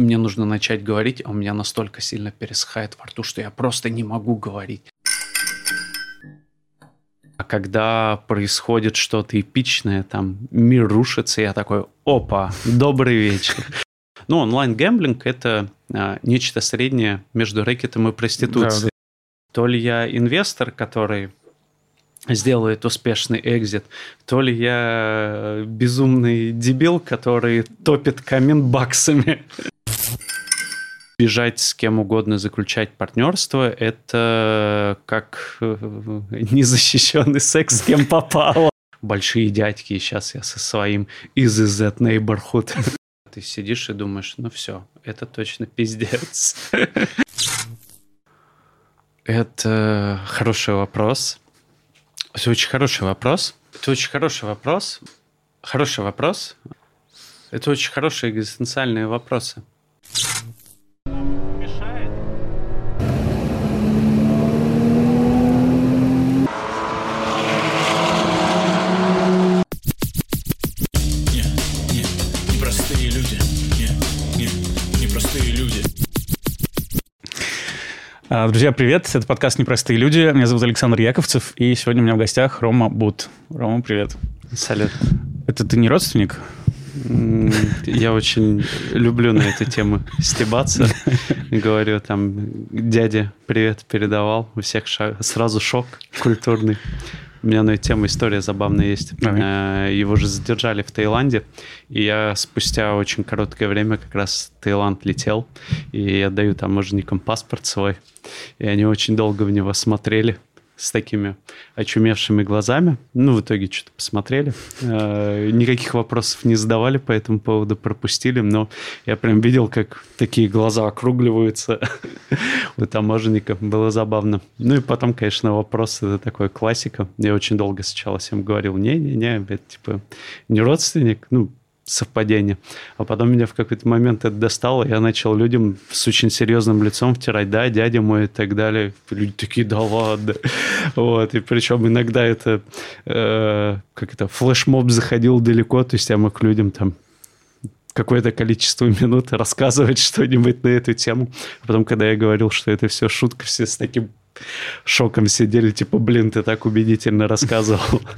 и мне нужно начать говорить, а у меня настолько сильно пересыхает во рту, что я просто не могу говорить. А когда происходит что-то эпичное, там мир рушится, я такой, опа, добрый вечер. Ну, онлайн-гэмблинг – это а, нечто среднее между рэкетом и проституцией. Да, да. То ли я инвестор, который сделает успешный экзит, то ли я безумный дебил, который топит камин баксами. Бежать с кем угодно, заключать партнерство – это как э, незащищенный секс с кем попало. Большие дядьки, сейчас я со своим из из neighborhood. Ты сидишь и думаешь, ну все, это точно пиздец. Это хороший вопрос. Это очень хороший вопрос. Это очень хороший вопрос. Хороший вопрос. Это очень хорошие экзистенциальные вопросы. Друзья, привет. Это подкаст «Непростые люди». Меня зовут Александр Яковцев, и сегодня у меня в гостях Рома Бут. Рома, привет. Салют. Это ты не родственник? Я очень люблю на эту тему стебаться. Говорю, там, дядя привет передавал. У всех сразу шок культурный. У меня на эту тему история забавная есть. Ага. Его же задержали в Таиланде, и я спустя очень короткое время как раз в Таиланд летел, и я даю таможенникам паспорт свой, и они очень долго в него смотрели с такими очумевшими глазами. Ну, в итоге что-то посмотрели. Э, никаких вопросов не задавали по этому поводу, пропустили, но я прям видел, как такие глаза округливаются у таможенника. Было забавно. Ну и потом, конечно, вопрос, это такой классика. Я очень долго сначала всем говорил, не-не-не, это типа не родственник, ну, совпадение. А потом меня в какой-то момент это достало, я начал людям с очень серьезным лицом втирать, да, дядя мой и так далее. Люди такие, да ладно. Вот, и причем иногда это, э, как это, флешмоб заходил далеко, то есть я мог людям там какое-то количество минут рассказывать что-нибудь на эту тему. А потом, когда я говорил, что это все шутка, все с таким шоком сидели, типа, блин, ты так убедительно рассказывал.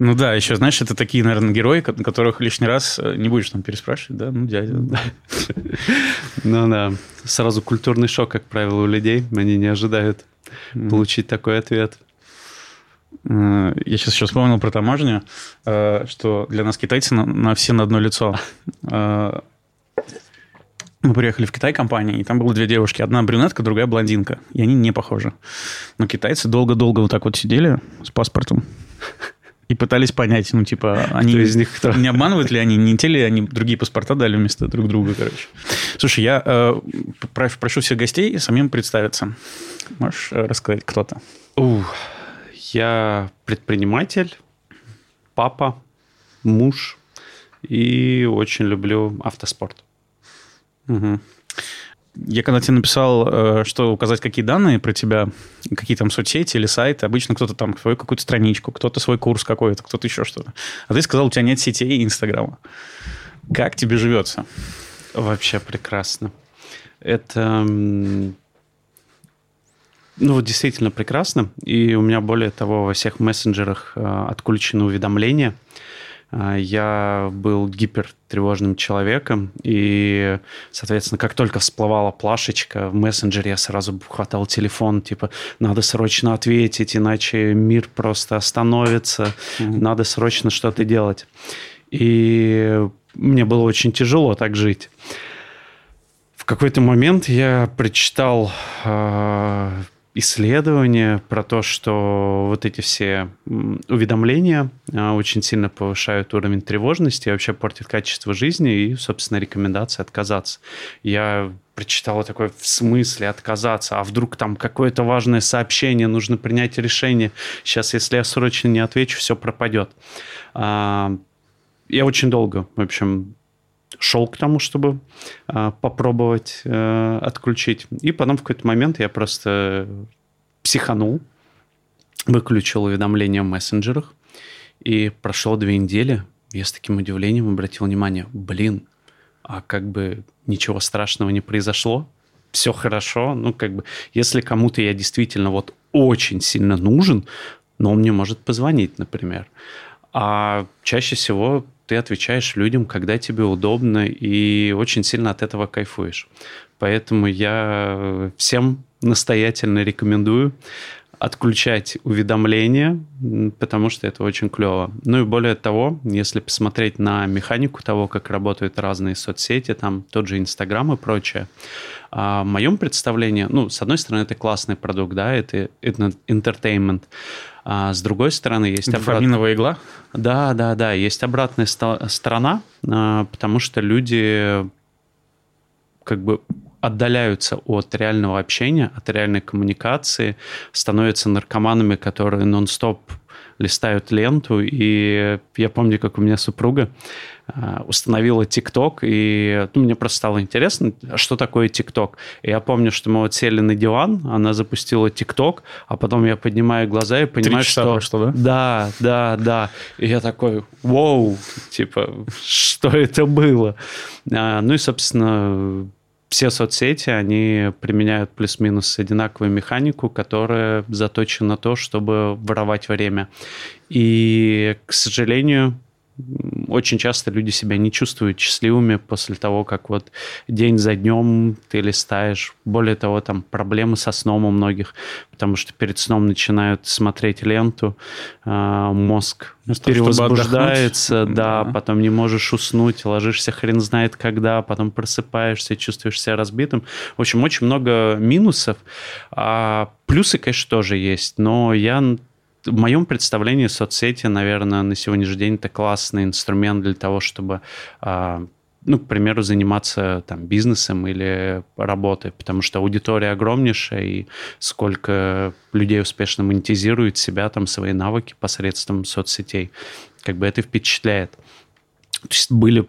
Ну да, еще, знаешь, это такие, наверное, герои, которых лишний раз э, не будешь там переспрашивать, да? Ну, дядя. Ну да, сразу культурный шок, как правило, у людей. Они не ожидают получить такой ответ. Э, я сейчас еще вспомнил про таможню, э, что для нас китайцы на, на все на одно лицо. Мы приехали в Китай компании, и там было две девушки. Одна брюнетка, другая блондинка. И они не похожи. Но китайцы долго-долго вот так вот сидели с паспортом и пытались понять, ну, типа, они кто из них кто? не обманывают ли они, не те ли они другие паспорта дали вместо друг друга, короче. Слушай, я э, прошу всех гостей самим представиться. Можешь э, рассказать, кто то Ух, я предприниматель, папа, муж и очень люблю автоспорт. Угу. Я когда тебе написал, э, что указать какие данные про тебя, какие там соцсети или сайты, обычно кто-то там свою какую-то страничку, кто-то свой курс какой-то, кто-то еще что-то. А ты сказал, у тебя нет сетей и Инстаграма. Как тебе живется? Вообще прекрасно. Это ну, вот действительно прекрасно. И у меня, более того, во всех мессенджерах э, отключены уведомления. А, я был гипертревожным человеком, и, соответственно, как только всплывала плашечка в мессенджере, я сразу хватал телефон, типа, надо срочно ответить, иначе мир просто остановится, mm-hmm. надо срочно что-то делать. И мне было очень тяжело так жить. В какой-то момент я прочитал э, исследование про то, что вот эти все уведомления а, очень сильно повышают уровень тревожности, вообще портят качество жизни и, собственно, рекомендация отказаться. Я прочитала такое в смысле отказаться, а вдруг там какое-то важное сообщение, нужно принять решение. Сейчас, если я срочно не отвечу, все пропадет. А, я очень долго, в общем, шел к тому, чтобы э, попробовать э, отключить. И потом в какой-то момент я просто психанул, выключил уведомления в мессенджерах, и прошло две недели, я с таким удивлением обратил внимание, блин, а как бы ничего страшного не произошло, все хорошо. Ну, как бы, если кому-то я действительно вот очень сильно нужен, но он мне может позвонить, например. А чаще всего ты отвечаешь людям, когда тебе удобно, и очень сильно от этого кайфуешь. Поэтому я всем настоятельно рекомендую отключать уведомления, потому что это очень клево. Ну и более того, если посмотреть на механику того, как работают разные соцсети, там тот же Инстаграм и прочее, а в моем представлении, ну, с одной стороны, это классный продукт, да, это, это entertainment, а с другой стороны, есть Дофаминовая обрат... игла? Да, да, да, есть обратная сторона, а, потому что люди как бы отдаляются от реального общения, от реальной коммуникации, становятся наркоманами, которые нон-стоп листают ленту. И я помню, как у меня супруга а, установила ТикТок, и ну, мне просто стало интересно, что такое ТикТок. И я помню, что мы вот сели на диван, она запустила ТикТок, а потом я поднимаю глаза и понимаю, что... Прошло, да? Да, да, да. И я такой, вау, типа, что это было? А, ну и, собственно, все соцсети, они применяют плюс-минус одинаковую механику, которая заточена на то, чтобы воровать время. И, к сожалению, очень часто люди себя не чувствуют счастливыми после того, как вот день за днем ты листаешь. Более того, там проблемы со сном у многих, потому что перед сном начинают смотреть ленту, а, мозг ну, перевозбуждается, да, да, потом не можешь уснуть, ложишься хрен знает когда, потом просыпаешься, чувствуешь себя разбитым. В общем, очень много минусов. А плюсы, конечно, тоже есть, но я в моем представлении соцсети, наверное, на сегодняшний день это классный инструмент для того, чтобы а, ну, к примеру, заниматься там бизнесом или работой, потому что аудитория огромнейшая, и сколько людей успешно монетизирует себя, там, свои навыки посредством соцсетей. Как бы это впечатляет. То есть были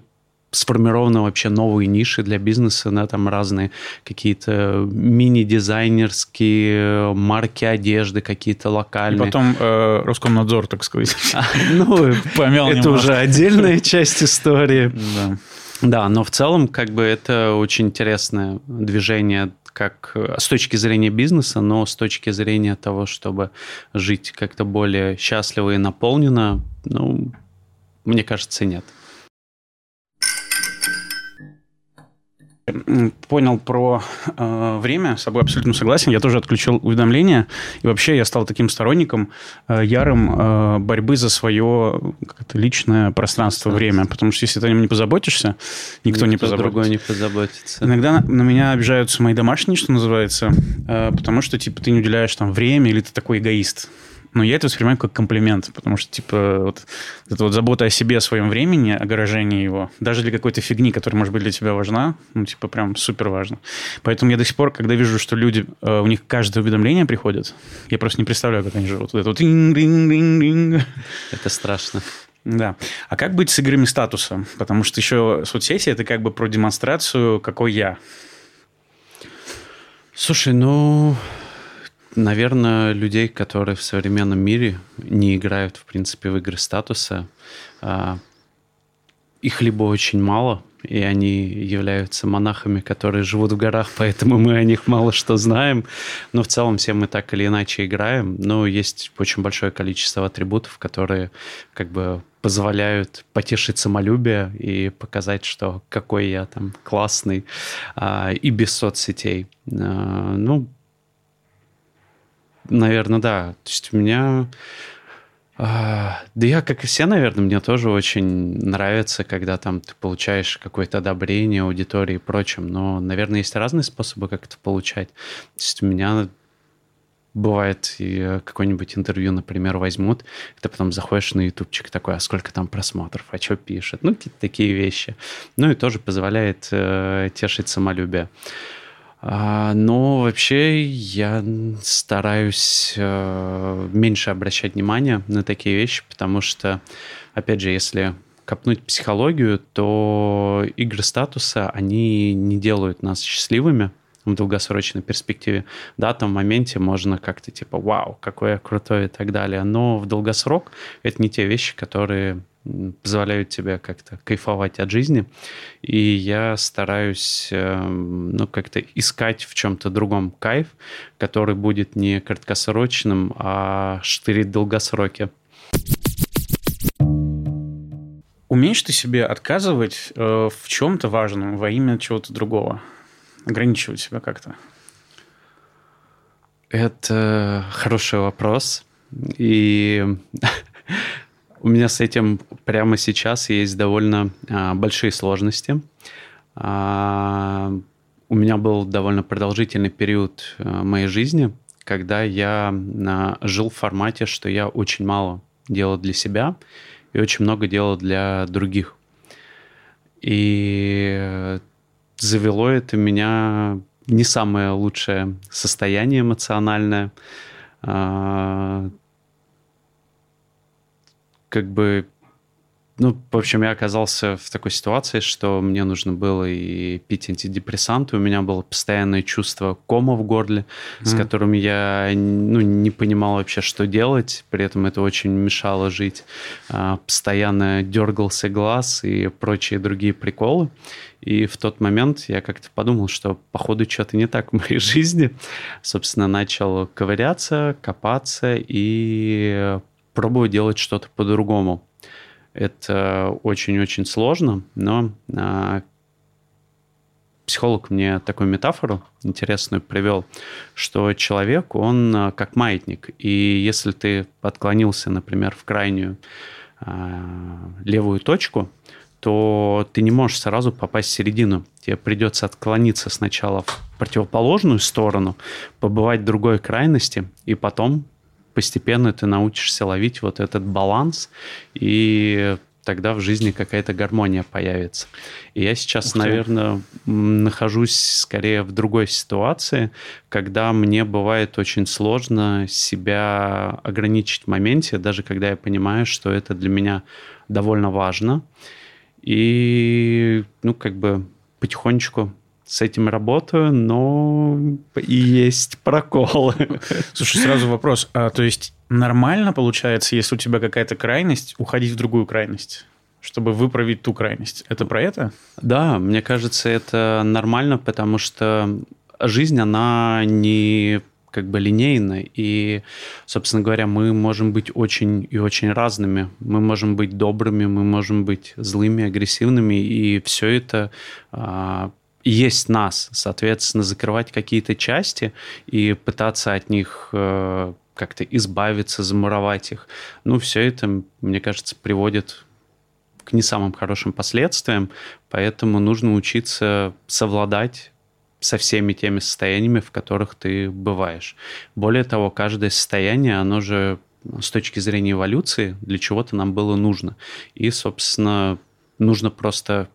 сформированы вообще новые ниши для бизнеса, да, там разные какие-то мини-дизайнерские марки одежды, какие-то локальные. И потом э, Роскомнадзор, так сказать. Ну, помял Это уже отдельная часть истории. Да. Да, но в целом как бы это очень интересное движение как с точки зрения бизнеса, но с точки зрения того, чтобы жить как-то более счастливо и наполненно, ну, мне кажется, нет. Понял про э, время, с собой абсолютно согласен. Я тоже отключил уведомления. И вообще я стал таким сторонником э, ярым э, борьбы за свое личное пространство, время. Потому что если ты о нем не позаботишься, никто, никто не позаботится. другой не позаботится. Иногда на, на меня обижаются мои домашние, что называется, э, потому что типа ты не уделяешь там время, или ты такой эгоист. Но я это воспринимаю как комплимент, потому что, типа, вот эта вот забота о себе, о своем времени, огорожение его, даже для какой-то фигни, которая, может быть, для тебя важна, ну, типа, прям супер важно. Поэтому я до сих пор, когда вижу, что люди, э, у них каждое уведомление приходит, я просто не представляю, как они живут. Вот это вот... Это страшно. Да. А как быть с играми статуса? Потому что еще соцсети – это как бы про демонстрацию, какой я. Слушай, ну, Наверное, людей, которые в современном мире не играют, в принципе, в игры статуса, а, их либо очень мало, и они являются монахами, которые живут в горах, поэтому мы о них мало что знаем. Но в целом все мы так или иначе играем. Но есть очень большое количество атрибутов, которые как бы позволяют потешить самолюбие и показать, что какой я там классный а, и без соцсетей. А, ну, наверное, да. То есть у меня... А, да я, как и все, наверное, мне тоже очень нравится, когда там ты получаешь какое-то одобрение аудитории и прочим. Но, наверное, есть разные способы, как это получать. То есть у меня бывает и какое-нибудь интервью, например, возьмут, и ты потом заходишь на ютубчик такой, а сколько там просмотров, а что пишет? Ну, какие-то такие вещи. Ну, и тоже позволяет э, тешить самолюбие. А, но вообще я стараюсь э, меньше обращать внимание на такие вещи, потому что, опять же, если копнуть психологию, то игры статуса, они не делают нас счастливыми, в долгосрочной перспективе. Да, там в моменте можно как-то типа, вау, какой я крутой и так далее. Но в долгосрок это не те вещи, которые позволяют тебе как-то кайфовать от жизни. И я стараюсь, эм, ну, как-то искать в чем-то другом кайф, который будет не краткосрочным, а штырить долгосроки. Умеешь ты себе отказывать э, в чем-то важном во имя чего-то другого? Ограничивать себя как-то? Это хороший вопрос. И у меня с этим прямо сейчас есть довольно а, большие сложности. А, у меня был довольно продолжительный период а, моей жизни, когда я а, жил в формате, что я очень мало делал для себя и очень много делал для других. И завело это меня не самое лучшее состояние эмоциональное. А, как бы ну, в общем, я оказался в такой ситуации, что мне нужно было и пить антидепрессанты. У меня было постоянное чувство кома в горле, mm. с которым я ну, не понимал вообще, что делать. При этом это очень мешало жить. А, постоянно дергался глаз и прочие другие приколы. И в тот момент я как-то подумал, что походу что-то не так в моей жизни. Собственно, начал ковыряться, копаться и пробовать делать что-то по-другому. Это очень-очень сложно, но а, психолог мне такую метафору интересную привел, что человек, он а, как маятник. И если ты отклонился, например, в крайнюю а, левую точку, то ты не можешь сразу попасть в середину. Тебе придется отклониться сначала в противоположную сторону, побывать в другой крайности, и потом постепенно ты научишься ловить вот этот баланс, и тогда в жизни какая-то гармония появится. И я сейчас, наверное, нахожусь скорее в другой ситуации, когда мне бывает очень сложно себя ограничить в моменте, даже когда я понимаю, что это для меня довольно важно. И, ну, как бы потихонечку с этим работаю, но и есть проколы. Слушай, сразу вопрос. А, то есть нормально получается, если у тебя какая-то крайность, уходить в другую крайность? чтобы выправить ту крайность. Это про это? Да, мне кажется, это нормально, потому что жизнь, она не как бы линейна, и, собственно говоря, мы можем быть очень и очень разными. Мы можем быть добрыми, мы можем быть злыми, агрессивными, и все это а, есть нас, соответственно, закрывать какие-то части и пытаться от них э, как-то избавиться, замуровать их. Ну, все это, мне кажется, приводит к не самым хорошим последствиям, поэтому нужно учиться совладать со всеми теми состояниями, в которых ты бываешь. Более того, каждое состояние, оно же с точки зрения эволюции для чего-то нам было нужно. И, собственно, нужно просто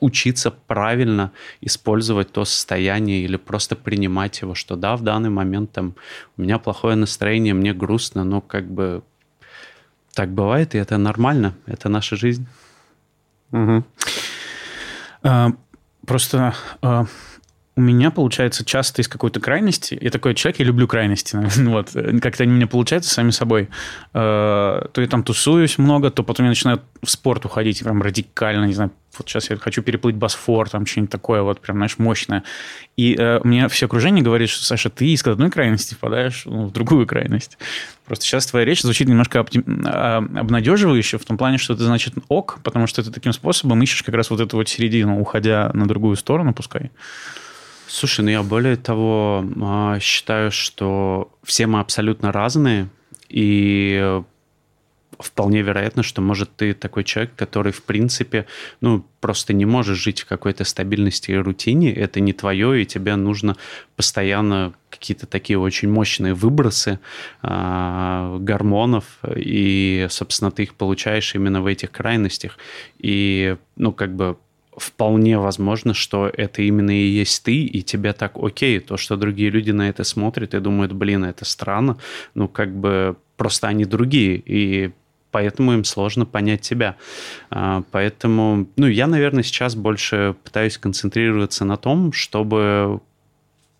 учиться правильно использовать то состояние или просто принимать его, что да, в данный момент там у меня плохое настроение, мне грустно, но как бы так бывает, и это нормально, это наша жизнь. Угу. А, просто а, у меня получается часто из какой-то крайности, я такой человек, я люблю крайности, вот, как-то они у меня получаются сами собой, э, то я там тусуюсь много, то потом я начинаю в спорт уходить, прям радикально, не знаю, вот сейчас я хочу переплыть Босфор, там что-нибудь такое вот прям, знаешь, мощное. И э, мне все окружение говорит, что, Саша, ты из одной крайности впадаешь ну, в другую крайность. Просто сейчас твоя речь звучит немножко оптим... А, обнадеживающе в том плане, что это значит ок, потому что ты таким способом ищешь как раз вот эту вот середину, уходя на другую сторону, пускай. Слушай, ну я более того а, считаю, что все мы абсолютно разные, и вполне вероятно, что, может, ты такой человек, который, в принципе, ну, просто не можешь жить в какой-то стабильности и рутине, это не твое, и тебе нужно постоянно какие-то такие очень мощные выбросы э, гормонов, и, собственно, ты их получаешь именно в этих крайностях. И, ну, как бы вполне возможно, что это именно и есть ты, и тебе так окей. То, что другие люди на это смотрят и думают, блин, это странно, ну, как бы просто они другие. И поэтому им сложно понять тебя. А, поэтому, ну, я, наверное, сейчас больше пытаюсь концентрироваться на том, чтобы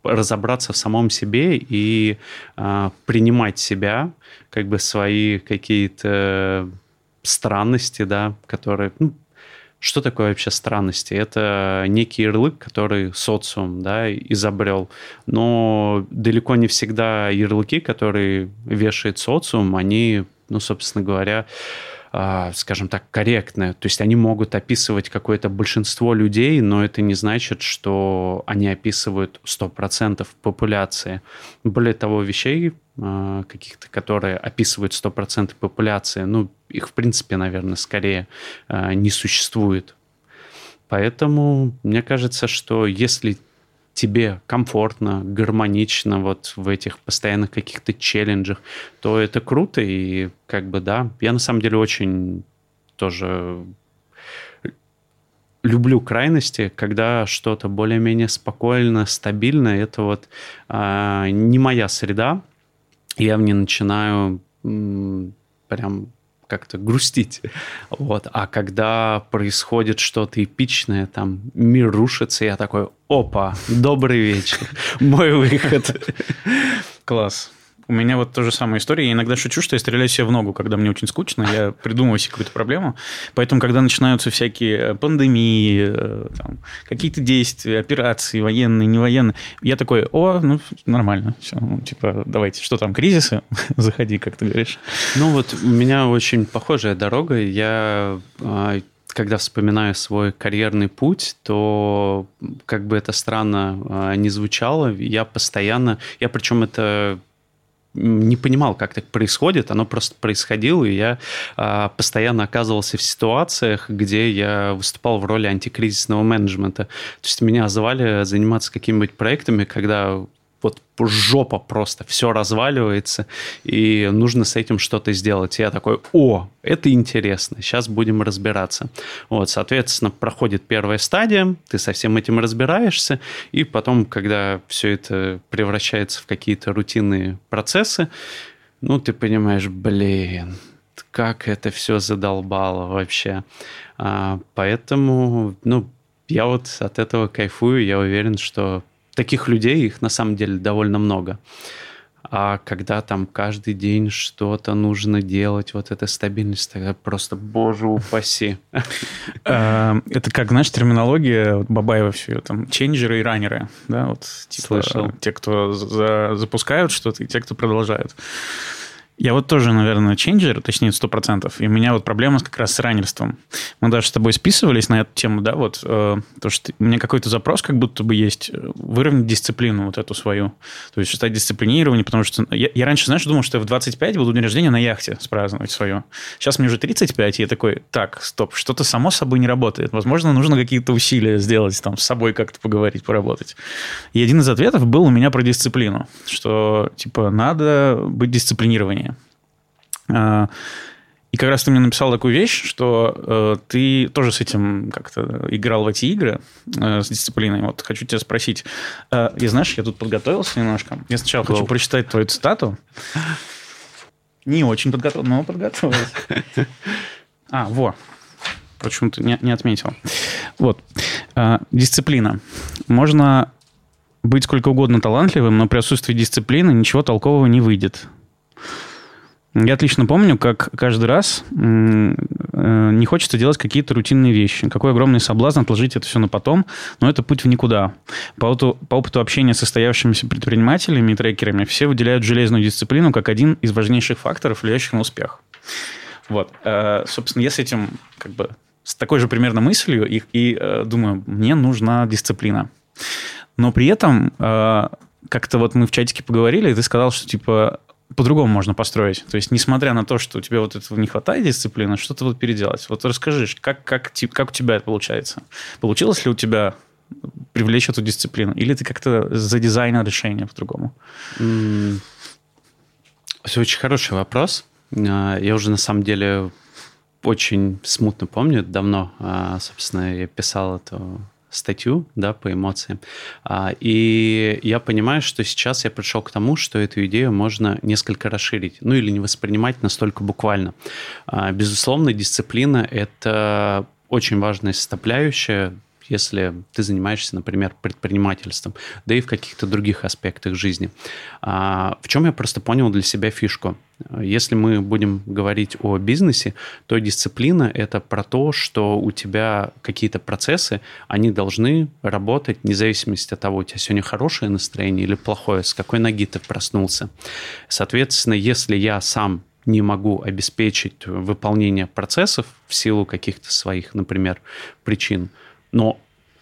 разобраться в самом себе и а, принимать себя, как бы свои какие-то странности, да, которые, ну, что такое вообще странности? Это некий ярлык, который социум да, изобрел. Но далеко не всегда ярлыки, которые вешает социум, они, ну, собственно говоря, скажем так, корректны. То есть они могут описывать какое-то большинство людей, но это не значит, что они описывают 100% популяции. Более того, вещей а, каких-то, которые описывают 100% популяции, ну, их, в принципе, наверное, скорее а, не существует. Поэтому мне кажется, что если тебе комфортно, гармонично вот в этих постоянных каких-то челленджах, то это круто. И как бы, да, я на самом деле очень тоже люблю крайности, когда что-то более-менее спокойно, стабильно. Это вот а, не моя среда. Я в ней начинаю м, прям как-то грустить. Вот. А когда происходит что-то эпичное, там мир рушится, я такой, опа, добрый вечер, мой выход. Класс. У меня вот то же самая история. Я иногда шучу, что я стреляю себе в ногу, когда мне очень скучно, я придумываю себе какую-то проблему. Поэтому, когда начинаются всякие э, пандемии, э, там, какие-то действия, операции, военные, не военные, я такой, о, ну, нормально, все, ну, типа, давайте, что там, кризисы? Заходи, как ты говоришь. Ну, вот у меня очень похожая дорога. Я а, когда вспоминаю свой карьерный путь, то как бы это странно а, не звучало, я постоянно, я причем это не понимал, как так происходит, оно просто происходило, и я а, постоянно оказывался в ситуациях, где я выступал в роли антикризисного менеджмента. То есть меня звали заниматься какими-нибудь проектами, когда вот жопа просто, все разваливается, и нужно с этим что-то сделать. я такой, о, это интересно, сейчас будем разбираться. Вот, соответственно, проходит первая стадия, ты со всем этим разбираешься, и потом, когда все это превращается в какие-то рутинные процессы, ну, ты понимаешь, блин, как это все задолбало вообще. А, поэтому, ну, я вот от этого кайфую, я уверен, что таких людей, их на самом деле довольно много. А когда там каждый день что-то нужно делать, вот эта стабильность, тогда просто, боже упаси. Э, это как, знаешь, терминология Бабаева все, там, ченджеры и раннеры, да, вот, типа, Слышал. те, кто запускают что-то, и те, кто продолжают. Я вот тоже, наверное, ченджер, точнее, 100%. И у меня вот проблема как раз с раннерством. Мы даже с тобой списывались на эту тему, да, вот, э, то, что у меня какой-то запрос как будто бы есть, э, выровнять дисциплину вот эту свою. То есть стать дисциплинированнее, потому что я, я раньше, знаешь, думал, что я в 25 буду день рождения на яхте спраздновать свое. Сейчас мне уже 35, и я такой, так, стоп, что-то само собой не работает. Возможно, нужно какие-то усилия сделать, там, с собой как-то поговорить, поработать. И один из ответов был у меня про дисциплину, что, типа, надо быть дисциплинированнее. А, и как раз ты мне написал такую вещь, что э, ты тоже с этим как-то играл в эти игры, э, с дисциплиной. Вот хочу тебя спросить. Э, я, знаешь, я тут подготовился немножко. Я сначала Go. хочу прочитать твою цитату. Не очень подготовился, но подготовился. А, во. Почему-то не, не отметил. Вот. Э, дисциплина. Можно быть сколько угодно талантливым, но при отсутствии дисциплины ничего толкового не выйдет. Я отлично помню, как каждый раз э, не хочется делать какие-то рутинные вещи. Какой огромный соблазн отложить это все на потом, но это путь в никуда. По опыту, по опыту общения с состоявшимися предпринимателями и трекерами все выделяют железную дисциплину как один из важнейших факторов, влияющих на успех. Вот. Э, собственно, я с этим как бы с такой же примерно мыслью и, и э, думаю, мне нужна дисциплина. Но при этом как-то вот мы в чатике поговорили, и ты сказал, что типа по-другому можно построить. То есть, несмотря на то, что у тебя вот этого не хватает дисциплины, что-то вот переделать. Вот расскажи, как, как, как у тебя это получается? Получилось ли у тебя привлечь эту дисциплину? Или ты как-то задизайнил решение по-другому? Все очень хороший вопрос. А, я уже на самом деле очень смутно помню, давно, а, собственно, я писал эту статью, да, по эмоциям. А, и я понимаю, что сейчас я пришел к тому, что эту идею можно несколько расширить, ну или не воспринимать настолько буквально. А, безусловно, дисциплина – это очень важная составляющая если ты занимаешься, например, предпринимательством, да и в каких-то других аспектах жизни. А, в чем я просто понял для себя фишку? Если мы будем говорить о бизнесе, то дисциплина – это про то, что у тебя какие-то процессы, они должны работать вне зависимости от того, у тебя сегодня хорошее настроение или плохое, с какой ноги ты проснулся. Соответственно, если я сам не могу обеспечить выполнение процессов в силу каких-то своих, например, причин, но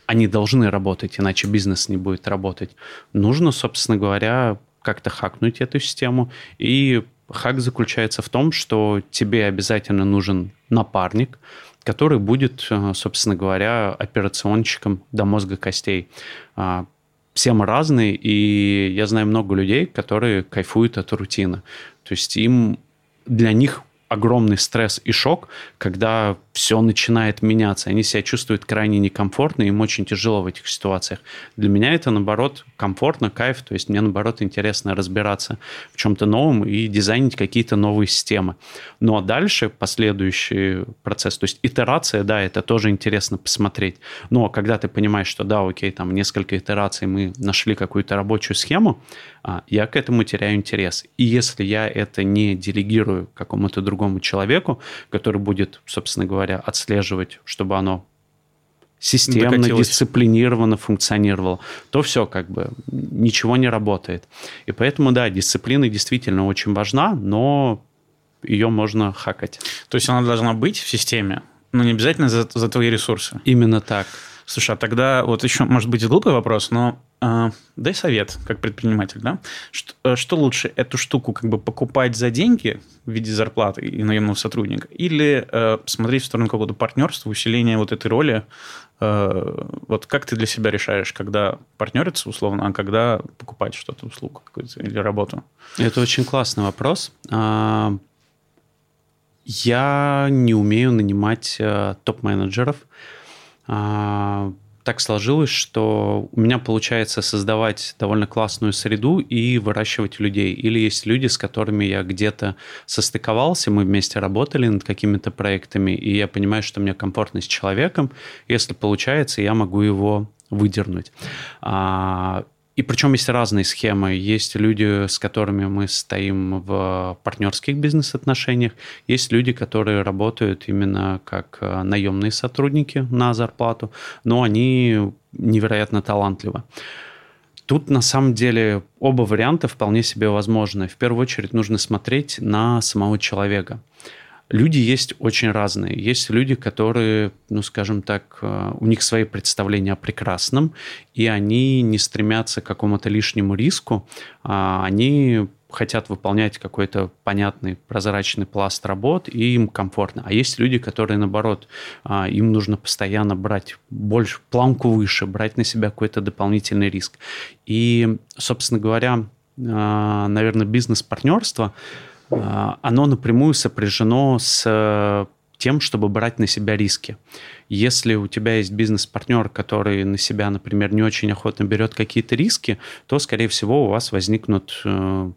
они должны работать, иначе бизнес не будет работать. Нужно, собственно говоря, как-то хакнуть эту систему. И хак заключается в том, что тебе обязательно нужен напарник, который будет, э, собственно говоря, операционщиком до мозга костей. А, все мы разные, и я знаю много людей, которые кайфуют от рутины. То есть им для них огромный стресс и шок, когда все начинает меняться. Они себя чувствуют крайне некомфортно, им очень тяжело в этих ситуациях. Для меня это, наоборот, комфортно, кайф. То есть мне, наоборот, интересно разбираться в чем-то новом и дизайнить какие-то новые системы. Ну а дальше последующий процесс, то есть итерация, да, это тоже интересно посмотреть. Но когда ты понимаешь, что да, окей, там несколько итераций мы нашли какую-то рабочую схему, а, я к этому теряю интерес. И если я это не делегирую какому-то другому человеку, который будет, собственно говоря, отслеживать, чтобы оно системно, Докатилось. дисциплинированно функционировало, то все как бы ничего не работает. И поэтому, да, дисциплина действительно очень важна, но ее можно хакать. То есть она должна быть в системе, но не обязательно за, за твои ресурсы. Именно так. Слушай, а тогда вот еще, может быть, глупый вопрос, но э, дай совет, как предприниматель, да? Что, э, что лучше, эту штуку как бы покупать за деньги в виде зарплаты и наемного сотрудника, или э, смотреть в сторону какого-то партнерства, усиления вот этой роли? Э, вот как ты для себя решаешь, когда партнериться условно, а когда покупать что-то, услугу какую-то или работу? Это очень классный вопрос. А, я не умею нанимать э, топ-менеджеров. А, так сложилось, что у меня получается создавать довольно классную среду и выращивать людей. Или есть люди, с которыми я где-то состыковался, мы вместе работали над какими-то проектами, и я понимаю, что мне комфортно с человеком. Если получается, я могу его выдернуть. И причем есть разные схемы. Есть люди, с которыми мы стоим в партнерских бизнес-отношениях. Есть люди, которые работают именно как э, наемные сотрудники на зарплату, но они невероятно талантливы. Тут на самом деле оба варианта вполне себе возможны. В первую очередь нужно смотреть на самого человека. Люди есть очень разные. Есть люди, которые, ну, скажем так, э, у них свои представления о прекрасном, и они не стремятся к какому-то лишнему риску, а они хотят выполнять какой-то понятный прозрачный пласт работ, и им комфортно. А есть люди, которые, наоборот, а, им нужно постоянно брать больше, планку выше, брать на себя какой-то дополнительный риск. И, собственно говоря, а, наверное, бизнес-партнерство – оно напрямую сопряжено с э, тем, чтобы брать на себя риски. Если у тебя есть бизнес-партнер, который на себя, например, не очень охотно берет какие-то риски, то, скорее всего, у вас возникнут э,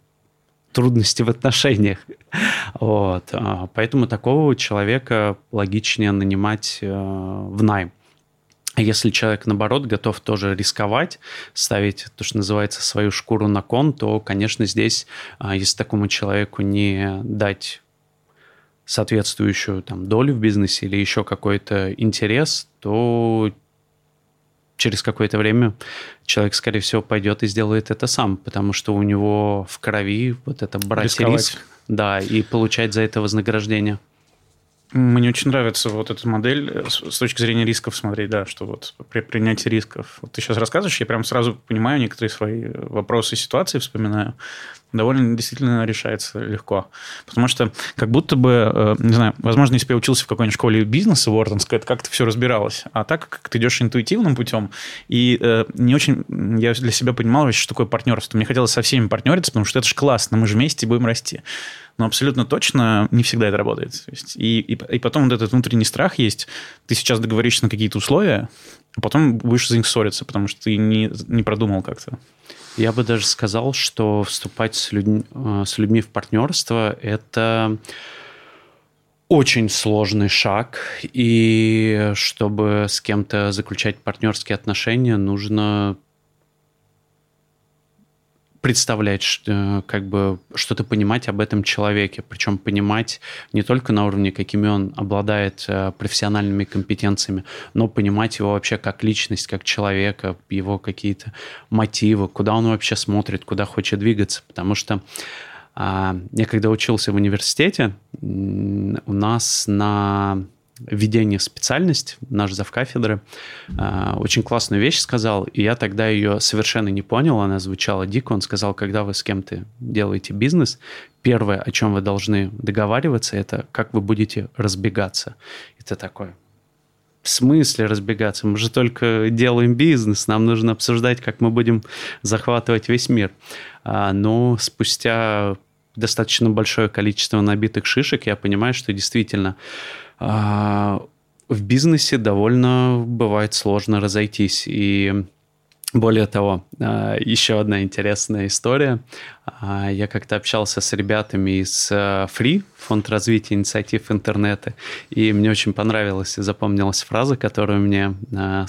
трудности в отношениях. Вот. А, поэтому такого человека логичнее нанимать э, в найм. Если человек, наоборот, готов тоже рисковать, ставить то, что называется, свою шкуру на кон, то, конечно, здесь, а, если такому человеку не дать соответствующую там, долю в бизнесе или еще какой-то интерес, то через какое-то время человек, скорее всего, пойдет и сделает это сам, потому что у него в крови вот это брать Рисковать. риск, да, и получать за это вознаграждение. Мне очень нравится вот эта модель э, с точки зрения рисков смотреть, да, что вот при принятии рисков. Вот ты сейчас рассказываешь, я прям сразу понимаю некоторые свои вопросы и ситуации, вспоминаю. Довольно действительно решается легко. Потому что как будто бы, э, не знаю, возможно, если бы я учился в какой-нибудь школе бизнеса Уортонской, это как-то все разбиралось. А так как ты идешь интуитивным путем, и э, не очень я для себя понимал, что такое партнерство. Мне хотелось со всеми партнериться, потому что это же классно, мы же вместе будем расти но абсолютно точно не всегда это работает. Есть, и, и, и потом вот этот внутренний страх есть. Ты сейчас договоришься на какие-то условия, а потом будешь за них ссориться, потому что ты не, не продумал как-то. Я бы даже сказал, что вступать с, людь... Э, с людьми в партнерство – это очень сложный шаг, и чтобы с кем-то заключать партнерские отношения, нужно представлять, что, как бы что-то понимать об этом человеке, причем понимать не только на уровне, какими он обладает э, профессиональными компетенциями, но понимать его вообще как личность, как человека, его какие-то мотивы, куда он вообще смотрит, куда хочет двигаться, потому что а, я когда учился в университете, у нас на введение в специальность, наш завкафедры, э, очень классную вещь сказал, и я тогда ее совершенно не понял, она звучала дико. Он сказал, когда вы с кем-то делаете бизнес, первое, о чем вы должны договариваться, это как вы будете разбегаться. Это такое, в смысле разбегаться? Мы же только делаем бизнес, нам нужно обсуждать, как мы будем захватывать весь мир. А, но спустя достаточно большое количество набитых шишек я понимаю, что действительно а, в бизнесе довольно бывает сложно разойтись. И более того, а, еще одна интересная история. А, я как-то общался с ребятами из Free, фонд развития инициатив интернета, и мне очень понравилась и запомнилась фраза, которую мне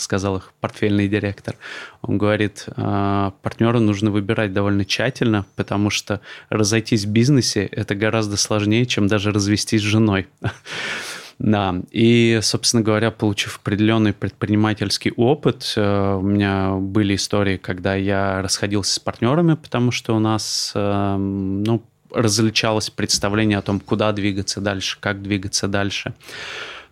сказал их портфельный директор. Он говорит, партнера нужно выбирать довольно тщательно, потому что разойтись в бизнесе – это гораздо сложнее, чем даже развестись с женой. Да, и, собственно говоря, получив определенный предпринимательский опыт, э, у меня были истории, когда я расходился с партнерами, потому что у нас, эм, ну, различалось представление о том, куда двигаться дальше, как двигаться дальше.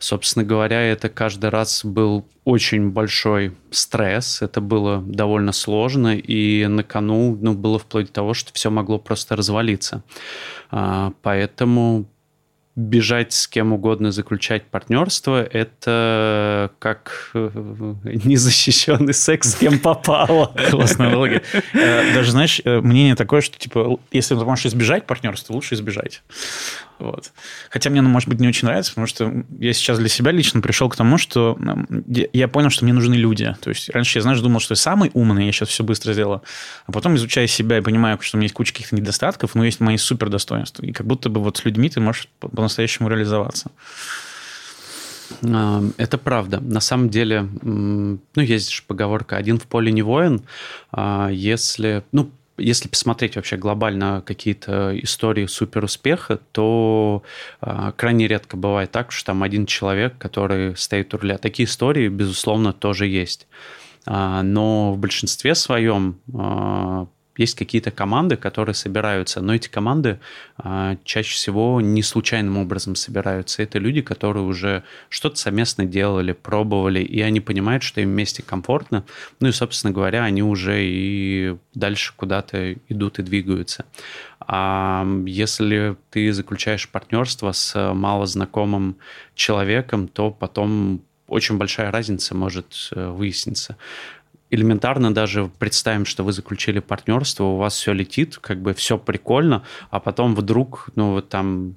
Собственно говоря, это каждый раз был очень большой стресс, это было довольно сложно, и на кону ну, было вплоть до того, что все могло просто развалиться. А, поэтому бежать с кем угодно, заключать партнерство, это как э, незащищенный секс с кем попало. Классная аналогия. Э, даже, знаешь, э, мнение такое, что, типа, если ты можешь избежать партнерства, лучше избежать. Вот. Хотя мне оно, может быть, не очень нравится, потому что я сейчас для себя лично пришел к тому, что я понял, что мне нужны люди. То есть раньше я, знаешь, думал, что я самый умный, я сейчас все быстро сделаю. А потом, изучая себя и понимаю, что у меня есть куча каких-то недостатков, но есть мои супер достоинства. И как будто бы вот с людьми ты можешь по-настоящему реализоваться. А, это правда. На самом деле, ну, есть же поговорка «один в поле не воин». А, если, ну, если посмотреть вообще глобально какие-то истории суперуспеха, то э, крайне редко бывает так, что там один человек, который стоит у руля. Такие истории, безусловно, тоже есть. А, но в большинстве своем а, есть какие-то команды, которые собираются, но эти команды а, чаще всего не случайным образом собираются. Это люди, которые уже что-то совместно делали, пробовали, и они понимают, что им вместе комфортно. Ну и, собственно говоря, они уже и дальше куда-то идут и двигаются. А если ты заключаешь партнерство с малознакомым человеком, то потом очень большая разница может э, выясниться элементарно даже представим, что вы заключили партнерство, у вас все летит, как бы все прикольно, а потом вдруг, ну вот там,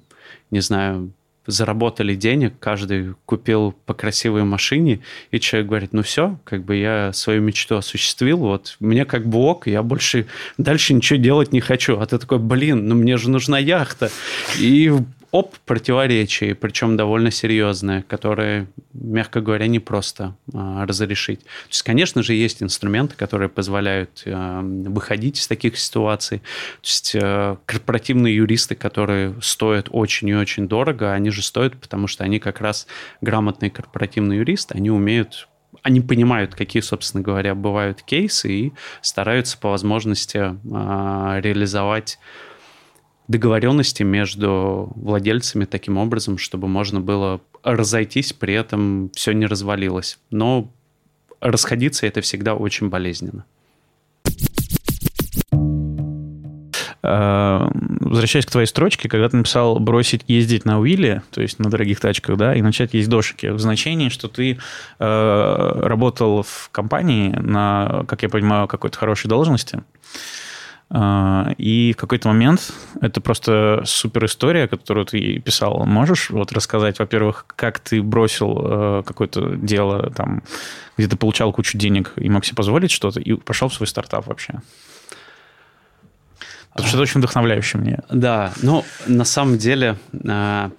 не знаю, заработали денег, каждый купил по красивой машине, и человек говорит, ну все, как бы я свою мечту осуществил, вот мне как бы ок, я больше дальше ничего делать не хочу. А ты такой, блин, ну мне же нужна яхта. И оп, противоречие, причем довольно серьезное, которое, мягко говоря, не просто а, разрешить. То есть, конечно же, есть инструменты, которые позволяют а, выходить из таких ситуаций. То есть, а, корпоративные юристы, которые стоят очень и очень дорого, они же стоят, потому что они как раз грамотные корпоративные юристы, они умеют они понимают, какие, собственно говоря, бывают кейсы и стараются по возможности э, реализовать договоренности между владельцами таким образом, чтобы можно было разойтись, при этом все не развалилось. Но расходиться это всегда очень болезненно. А, возвращаясь к твоей строчке, когда ты написал бросить ездить на Уилле, то есть на дорогих тачках, да, и начать ездить дошики, в значении, что ты э, работал в компании на, как я понимаю, какой-то хорошей должности, и в какой-то момент это просто супер история, которую ты писал. Можешь вот рассказать, во-первых, как ты бросил э, какое-то дело, там, где ты получал кучу денег и мог себе позволить что-то, и пошел в свой стартап вообще? Потому что это очень вдохновляюще мне. Да, ну, на самом деле, а,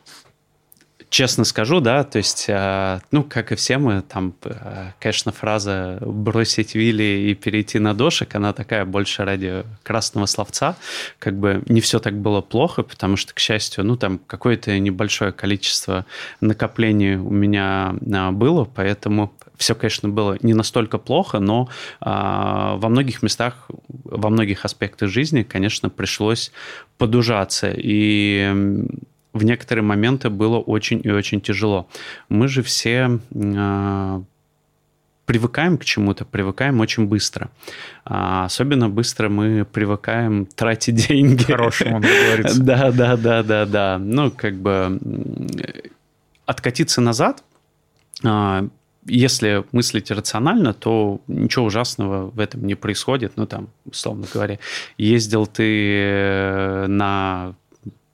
честно скажу, да, то есть, а, ну, как и все мы, там, а, конечно, фраза «бросить Вилли и перейти на дошек», она такая больше ради красного словца, как бы не все так было плохо, потому что, к счастью, ну, там какое-то небольшое количество накоплений у меня было, поэтому все, конечно, было не настолько плохо, но а, во многих местах, во многих аспектах жизни, конечно, пришлось подужаться. И в некоторые моменты было очень и очень тяжело. Мы же все а, привыкаем к чему-то, привыкаем очень быстро. А особенно быстро мы привыкаем тратить деньги. Хорошему, говорится. Да, да, да, да, да. Ну, как бы откатиться назад а, если мыслить рационально, то ничего ужасного в этом не происходит. Ну, там, условно говоря, ездил ты э, на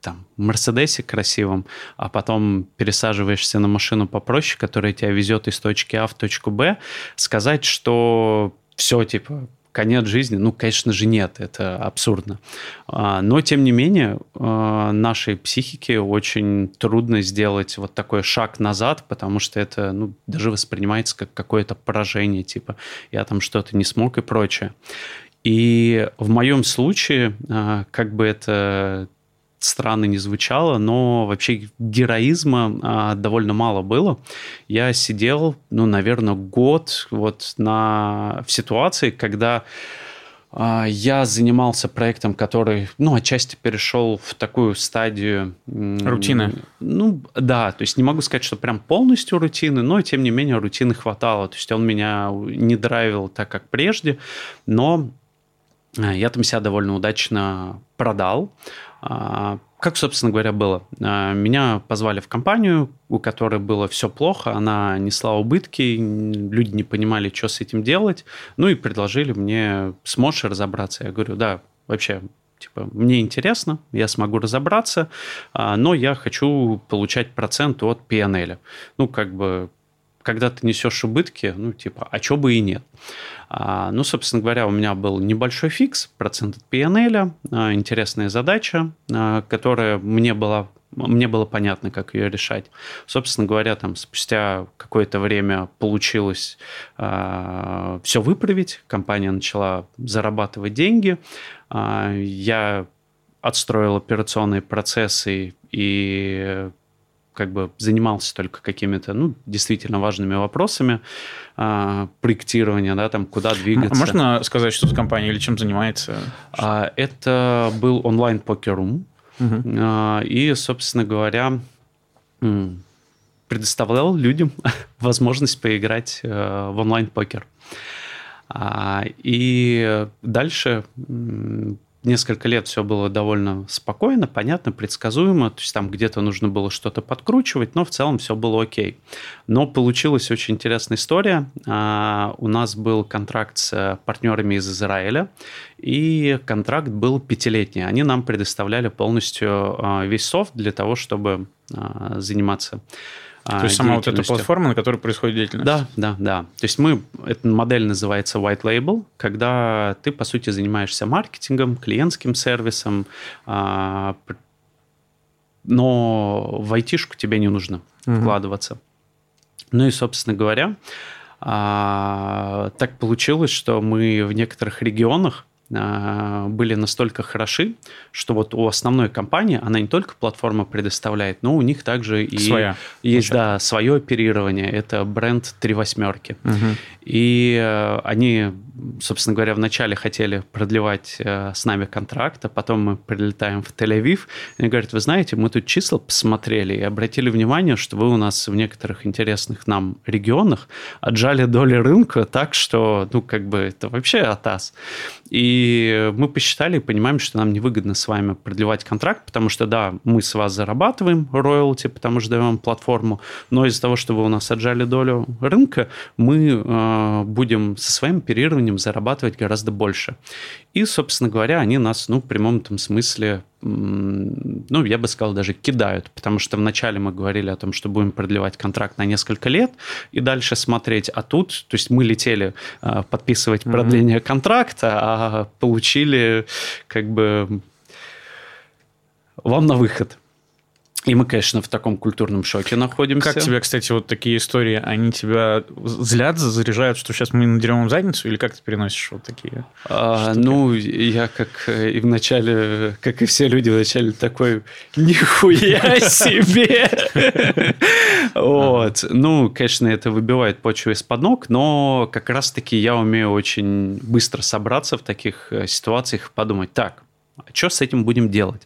там, Мерседесе красивом, а потом пересаживаешься на машину попроще, которая тебя везет из точки А в точку Б, сказать, что все, типа, конец жизни, ну, конечно же, нет, это абсурдно. А, но, тем не менее, а, нашей психике очень трудно сделать вот такой шаг назад, потому что это, ну, даже воспринимается как какое-то поражение, типа, я там что-то не смог и прочее. И в моем случае, а, как бы это странно не звучало, но вообще героизма а, довольно мало было. Я сидел, ну, наверное, год вот на, в ситуации, когда а, я занимался проектом, который, ну, отчасти перешел в такую стадию... Рутины? Ну, да, то есть не могу сказать, что прям полностью рутины, но, тем не менее, рутины хватало. То есть он меня не драйвил так, как прежде, но а, я там себя довольно удачно продал. А, как, собственно говоря, было? А, меня позвали в компанию, у которой было все плохо, она несла убытки, люди не понимали, что с этим делать, ну и предложили мне, сможешь разобраться? Я говорю, да, вообще, типа, мне интересно, я смогу разобраться, а, но я хочу получать процент от PNL. Ну, как бы когда ты несешь убытки, ну, типа, а чё бы и нет. А, ну, собственно говоря, у меня был небольшой фикс, процент от PNL, а, интересная задача, а, которая мне была мне было понятно, как ее решать. Собственно говоря, там спустя какое-то время получилось э, все выправить. Компания начала зарабатывать деньги. Э, я отстроил операционные процессы и как бы занимался только какими-то, ну, действительно важными вопросами а, проектирования, да, там, куда двигаться. Можно сказать, что за компания или чем занимается? А, это был онлайн-покер-рум. Угу. А, и, собственно говоря, предоставлял людям возможность поиграть а, в онлайн-покер. А, и дальше несколько лет все было довольно спокойно, понятно, предсказуемо. То есть там где-то нужно было что-то подкручивать, но в целом все было окей. Но получилась очень интересная история. А, у нас был контракт с партнерами из Израиля, и контракт был пятилетний. Они нам предоставляли полностью а, весь софт для того, чтобы а, заниматься то есть сама вот эта платформа, на которой происходит деятельность. Да, да, да. То есть мы, эта модель называется white label, когда ты, по сути, занимаешься маркетингом, клиентским сервисом, а, но в айтишку тебе не нужно угу. вкладываться. Ну и, собственно говоря, а, так получилось, что мы в некоторых регионах а, были настолько хороши, что вот у основной компании она не только платформа предоставляет, но у них также и Своя, есть да, свое оперирование. Это бренд три восьмерки. Угу. И э, они, собственно говоря, вначале хотели продлевать э, с нами контракт, а потом мы прилетаем в Тель-Авив. Они говорят, вы знаете, мы тут числа посмотрели и обратили внимание, что вы у нас в некоторых интересных нам регионах отжали доли рынка так, что, ну, как бы это вообще атас. И мы посчитали и понимаем, что нам невыгодно с вами продлевать контракт, потому что, да, мы с вас зарабатываем роялти, потому что даем платформу, но из-за того, что вы у нас отжали долю рынка, мы э, будем со своим оперированием временем зарабатывать гораздо больше. И, собственно говоря, они нас, ну, в прямом этом смысле, ну, я бы сказал, даже кидают, потому что вначале мы говорили о том, что будем продлевать контракт на несколько лет и дальше смотреть, а тут, то есть мы летели а, подписывать продление mm-hmm. контракта, а получили как бы вам на выход. И мы, конечно, в таком культурном шоке находимся. Как тебе, кстати, вот такие истории, они тебя злят, заряжают, что сейчас мы надерем им задницу, или как ты переносишь вот такие? А, ну, я как и в начале, как и все люди в начале такой, нихуя себе! Вот. Ну, конечно, это выбивает почву из-под ног, но как раз-таки я умею очень быстро собраться в таких э, ситуациях и подумать, так, что с этим будем делать?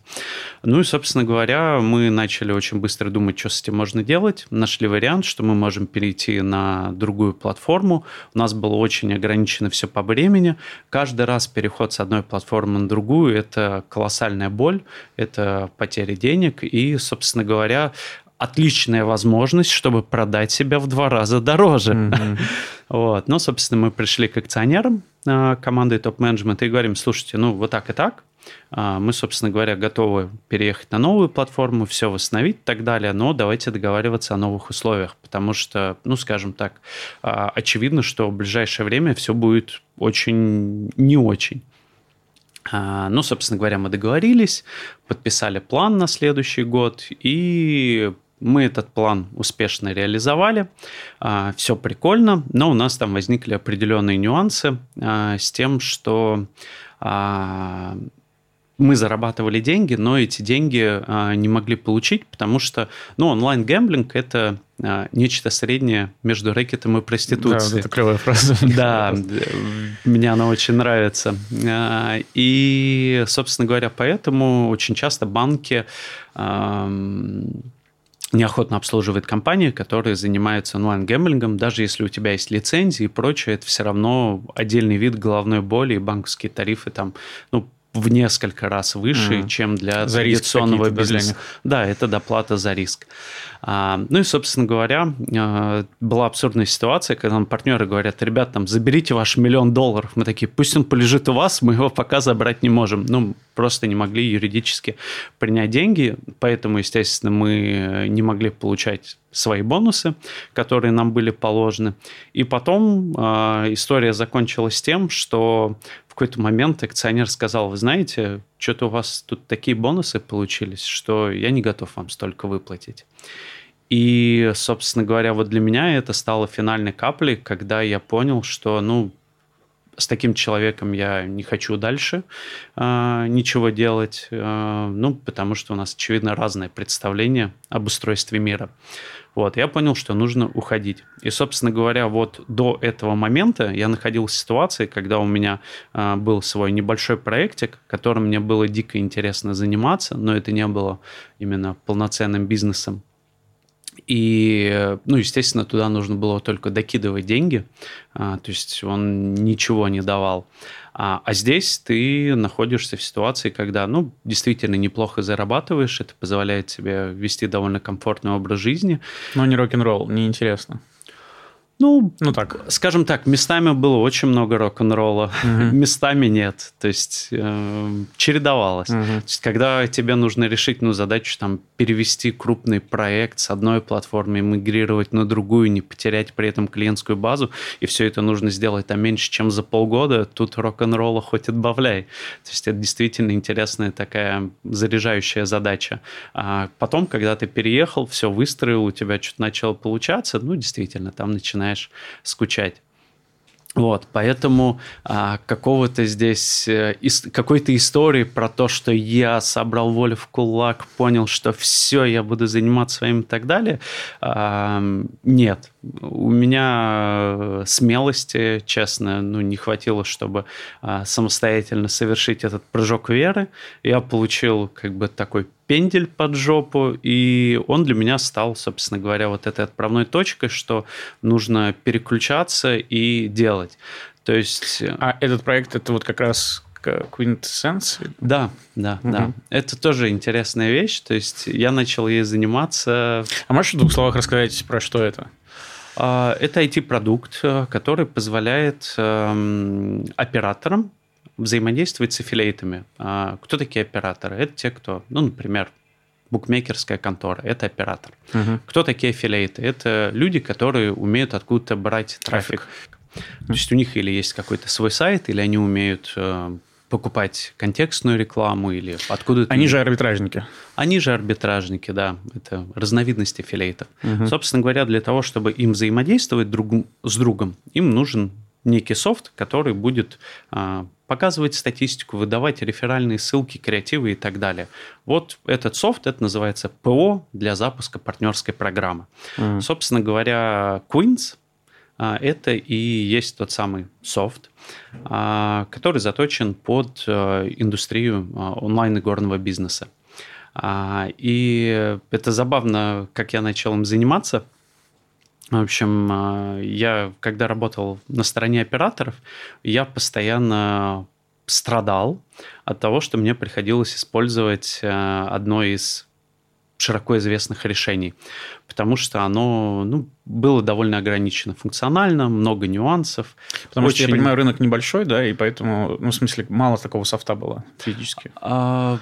Ну и, собственно говоря, мы начали очень быстро думать, что с этим можно делать. Нашли вариант, что мы можем перейти на другую платформу. У нас было очень ограничено все по времени. Каждый раз переход с одной платформы на другую – это колоссальная боль, это потеря денег. И, собственно говоря, отличная возможность, чтобы продать себя в два раза дороже. Mm-hmm. Вот. Ну, собственно, мы пришли к акционерам э, команды топ-менеджмента и говорим, слушайте, ну, вот так и так, а, мы, собственно говоря, готовы переехать на новую платформу, все восстановить и так далее, но давайте договариваться о новых условиях, потому что, ну, скажем так, а, очевидно, что в ближайшее время все будет очень не очень. А, ну, собственно говоря, мы договорились, подписали план на следующий год, и мы этот план успешно реализовали, все прикольно, но у нас там возникли определенные нюансы с тем, что мы зарабатывали деньги, но эти деньги а, не могли получить, потому что ну, онлайн-гэмблинг – это а, нечто среднее между рэкетом и проституцией. Да, это клевая фраза. Да, мне она очень нравится. А, и, собственно говоря, поэтому очень часто банки неохотно обслуживает компании, которые занимаются онлайн-гэмблингом. Даже если у тебя есть лицензии и прочее, это все равно отдельный вид головной боли, и банковские тарифы там, ну, в несколько раз выше, mm. чем для за традиционного бизнеса. Да, это доплата за риск. А, ну и, собственно говоря, а, была абсурдная ситуация, когда нам партнеры говорят, ребят, там, заберите ваш миллион долларов. Мы такие, пусть он полежит у вас, мы его пока забрать не можем. Ну, просто не могли юридически принять деньги, поэтому, естественно, мы не могли получать свои бонусы, которые нам были положены. И потом э, история закончилась тем, что какой-то момент акционер сказал, вы знаете, что-то у вас тут такие бонусы получились, что я не готов вам столько выплатить. И, собственно говоря, вот для меня это стало финальной каплей, когда я понял, что, ну, с таким человеком я не хочу дальше э, ничего делать, э, ну, потому что у нас, очевидно, разное представление об устройстве мира. Вот, я понял, что нужно уходить. И, собственно говоря, вот до этого момента я находился в ситуации, когда у меня э, был свой небольшой проектик, которым мне было дико интересно заниматься, но это не было именно полноценным бизнесом. И, ну, естественно, туда нужно было только докидывать деньги, а, то есть он ничего не давал. А, а здесь ты находишься в ситуации, когда, ну, действительно неплохо зарабатываешь, это позволяет тебе вести довольно комфортный образ жизни. Но не рок-н-ролл, неинтересно. Ну, ну так. Скажем так, местами было очень много рок-н-ролла, uh-huh. местами нет. То есть э, чередовалось. Uh-huh. То есть, когда тебе нужно решить ну, задачу там, перевести крупный проект с одной платформы, мигрировать на другую, не потерять при этом клиентскую базу, и все это нужно сделать там меньше, чем за полгода, тут рок-н-ролла хоть отбавляй. То есть это действительно интересная такая заряжающая задача. А потом, когда ты переехал, все выстроил, у тебя что-то начало получаться, ну, действительно, там начинается начинаешь скучать. Вот, поэтому а, какого-то здесь э, какой-то истории про то, что я собрал волю в кулак, понял, что все, я буду заниматься своим и так далее, а, нет. У меня э, смелости, честно, ну, не хватило, чтобы а, самостоятельно совершить этот прыжок веры. Я получил как бы такой пендель под жопу, и он для меня стал, собственно говоря, вот этой отправной точкой, что нужно переключаться и делать. То есть... Э, а этот проект, это вот как раз Quintessence? Да, да, угу. да. Это тоже интересная вещь. То есть я начал ей заниматься... А можешь в двух словах рассказать, про что это? А, это IT-продукт, э, который позволяет эм, операторам взаимодействовать с аффилейтами. А, кто такие операторы? Это те, кто, ну, например, букмекерская контора, это оператор. Угу. Кто такие аффилейты? Это люди, которые умеют откуда-то брать трафик. трафик. То есть у них или есть какой-то свой сайт, или они умеют э, покупать контекстную рекламу или откуда-то... Они же арбитражники. Они же арбитражники, да. Это разновидность аффилейтов. Угу. Собственно говоря, для того, чтобы им взаимодействовать друг с другом, им нужен некий софт, который будет а, показывать статистику, выдавать реферальные ссылки, креативы и так далее. Вот этот софт, это называется ПО для запуска партнерской программы. Mm. Собственно говоря, Queens это и есть тот самый софт, а, который заточен под а, индустрию онлайн-игорного бизнеса. И это забавно, как я начал им заниматься. В общем, я, когда работал на стороне операторов, я постоянно страдал от того, что мне приходилось использовать одно из широко известных решений, потому что оно ну, было довольно ограничено функционально, много нюансов. Потому Очень... что, я понимаю, рынок небольшой, да, и поэтому, ну, в смысле, мало такого софта было физически. А,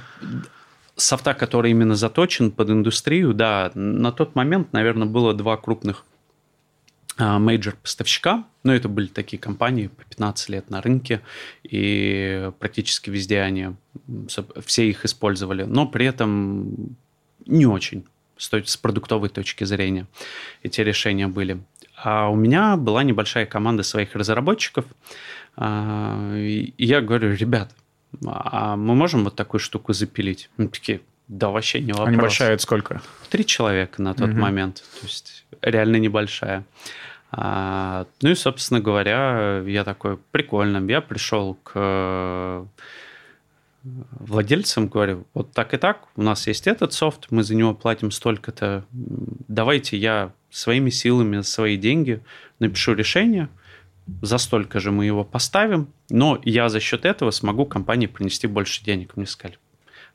софта, который именно заточен под индустрию, да, на тот момент, наверное, было два крупных а, мейджор-поставщика, но это были такие компании по 15 лет на рынке, и практически везде они, все их использовали. Но при этом не очень с продуктовой точки зрения эти решения были. А у меня была небольшая команда своих разработчиков, а, и я говорю, ребят, а мы можем вот такую штуку запилить? Ну, такие, да, вообще не вопрос. А небольшая это сколько? Три человека на тот угу. момент, то есть реально небольшая. А, ну и, собственно говоря, я такой, прикольно, я пришел к владельцам говорю, вот так и так, у нас есть этот софт, мы за него платим столько-то, давайте я своими силами, свои деньги напишу решение, за столько же мы его поставим, но я за счет этого смогу компании принести больше денег. Мне сказали,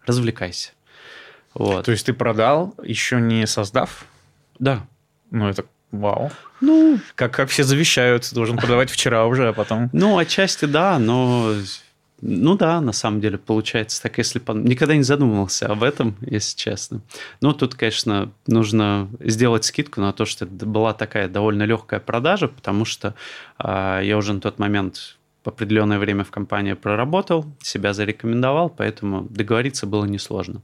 развлекайся. Вот. То есть ты продал, еще не создав? Да. Ну, это вау. Ну, как, как все завещают, должен продавать вчера уже, а потом... Ну, отчасти да, но ну да, на самом деле получается так, если по... никогда не задумывался об этом, если честно. Но тут, конечно, нужно сделать скидку на то, что это была такая довольно легкая продажа, потому что э, я уже на тот момент определенное время в компании проработал, себя зарекомендовал, поэтому договориться было несложно.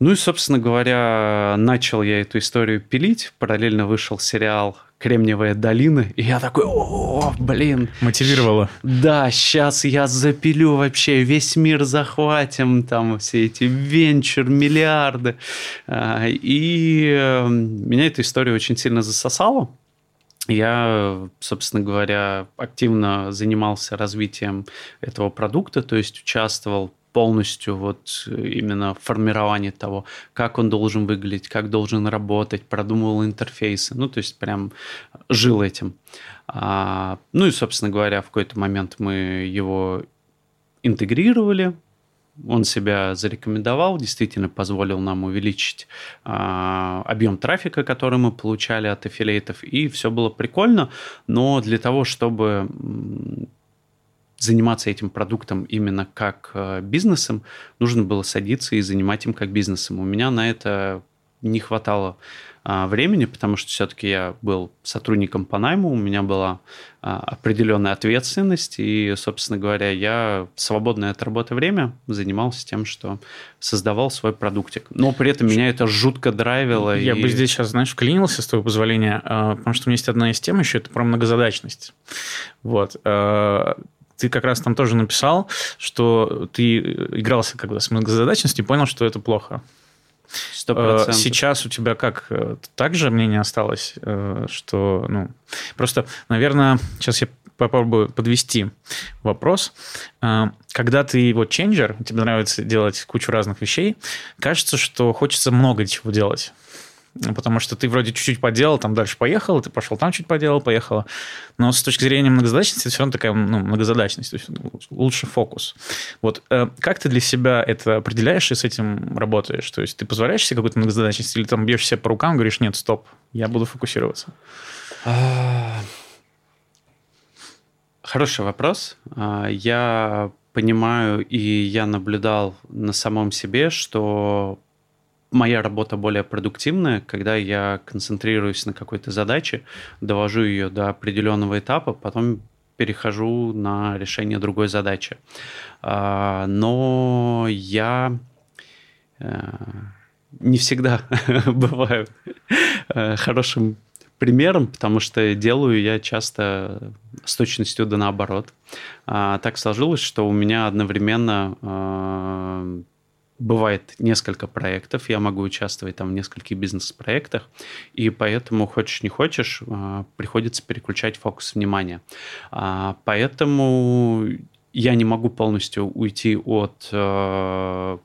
Ну и, собственно говоря, начал я эту историю пилить. Параллельно вышел сериал Кремниевая долина, и я такой, о, блин. Мотивировало. Да, сейчас я запилю вообще, весь мир захватим, там все эти венчур, миллиарды. А, и эм, меня эта история очень сильно засосала. Я, собственно говоря, активно занимался развитием этого продукта, то есть участвовал полностью вот именно формирование того, как он должен выглядеть, как должен работать, продумывал интерфейсы, ну, то есть прям жил этим. А, ну и, собственно говоря, в какой-то момент мы его интегрировали, он себя зарекомендовал, действительно позволил нам увеличить а, объем трафика, который мы получали от аффилейтов, и все было прикольно, но для того, чтобы заниматься этим продуктом именно как э, бизнесом, нужно было садиться и занимать им как бизнесом. У меня на это не хватало а, времени, потому что все-таки я был сотрудником по найму, у меня была а, определенная ответственность, и, собственно говоря, я свободное от работы время занимался тем, что создавал свой продуктик. Но при этом меня это жутко драйвило. Я и... бы здесь сейчас, знаешь, вклинился, с твоего позволения, а, потому что у меня есть одна из тем еще, это про многозадачность. Вот ты как раз там тоже написал, что ты игрался когда с многозадачностью и понял, что это плохо. 100%. Э, сейчас у тебя как? Э, также мнение осталось, э, что, ну, просто, наверное, сейчас я попробую подвести вопрос. Когда ты вот ченджер, тебе нравится делать кучу разных вещей, кажется, что хочется много чего делать. Потому что ты вроде чуть-чуть поделал, там дальше поехал, ты пошел там чуть поделал, поехала. Но с точки зрения многозадачности, это все равно такая ну, многозадачность, то есть лучше фокус. Вот э, как ты для себя это определяешь и с этим работаешь? То есть ты позволяешь себе какую-то многозадачность или там бьешь себя по рукам, говоришь, нет, стоп, я буду фокусироваться? А, хороший вопрос. А, я понимаю и я наблюдал на самом себе, что моя работа более продуктивная, когда я концентрируюсь на какой-то задаче, довожу ее до определенного этапа, потом перехожу на решение другой задачи. А, но я э, не всегда бываю э, хорошим примером, потому что делаю я часто с точностью да наоборот. А, так сложилось, что у меня одновременно а, бывает несколько проектов, я могу участвовать там в нескольких бизнес-проектах, и поэтому хочешь не хочешь, а, приходится переключать фокус внимания. А, поэтому я не могу полностью уйти от а,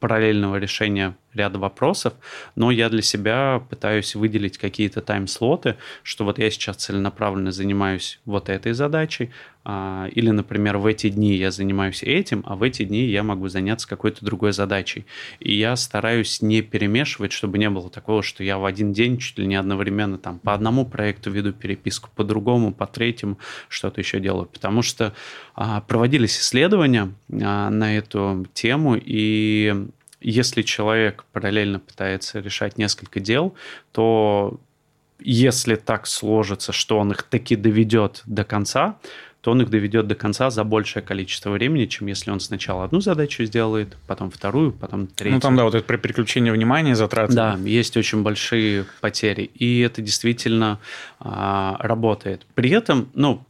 параллельного решения ряда вопросов, но я для себя пытаюсь выделить какие-то тайм-слоты, что вот я сейчас целенаправленно занимаюсь вот этой задачей, а, или, например, в эти дни я занимаюсь этим, а в эти дни я могу заняться какой-то другой задачей. И я стараюсь не перемешивать, чтобы не было такого, что я в один день чуть ли не одновременно там по одному проекту веду переписку, по другому, по третьему что-то еще делаю. Потому что а, проводились исследования а, на эту тему, и если человек параллельно пытается решать несколько дел, то если так сложится, что он их таки доведет до конца, то он их доведет до конца за большее количество времени, чем если он сначала одну задачу сделает, потом вторую, потом третью. Ну, там, да, вот это при переключении внимания затраты. Да, есть очень большие потери, и это действительно а, работает. При этом, ну,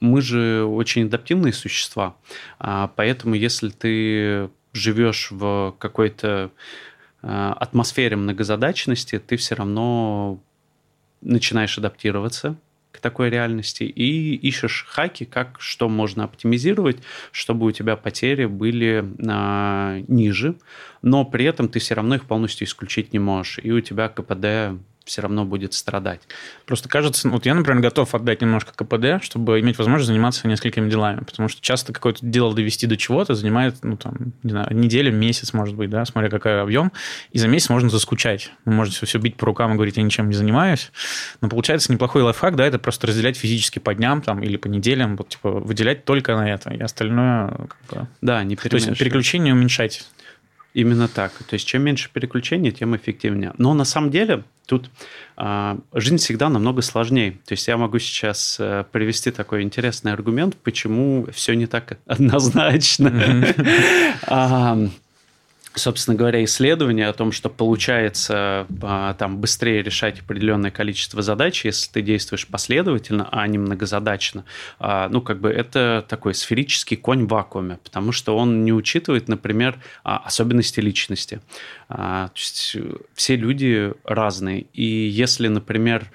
мы же очень адаптивные существа, а, поэтому если ты живешь в какой-то э, атмосфере многозадачности, ты все равно начинаешь адаптироваться к такой реальности и ищешь хаки, как что можно оптимизировать, чтобы у тебя потери были а, ниже, но при этом ты все равно их полностью исключить не можешь, и у тебя КПД все равно будет страдать. Просто кажется, вот я, например, готов отдать немножко КПД, чтобы иметь возможность заниматься несколькими делами, потому что часто какое-то дело довести до чего-то занимает, ну, там, не знаю, неделю, месяц, может быть, да, смотря какой объем, и за месяц можно заскучать. Вы можете все бить по рукам и говорить, я ничем не занимаюсь, но получается неплохой лайфхак, да, это просто разделять физически по дням там или по неделям, вот, типа, выделять только на это, и остальное, как бы... Да, не То есть переключение уменьшать. Именно так. То есть чем меньше переключений, тем эффективнее. Но на самом деле Тут а, жизнь всегда намного сложнее. То есть я могу сейчас а, привести такой интересный аргумент, почему все не так однозначно. Собственно говоря, исследования о том, что получается а, там быстрее решать определенное количество задач, если ты действуешь последовательно, а не многозадачно. А, ну, как бы это такой сферический конь в вакууме, потому что он не учитывает, например, а, особенности личности. То есть все люди разные. И если, например,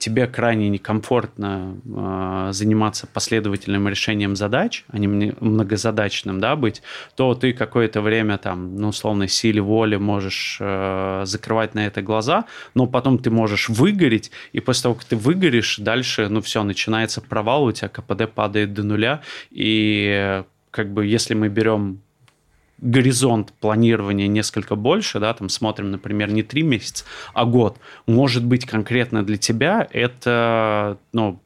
тебе крайне некомфортно а, заниматься последовательным решением задач, а не многозадачным, да, быть, то ты какое-то время там, ну, условно, силе воли можешь э, закрывать на это глаза, но потом ты можешь выгореть, и после того, как ты выгоришь, дальше, ну, все, начинается провал, у тебя КПД падает до нуля, и как бы если мы берем горизонт планирования несколько больше, да, там смотрим, например, не три месяца, а год, может быть, конкретно для тебя это, ну,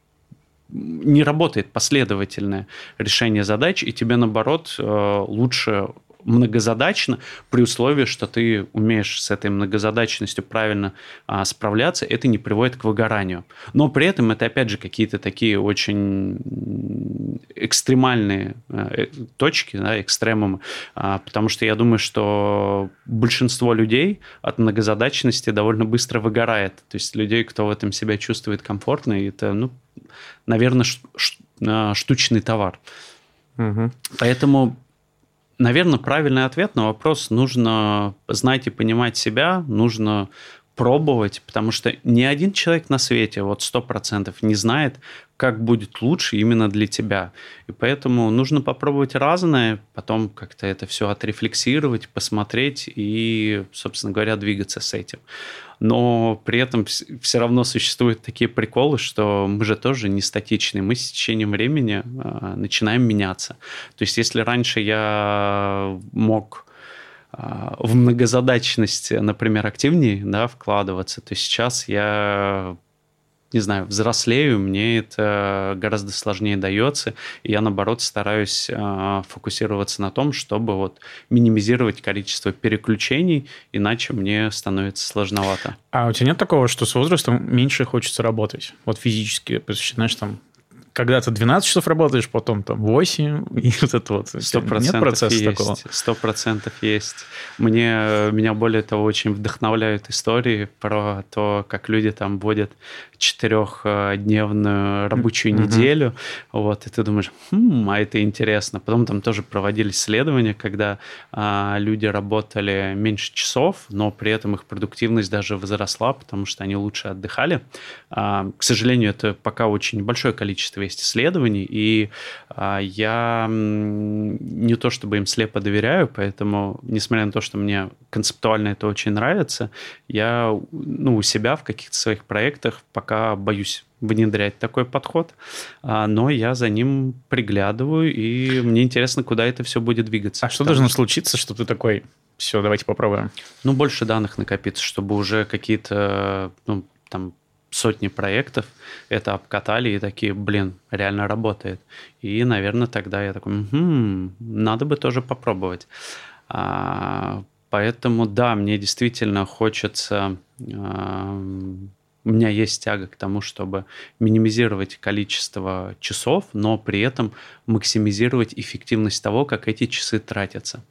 не работает последовательное решение задач, и тебе, наоборот, э, лучше многозадачно, при условии, что ты умеешь с этой многозадачностью правильно а, справляться, это не приводит к выгоранию. Но при этом это, опять же, какие-то такие очень экстремальные э, точки, да, экстремумы, а, потому что я думаю, что большинство людей от многозадачности довольно быстро выгорает. То есть людей, кто в этом себя чувствует комфортно, это, ну, наверное, а, штучный товар. Угу. Поэтому Наверное, правильный ответ на вопрос. Нужно знать и понимать себя, нужно пробовать, потому что ни один человек на свете, вот сто процентов, не знает, как будет лучше именно для тебя. И поэтому нужно попробовать разное, потом как-то это все отрефлексировать, посмотреть и, собственно говоря, двигаться с этим. Но при этом все равно существуют такие приколы, что мы же тоже не статичны. Мы с течением времени э, начинаем меняться. То есть если раньше я мог а, в многозадачность, например, активнее да, вкладываться, то сейчас я не знаю, взрослею, мне это гораздо сложнее дается, и я, наоборот, стараюсь э, фокусироваться на том, чтобы вот минимизировать количество переключений, иначе мне становится сложновато. А у тебя нет такого, что с возрастом меньше хочется работать? Вот физически, знаешь, там когда ты 12 часов работаешь, потом там 8, и вот это вот. Сто процентов есть. Сто процентов есть. Мне, меня более того очень вдохновляют истории про то, как люди там водят четырехдневную рабочую mm-hmm. неделю, вот, и ты думаешь, хм, а это интересно. Потом там тоже проводились исследования, когда а, люди работали меньше часов, но при этом их продуктивность даже возросла, потому что они лучше отдыхали. А, к сожалению, это пока очень большое количество есть исследований, и а, я не то чтобы им слепо доверяю, поэтому, несмотря на то, что мне концептуально это очень нравится, я ну, у себя в каких-то своих проектах пока боюсь внедрять такой подход, а, но я за ним приглядываю, и мне интересно, куда это все будет двигаться. А что должно что... случиться, что ты такой, все, давайте попробуем? Ну, больше данных накопиться, чтобы уже какие-то, ну, там, сотни проектов это обкатали и такие, блин, реально работает. И, наверное, тогда я такой, угу, надо бы тоже попробовать. А, поэтому, да, мне действительно хочется... А, у меня есть тяга к тому, чтобы минимизировать количество часов, но при этом максимизировать эффективность того, как эти часы тратятся.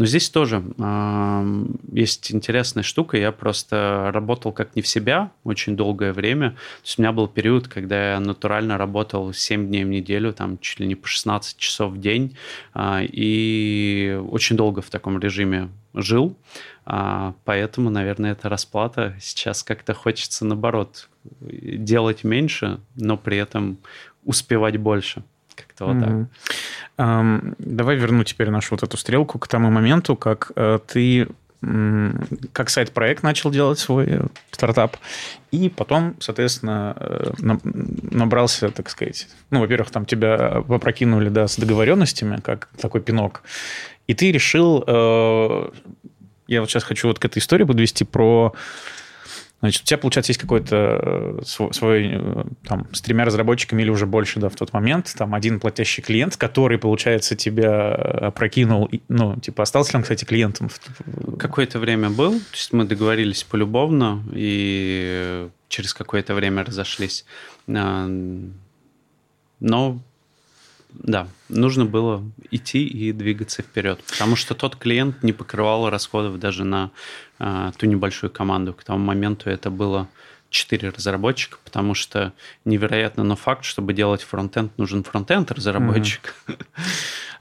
Но здесь тоже э, есть интересная штука. Я просто работал как не в себя очень долгое время. То есть у меня был период, когда я натурально работал 7 дней в неделю, там чуть ли не по 16 часов в день. Э, и очень долго в таком режиме жил. Э, поэтому, наверное, это расплата. Сейчас как-то хочется, наоборот, делать меньше, но при этом успевать больше. Как-то вот mm-hmm. так. Давай верну теперь нашу вот эту стрелку к тому моменту, как uh, ты как сайт-проект начал делать свой э, стартап, и потом, соответственно, э, набрался, так сказать, ну, во-первых, там тебя попрокинули, да, с договоренностями, как такой пинок, и ты решил, э, я вот сейчас хочу вот к этой истории подвести про Значит, у тебя, получается, есть какой-то э, свой, э, там, с тремя разработчиками или уже больше, да, в тот момент, там, один платящий клиент, который, получается, тебя опрокинул, ну, типа, остался ли он, кстати, клиентом? Какое-то время был, то есть мы договорились полюбовно, и через какое-то время разошлись. Но да, нужно было идти и двигаться вперед, потому что тот клиент не покрывал расходов даже на э, ту небольшую команду. К тому моменту это было 4 разработчика, потому что невероятно, но факт, чтобы делать фронтенд, нужен фронтенд разработчик.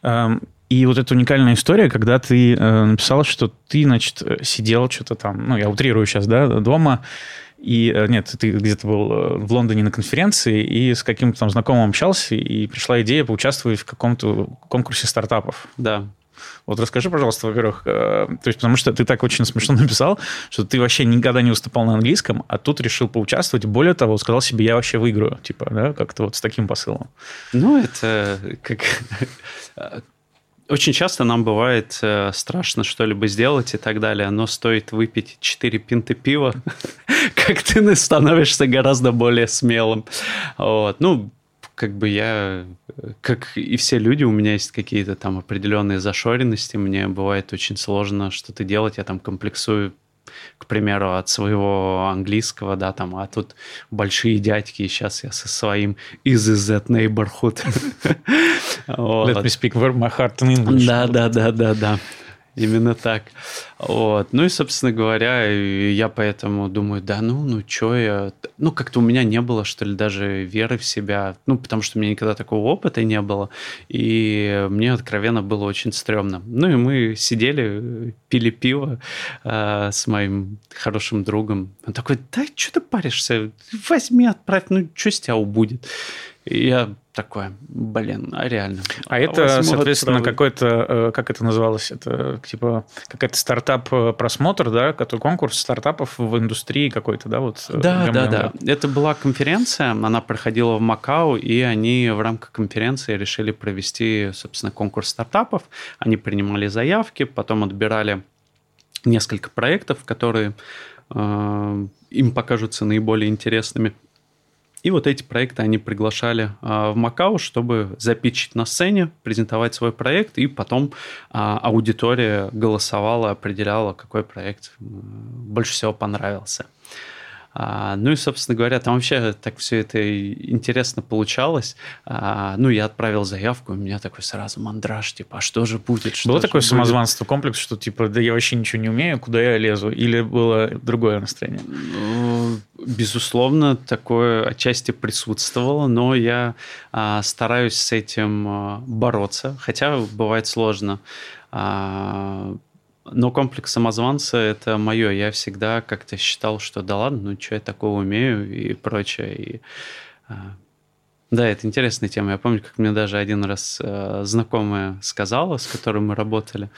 Mm-hmm. И вот эта уникальная история, когда ты э, написал, что ты, значит, сидел что-то там, ну, я утрирую сейчас, да, дома, и э, нет, ты где-то был э, в Лондоне на конференции и с каким-то там знакомым общался, и пришла идея поучаствовать в каком-то конкурсе стартапов. Да. Вот расскажи, пожалуйста, во-первых, э, то есть потому что ты так очень смешно написал, что ты вообще никогда не выступал на английском, а тут решил поучаствовать. Более того, сказал себе, я вообще выиграю, типа, да, как-то вот с таким посылом. Ну, это как очень часто нам бывает э, страшно что-либо сделать и так далее, но стоит выпить 4 пинты пива, как ты становишься гораздо более смелым. Вот. Ну, как бы я, как и все люди, у меня есть какие-то там определенные зашоренности, мне бывает очень сложно что-то делать, я там комплексую к примеру, от своего английского, да, там, а тут большие дядьки, и сейчас я со своим is is that neighborhood. Let me speak my heart in English. Да, да, да, да, да. Именно так. Вот. Ну и, собственно говоря, я поэтому думаю, да ну, ну что я... Ну, как-то у меня не было, что ли, даже веры в себя. Ну, потому что у меня никогда такого опыта не было. И мне откровенно было очень стрёмно. Ну и мы сидели, пили пиво э, с моим хорошим другом. Он такой, да что ты паришься? Возьми, отправь, ну что с тебя убудет? И я такое, блин, а реально. А, это, соответственно, какой-то, э, как это называлось, это типа какая-то стартап-просмотр, да, который конкурс стартапов в индустрии какой-то, да, вот. Э, да, да, да. Это была конференция, она проходила в Макао, и они в рамках конференции решили провести, собственно, конкурс стартапов. Они принимали заявки, потом отбирали несколько проектов, которые э, им покажутся наиболее интересными и вот эти проекты они приглашали а, в Макао, чтобы запичить на сцене, презентовать свой проект, и потом а, аудитория голосовала, определяла, какой проект больше всего понравился. А, ну и, собственно говоря, там вообще так все это интересно получалось. А, ну, я отправил заявку, у меня такой сразу мандраж, типа, а что же будет? Что было такое будет? самозванство, комплекс, что типа, да я вообще ничего не умею, куда я лезу? Или было другое настроение? Ну, безусловно, такое отчасти присутствовало, но я а, стараюсь с этим а, бороться, хотя бывает сложно. Но комплекс самозванца – это мое. Я всегда как-то считал, что да ладно, ну что я такого умею и прочее. И, а, да, это интересная тема. Я помню, как мне даже один раз э, знакомая сказала, с которой мы работали,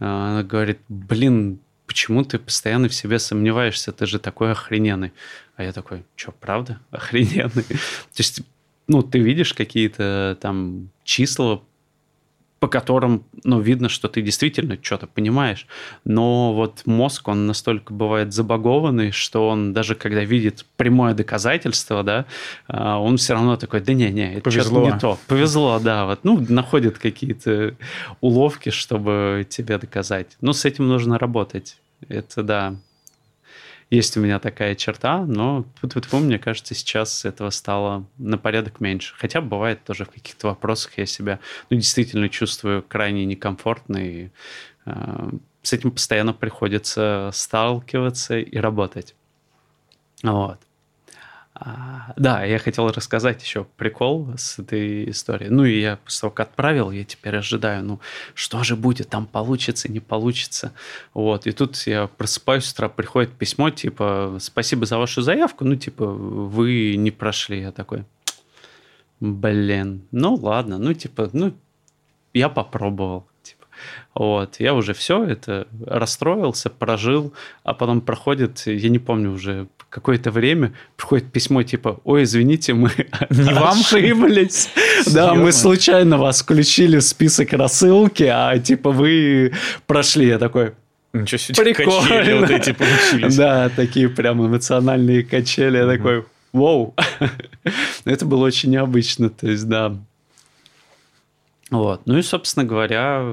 э, она говорит, блин, почему ты постоянно в себе сомневаешься, ты же такой охрененный. А я такой, что, правда? Охрененный? То есть, ну, ты видишь какие-то там числа, по которым, ну, видно, что ты действительно что-то понимаешь. Но вот мозг, он настолько бывает забагованный, что он даже когда видит прямое доказательство, да, а, он все равно такой, да не-не, это что-то не то. Повезло, да, вот, ну, находит какие-то уловки, чтобы тебе доказать. Но с этим нужно работать. Это, да, есть у меня такая черта, но тут мне кажется, сейчас этого стало на порядок меньше. Хотя бывает тоже в каких-то вопросах я себя ну, действительно чувствую крайне некомфортно, и э, с этим постоянно приходится сталкиваться и работать. Вот. А, да, я хотел рассказать еще прикол с этой историей. Ну, и я после того, как отправил, я теперь ожидаю, ну, что же будет, там получится, не получится. Вот, и тут я просыпаюсь с утра, приходит письмо, типа, спасибо за вашу заявку, ну, типа, вы не прошли. Я такой, блин, ну, ладно, ну, типа, ну, я попробовал. Типа. Вот, я уже все это расстроился, прожил, а потом проходит, я не помню уже какое-то время приходит письмо типа, ой, извините, мы не вам ошиблись. Да, мы случайно вас включили в список рассылки, а типа вы прошли. Я такой, Ничего себе, Прикольно. качели вот эти получились. Да, такие прям эмоциональные качели. Я такой, вау. Это было очень необычно. То есть, да, вот. Ну и, собственно говоря,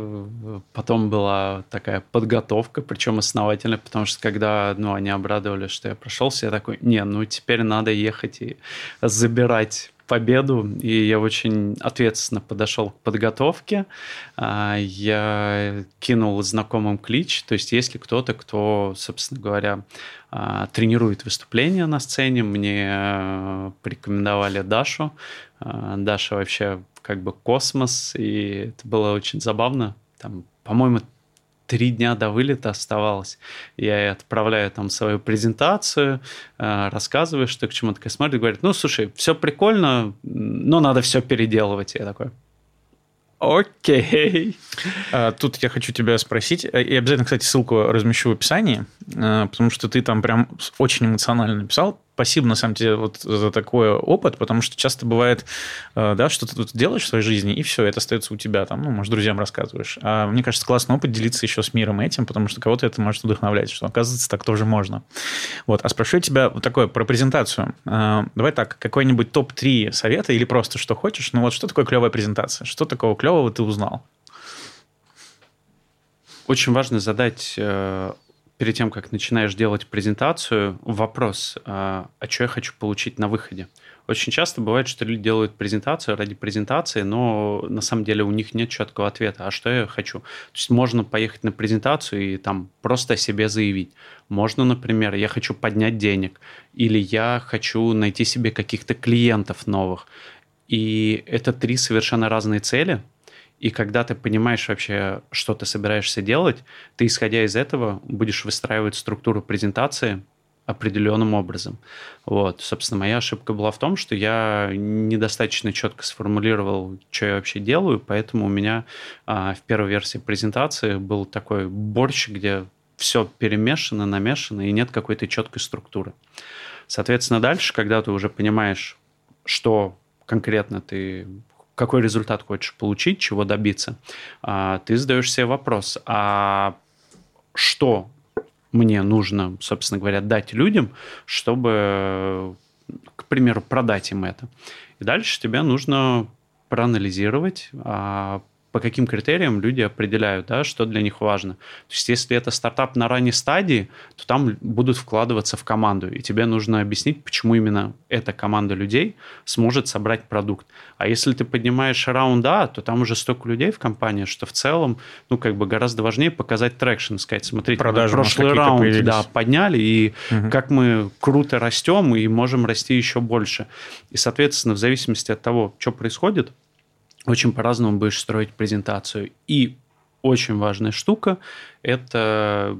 потом была такая подготовка, причем основательная, потому что когда ну, они обрадовались, что я прошелся, я такой, не, ну теперь надо ехать и забирать победу, и я очень ответственно подошел к подготовке. А, я кинул знакомым клич, то есть если кто-то, кто, собственно говоря, а, тренирует выступления на сцене, мне э, порекомендовали Дашу. А, Даша вообще как бы космос, и это было очень забавно. Там, по-моему, три дня до вылета оставалось. Я отправляю там свою презентацию, э, рассказываю, что к чему такая смотрит, говорит, ну, слушай, все прикольно, но надо все переделывать. Я такой, Окей. А, тут я хочу тебя спросить. Э, и обязательно, кстати, ссылку размещу в описании, э, потому что ты там прям очень эмоционально написал спасибо, на самом деле, вот за такой опыт, потому что часто бывает, э, да, что ты тут делаешь в своей жизни, и все, это остается у тебя, там, ну, может, друзьям рассказываешь. А мне кажется, классный опыт делиться еще с миром этим, потому что кого-то это может вдохновлять, что, оказывается, так тоже можно. Вот, а спрошу тебя вот такое про презентацию. Э, давай так, какой-нибудь топ-3 совета или просто что хочешь, ну вот что такое клевая презентация? Что такого клевого ты узнал? Очень важно задать э, перед тем, как начинаешь делать презентацию, вопрос, а, а что я хочу получить на выходе? Очень часто бывает, что люди делают презентацию ради презентации, но на самом деле у них нет четкого ответа, а что я хочу. То есть можно поехать на презентацию и там просто о себе заявить. Можно, например, я хочу поднять денег, или я хочу найти себе каких-то клиентов новых. И это три совершенно разные цели, и когда ты понимаешь вообще, что ты собираешься делать, ты, исходя из этого, будешь выстраивать структуру презентации определенным образом. Вот, собственно, моя ошибка была в том, что я недостаточно четко сформулировал, что я вообще делаю, поэтому у меня а, в первой версии презентации был такой борщ, где все перемешано, намешано, и нет какой-то четкой структуры. Соответственно, дальше, когда ты уже понимаешь, что конкретно ты какой результат хочешь получить, чего добиться, а, ты задаешь себе вопрос, а что мне нужно, собственно говоря, дать людям, чтобы, к примеру, продать им это. И дальше тебе нужно проанализировать, а, по каким критериям люди определяют, да, что для них важно. То есть, если это стартап на ранней стадии, то там будут вкладываться в команду, и тебе нужно объяснить, почему именно эта команда людей сможет собрать продукт. А если ты поднимаешь раунд А, то там уже столько людей в компании, что в целом, ну, как бы гораздо важнее показать traction, сказать, смотрите, Продажи прошлый раунд появились. да, подняли, и Мгм. как мы круто растем и можем расти еще больше. И, соответственно, в зависимости от того, что происходит, очень по-разному будешь строить презентацию. И очень важная штука – это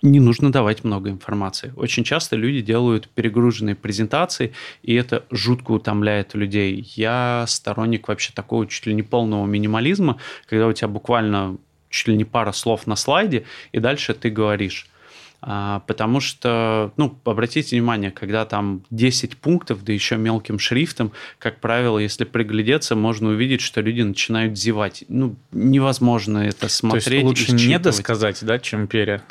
не нужно давать много информации. Очень часто люди делают перегруженные презентации, и это жутко утомляет людей. Я сторонник вообще такого чуть ли не полного минимализма, когда у тебя буквально чуть ли не пара слов на слайде, и дальше ты говоришь. А, потому что, ну, обратите внимание, когда там 10 пунктов, да еще мелким шрифтом, как правило, если приглядеться, можно увидеть, что люди начинают зевать. Ну, невозможно это То смотреть. есть лучше не досказать, да, чем пере.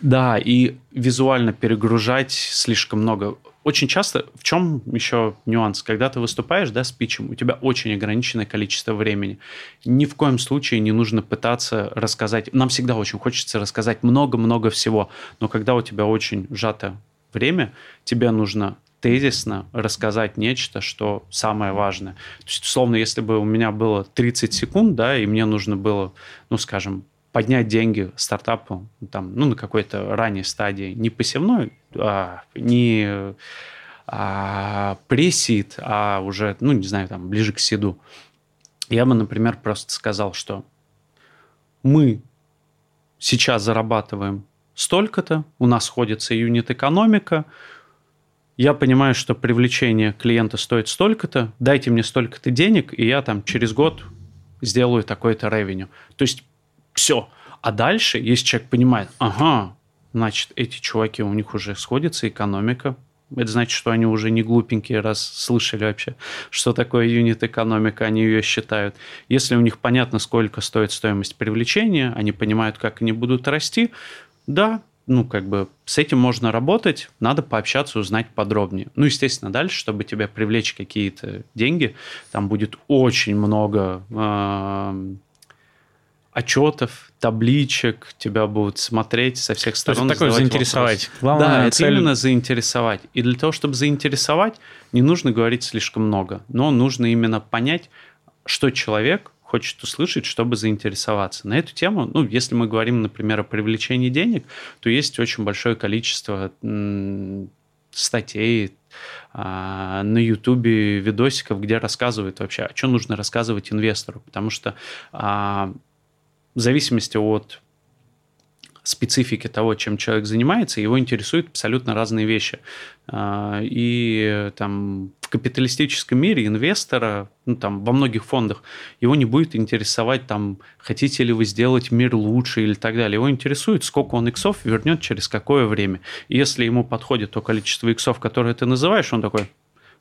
Да, и визуально перегружать слишком много. Очень часто, в чем еще нюанс? Когда ты выступаешь, да, с питчем, у тебя очень ограниченное количество времени. Ни в коем случае не нужно пытаться рассказать. Нам всегда очень хочется рассказать много-много всего, но когда у тебя очень сжато время, тебе нужно тезисно рассказать нечто, что самое важное. То есть, условно, если бы у меня было 30 секунд, да, и мне нужно было, ну, скажем, поднять деньги стартапу там, ну, на какой-то ранней стадии, не посевной, а, не а, пресид, а уже, ну, не знаю, там, ближе к седу. Я бы, например, просто сказал, что мы сейчас зарабатываем столько-то, у нас сходится юнит-экономика, я понимаю, что привлечение клиента стоит столько-то, дайте мне столько-то денег, и я там через год сделаю такой-то ревеню. То есть все. А дальше, если человек понимает, ага, значит, эти чуваки, у них уже сходится экономика, это значит, что они уже не глупенькие, раз слышали вообще, что такое юнит-экономика, они ее считают. Если у них понятно, сколько стоит стоимость привлечения, они понимают, как они будут расти, да, ну, как бы с этим можно работать, надо пообщаться, узнать подробнее. Ну, естественно, дальше, чтобы тебе привлечь какие-то деньги, там будет очень много э, отчетов, табличек, тебя будут смотреть со всех То есть сторон. такое заинтересовать. Главная да, это цель- именно заинтересовать. И для того, чтобы заинтересовать, не нужно говорить слишком много, но нужно именно понять, что человек хочет услышать, чтобы заинтересоваться. На эту тему, ну, если мы говорим, например, о привлечении денег, то есть очень большое количество статей а, на Ютубе, видосиков, где рассказывают вообще, о чем нужно рассказывать инвестору, потому что а, в зависимости от специфики того, чем человек занимается, его интересуют абсолютно разные вещи. А, И там в капиталистическом мире инвестора, ну, там, во многих фондах, его не будет интересовать, там, хотите ли вы сделать мир лучше или так далее. Его интересует, сколько он иксов вернет через какое время. И если ему подходит то количество иксов, которое ты называешь, он такой,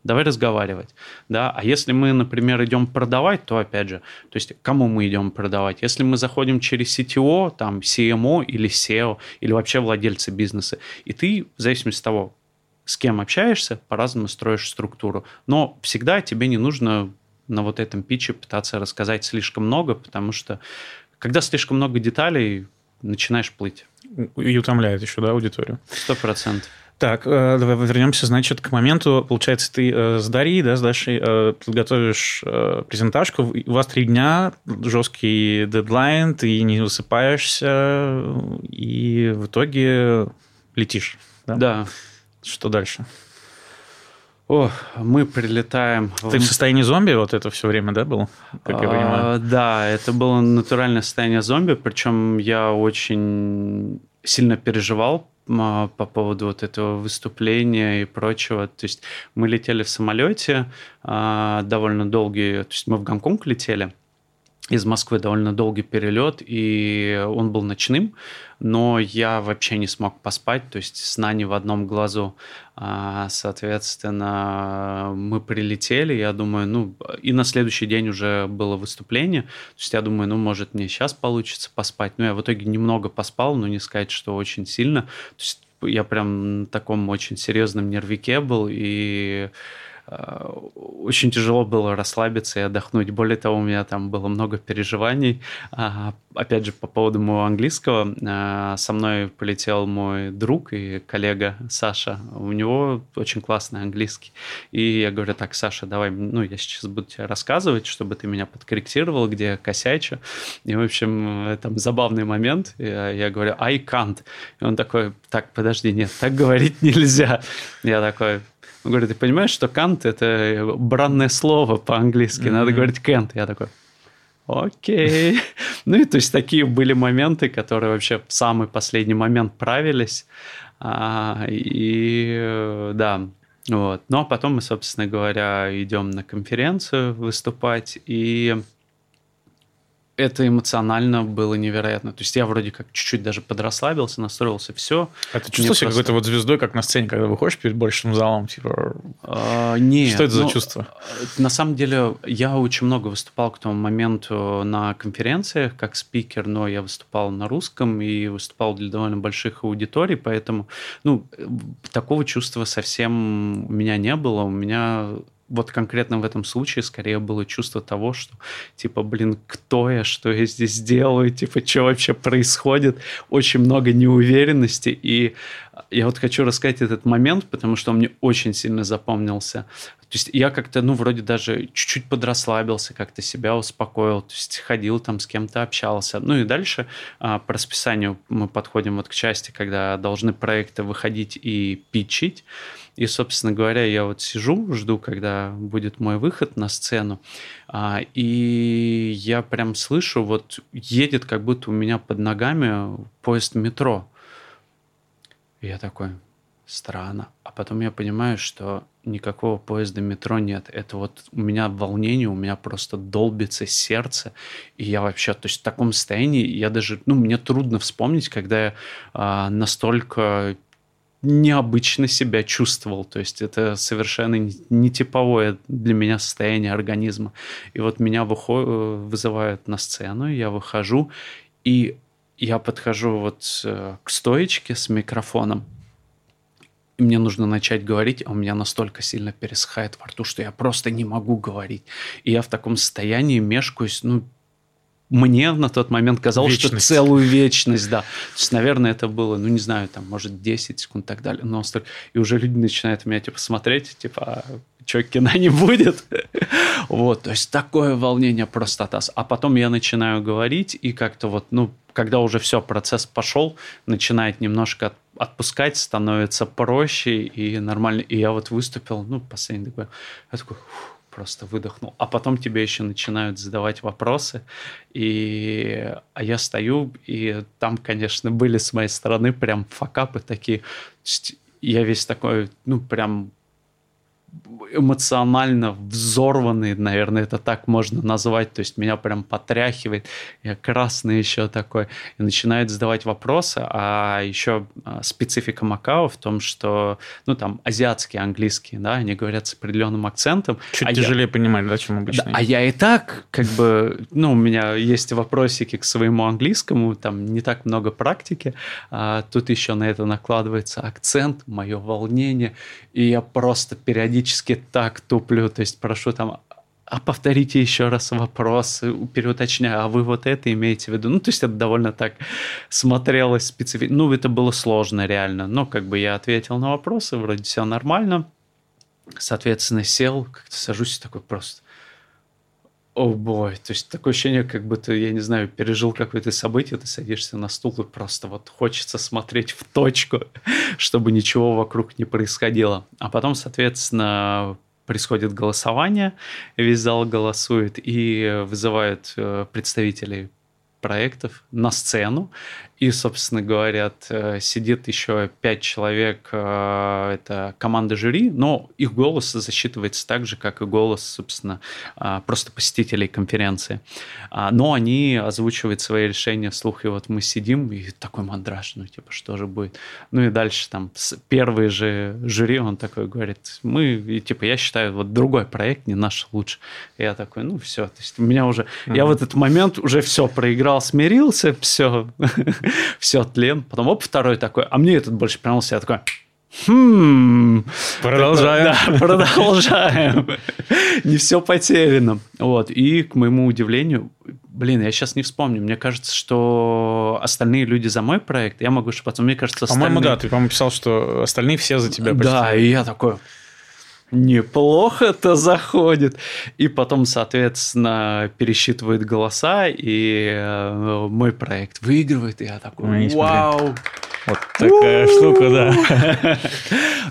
давай разговаривать, да, а если мы, например, идем продавать, то, опять же, то есть кому мы идем продавать? Если мы заходим через CTO, там, CMO или SEO, или вообще владельцы бизнеса, и ты, в зависимости от того, с кем общаешься, по-разному строишь структуру, но всегда тебе не нужно на вот этом питче пытаться рассказать слишком много, потому что когда слишком много деталей, начинаешь плыть. И утомляет еще, да, аудиторию. Сто процентов. Так, э, давай вернемся, значит, к моменту, получается, ты э, с Дарьей, да, с Дашей э, подготовишь презентажку, у вас три дня, жесткий дедлайн, ты не высыпаешься, и в итоге летишь. Да. да. Что дальше? О, мы прилетаем. Ты в состоянии зомби вот это все время, да, был? Как я понимаю. А, да, это было натуральное состояние зомби, причем я очень сильно переживал по поводу вот этого выступления и прочего. То есть мы летели в самолете а, довольно долгий, то есть мы в Гонконг летели, из Москвы довольно долгий перелет, и он был ночным, но я вообще не смог поспать, то есть сна не в одном глазу. А, соответственно, мы прилетели, я думаю, ну, и на следующий день уже было выступление, то есть я думаю, ну, может, мне сейчас получится поспать. Ну, я в итоге немного поспал, но не сказать, что очень сильно. То есть я прям на таком очень серьезном нервике был, и очень тяжело было расслабиться и отдохнуть. Более того, у меня там было много переживаний. А, опять же, по поводу моего английского. Э, со мной полетел мой друг и коллега Саша. У него очень классный английский. И я говорю, так, Саша, давай, ну, я сейчас буду тебе рассказывать, чтобы ты меня подкорректировал, где я косячу. И, в общем, там забавный момент. Я говорю, I can't. И он такой, так, подожди, нет, так говорить нельзя. Я такой, он говорит, ты понимаешь, что кант – это бранное слово по-английски, mm-hmm. надо говорить кент. Я такой, окей. ну и то есть такие были моменты, которые вообще в самый последний момент правились. А, и да, вот. Ну а потом мы, собственно говоря, идем на конференцию выступать, и это эмоционально было невероятно. То есть я вроде как чуть-чуть даже подрасслабился, настроился, все. А ты чувствовал себя просто... какой-то вот звездой, как на сцене, когда выходишь перед большим залом? Типа... А, нет. Что это ну, за чувство? На самом деле, я очень много выступал к тому моменту на конференциях как спикер, но я выступал на русском и выступал для довольно больших аудиторий, поэтому ну, такого чувства совсем у меня не было. У меня вот конкретно в этом случае скорее было чувство того, что типа, блин, кто я, что я здесь делаю, типа, что вообще происходит, очень много неуверенности, и я вот хочу рассказать этот момент, потому что он мне очень сильно запомнился. То есть я как-то, ну, вроде даже чуть-чуть подрасслабился, как-то себя успокоил, то есть ходил там с кем-то общался. Ну и дальше а, по расписанию мы подходим вот к части, когда должны проекты выходить и питчить. И, собственно говоря, я вот сижу, жду, когда будет мой выход на сцену, а, и я прям слышу, вот едет как будто у меня под ногами поезд метро. И я такой, странно. А потом я понимаю, что никакого поезда метро нет. Это вот у меня волнение, у меня просто долбится сердце. И я вообще, то есть в таком состоянии, я даже, ну, мне трудно вспомнить, когда я а, настолько необычно себя чувствовал. То есть это совершенно не типовое для меня состояние организма. И вот меня выход... вызывают на сцену, я выхожу, и я подхожу вот э, к стоечке с микрофоном, и мне нужно начать говорить, а у меня настолько сильно пересыхает во рту, что я просто не могу говорить. И я в таком состоянии мешкаюсь, ну, мне на тот момент казалось, вечность. что целую вечность, да. То есть, наверное, это было, ну, не знаю, там, может, 10 секунд и так далее. Но и уже люди начинают меня, типа, смотреть, типа, а что, кино не будет? вот, то есть, такое волнение просто таз. А потом я начинаю говорить, и как-то вот, ну, когда уже все, процесс пошел, начинает немножко отпускать, становится проще и нормально. И я вот выступил, ну, последний такой, я такой, просто выдохнул. А потом тебе еще начинают задавать вопросы, и а я стою, и там, конечно, были с моей стороны прям факапы такие. Я весь такой, ну, прям эмоционально взорванный, наверное, это так можно назвать. То есть меня прям потряхивает. Я красный еще такой. И начинает задавать вопросы. А еще а, специфика Макао в том, что, ну, там, азиатские, английские, да, они говорят с определенным акцентом. Чуть а тяжелее я... понимать, да, чем обычно. Да, а я и так, как бы, ну, у меня есть вопросики к своему английскому, там не так много практики. А тут еще на это накладывается акцент, мое волнение. И я просто периодически так туплю, то есть прошу там а повторите еще раз вопрос, переуточняю, а вы вот это имеете в виду? Ну, то есть это довольно так смотрелось специфично. Ну, это было сложно реально, но как бы я ответил на вопросы, вроде все нормально. Соответственно, сел, как-то сажусь такой просто о бой, то есть такое ощущение, как будто, я не знаю, пережил какое-то событие, ты садишься на стул и просто вот хочется смотреть в точку, чтобы ничего вокруг не происходило. А потом, соответственно, происходит голосование, весь зал голосует и вызывают э, представителей проектов на сцену, и, собственно, говорят, э, сидит еще пять человек, э, это команда жюри, но их голос засчитывается так же, как и голос, собственно, э, просто посетителей конференции. А, но они озвучивают свои решения вслух, и вот мы сидим, и такой мандраж, ну, типа, что же будет? Ну, и дальше там первый же жюри, он такой говорит, мы, и, типа, я считаю, вот другой проект не наш лучше. И я такой, ну, все, то есть у меня уже, mm-hmm. я в этот момент уже все проиграл, смирился, все, все, тлен. Потом, оп, второй такой, а мне этот больше понравился. Я такой, Хм. Продолжаем. Да, продолжаем. Не все потеряно. Вот. И, к моему удивлению, блин, я сейчас не вспомню. Мне кажется, что остальные люди за мой проект, я могу ошибаться, мне кажется, остальные... По-моему, да, ты, по-моему, писал, что остальные все за тебя почти. Да, и я такой, неплохо-то заходит. И потом, соответственно, пересчитывает голоса, и э, мой проект выигрывает, и я такой, ну, вау! Смотри. Вот такая штука, да.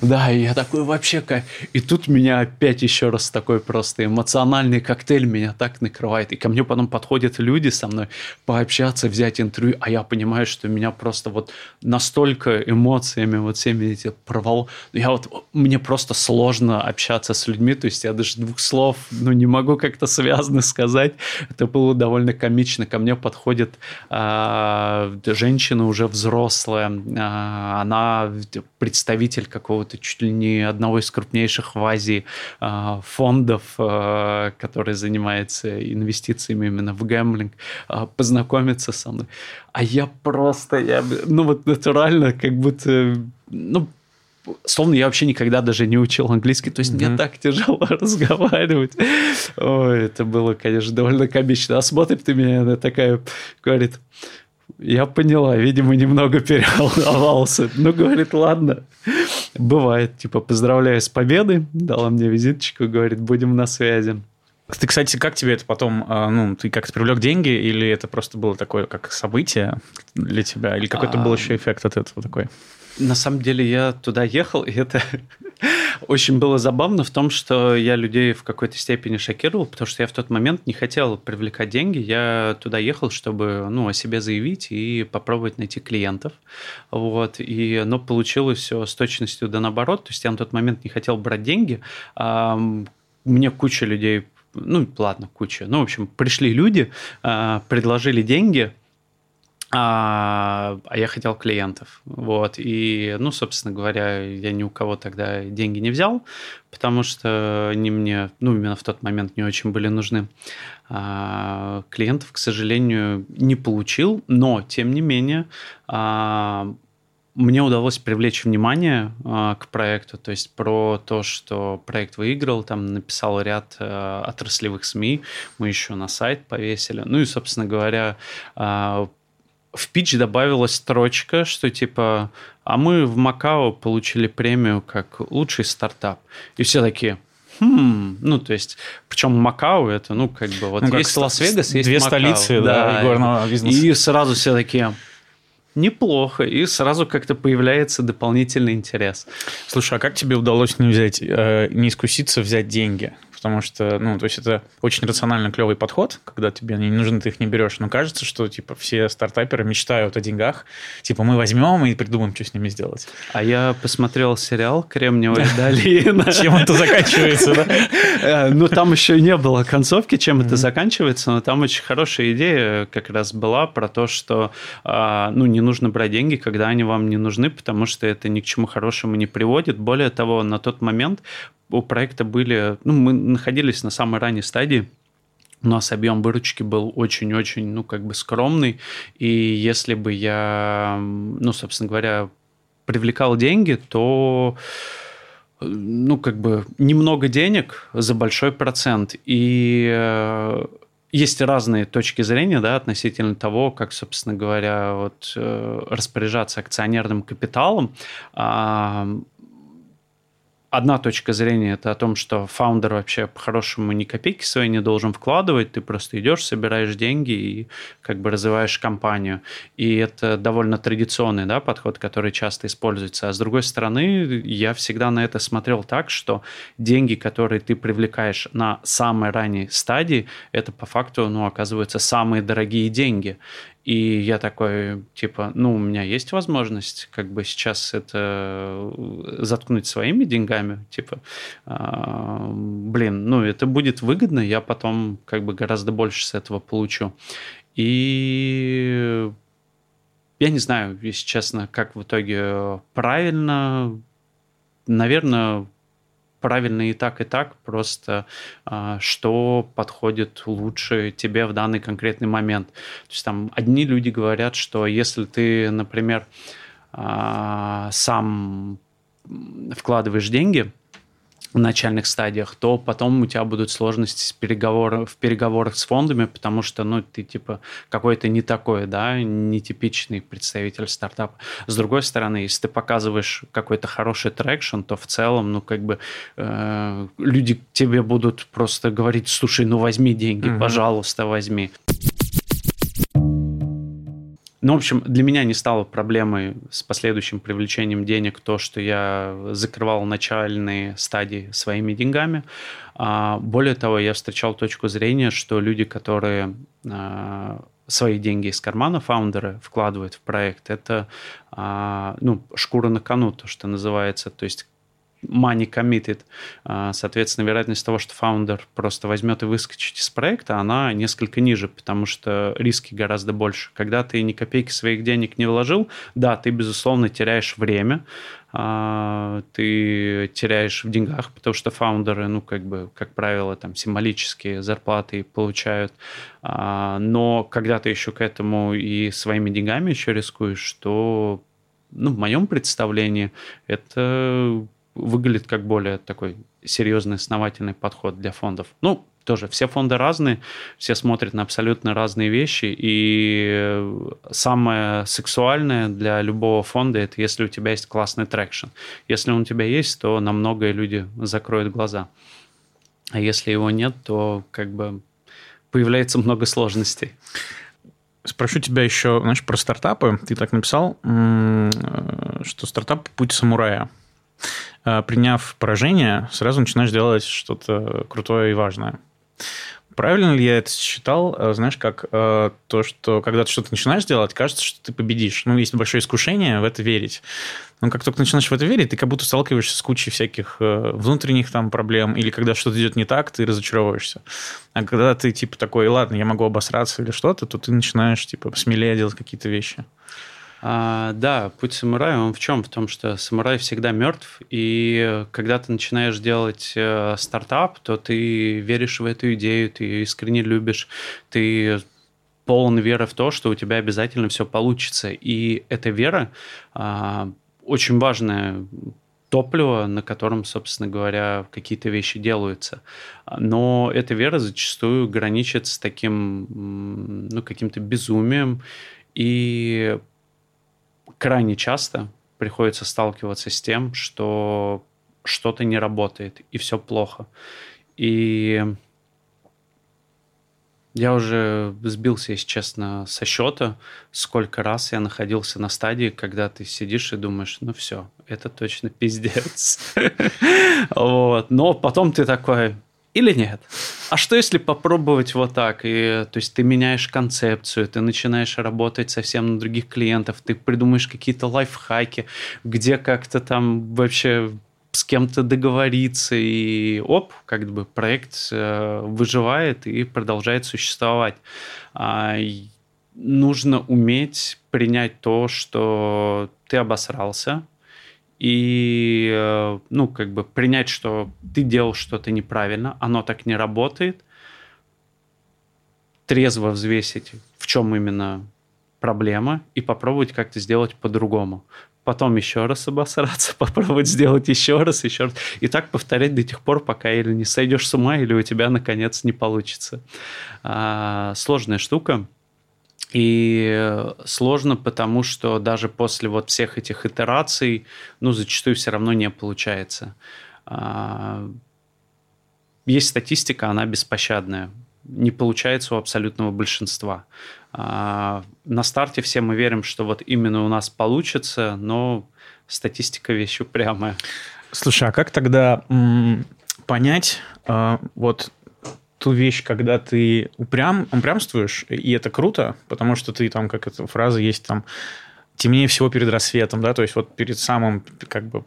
Да, и я такой вообще кайф. И тут меня опять еще раз такой просто эмоциональный коктейль меня так накрывает. И ко мне потом подходят люди со мной пообщаться, взять интервью, а я понимаю, что меня просто вот настолько эмоциями вот всеми эти провал... Я вот... Мне просто сложно общаться с людьми, то есть я даже двух слов, ну, не могу как-то связано сказать. Это было довольно комично. Ко мне подходит а, женщина уже взрослая, она представитель какого-то чуть ли не одного из крупнейших в Азии а, фондов, а, который занимается инвестициями именно в гэмблинг, познакомиться со мной. А я просто, я, ну вот натурально, как будто, ну, словно я вообще никогда даже не учил английский, то есть mm-hmm. мне так тяжело разговаривать. Ой, это было, конечно, довольно комично. А смотрит ты меня, она такая говорит, я поняла, видимо, немного переволновался. Ну, говорит, ладно, бывает. Типа, поздравляю с победой, дала мне визиточку, говорит, будем на связи. Ты, кстати, как тебе это потом, а, ну, ты как-то привлек деньги, или это просто было такое, как событие для тебя, или какой-то был а, еще эффект от этого такой? На самом деле я туда ехал, и это очень было забавно в том, что я людей в какой-то степени шокировал, потому что я в тот момент не хотел привлекать деньги. Я туда ехал, чтобы ну, о себе заявить и попробовать найти клиентов. Вот. И, но получилось все с точностью да наоборот. То есть я на тот момент не хотел брать деньги. А, мне куча людей ну, ладно, куча. Ну, в общем, пришли люди, а, предложили деньги, а, а я хотел клиентов. Вот. И, ну, собственно говоря, я ни у кого тогда деньги не взял, потому что они мне, ну, именно в тот момент не очень были нужны. А, клиентов, к сожалению, не получил, но, тем не менее, а, мне удалось привлечь внимание э, к проекту, то есть про то, что проект выиграл, там написал ряд э, отраслевых СМИ, мы еще на сайт повесили. Ну и, собственно говоря, э, в пич добавилась строчка, что типа, а мы в Макао получили премию как лучший стартап. И все такие, хм, ну, то есть, причем Макао это, ну, как бы, вот ну, есть Лас-Вегас, есть Две Макао. столицы, да, да горного бизнеса. И сразу все такие, неплохо, и сразу как-то появляется дополнительный интерес. Слушай, а как тебе удалось не взять, э, не искуситься взять деньги? Потому что, ну, то есть это очень рационально клевый подход, когда тебе они не нужны, ты их не берешь, но кажется, что, типа, все стартаперы мечтают о деньгах, типа, мы возьмем и придумаем, что с ними сделать. А я посмотрел сериал «Кремниевая долина». Чем это заканчивается, да? Э, ну, там еще не было концовки, чем это заканчивается, но там очень хорошая идея как раз была про то, что, а, ну, не нужно брать деньги, когда они вам не нужны, потому что это ни к чему хорошему не приводит. Более того, на тот момент у проекта были... Ну, мы находились на самой ранней стадии, у нас объем выручки был очень-очень, ну, как бы скромный, и если бы я, ну, собственно говоря, привлекал деньги, то ну, как бы, немного денег за большой процент. И э, есть разные точки зрения, да, относительно того, как, собственно говоря, вот, э, распоряжаться акционерным капиталом. Одна точка зрения это о том, что фаундер вообще по-хорошему ни копейки свои не должен вкладывать, ты просто идешь, собираешь деньги и как бы развиваешь компанию. И это довольно традиционный да, подход, который часто используется. А с другой стороны, я всегда на это смотрел так, что деньги, которые ты привлекаешь на самой ранней стадии, это по факту, ну, оказываются самые дорогие деньги. И я такой, типа, ну, у меня есть возможность как бы сейчас это э, заткнуть своими деньгами, типа, э, блин, ну, это будет выгодно, я потом как бы гораздо больше с этого получу. И я не знаю, если честно, как в итоге правильно, наверное, правильно и так, и так, просто а, что подходит лучше тебе в данный конкретный момент. То есть там одни люди говорят, что если ты, например, а, сам вкладываешь деньги, в начальных стадиях, то потом у тебя будут сложности с переговор... в переговорах с фондами, потому что, ну, ты, типа, какой-то не такой, да, нетипичный представитель стартапа. С другой стороны, если ты показываешь какой-то хороший traction, то в целом, ну, как бы, э, люди тебе будут просто говорить, слушай, ну, возьми деньги, угу. пожалуйста, возьми. Ну, в общем, для меня не стало проблемой с последующим привлечением денег то, что я закрывал начальные стадии своими деньгами. А, более того, я встречал точку зрения, что люди, которые а, свои деньги из кармана фаундеры вкладывают в проект, это а, ну, шкура на кону, то, что называется. То есть money committed. А, соответственно, вероятность того, что фаундер просто возьмет и выскочит из проекта, она несколько ниже, потому что риски гораздо больше. Когда ты ни копейки своих денег не вложил, да, ты, безусловно, теряешь время, а, ты теряешь в деньгах, потому что фаундеры, ну, как бы, как правило, там, символические зарплаты получают. А, но когда ты еще к этому и своими деньгами еще рискуешь, то ну, в моем представлении это выглядит как более такой серьезный, основательный подход для фондов. Ну, тоже все фонды разные, все смотрят на абсолютно разные вещи, и самое сексуальное для любого фонда это если у тебя есть классный traction. Если он у тебя есть, то на многое люди закроют глаза. А если его нет, то как бы появляется много сложностей. Спрошу тебя еще, знаешь, про стартапы. Ты так написал, э, что стартап – путь самурая. Э, приняв поражение, сразу начинаешь делать что-то крутое и важное. Правильно ли я это считал? Э, знаешь, как э, то, что когда ты что-то начинаешь делать, кажется, что ты победишь. Ну, есть большое искушение в это верить. Но как только начинаешь в это верить, ты как будто сталкиваешься с кучей всяких внутренних там проблем, или когда что-то идет не так, ты разочаровываешься. А когда ты типа такой, ладно, я могу обосраться или что-то, то ты начинаешь типа смелее делать какие-то вещи. А, да, путь самурая, он в чем? В том, что самурай всегда мертв, и когда ты начинаешь делать э, стартап, то ты веришь в эту идею, ты ее искренне любишь, ты полон веры в то, что у тебя обязательно все получится. И эта вера а, очень важная топливо, на котором, собственно говоря, какие-то вещи делаются. Но эта вера зачастую граничит с таким, ну, каким-то безумием, и крайне часто приходится сталкиваться с тем, что что-то не работает, и все плохо. И я уже сбился, если честно, со счета, сколько раз я находился на стадии, когда ты сидишь и думаешь, ну все, это точно пиздец. Вот. Но потом ты такой, или нет? А что если попробовать вот так? И, то есть ты меняешь концепцию, ты начинаешь работать совсем на других клиентов, ты придумаешь какие-то лайфхаки, где как-то там вообще с кем-то договориться, и оп, как бы проект э, выживает и продолжает существовать. А, нужно уметь принять то, что ты обосрался, и, э, ну, как бы принять, что ты делал что-то неправильно, оно так не работает, трезво взвесить, в чем именно проблема, и попробовать как-то сделать по-другому. потом еще раз обосраться, попробовать сделать еще раз, еще раз. И так повторять до тех пор, пока или не сойдешь с ума, или у тебя, наконец, не получится. А, сложная штука. И сложно, потому что даже после вот всех этих итераций, ну, зачастую все равно не получается. А, есть статистика, она беспощадная. Не получается у абсолютного большинства. А, на старте все мы верим, что вот именно у нас получится, но статистика вещь упрямая. Слушай, а как тогда понять, э, вот ту вещь, когда ты упрям, упрямствуешь, и это круто, потому что ты там, как эта фраза есть, там, темнее всего перед рассветом, да, то есть вот перед самым, как бы,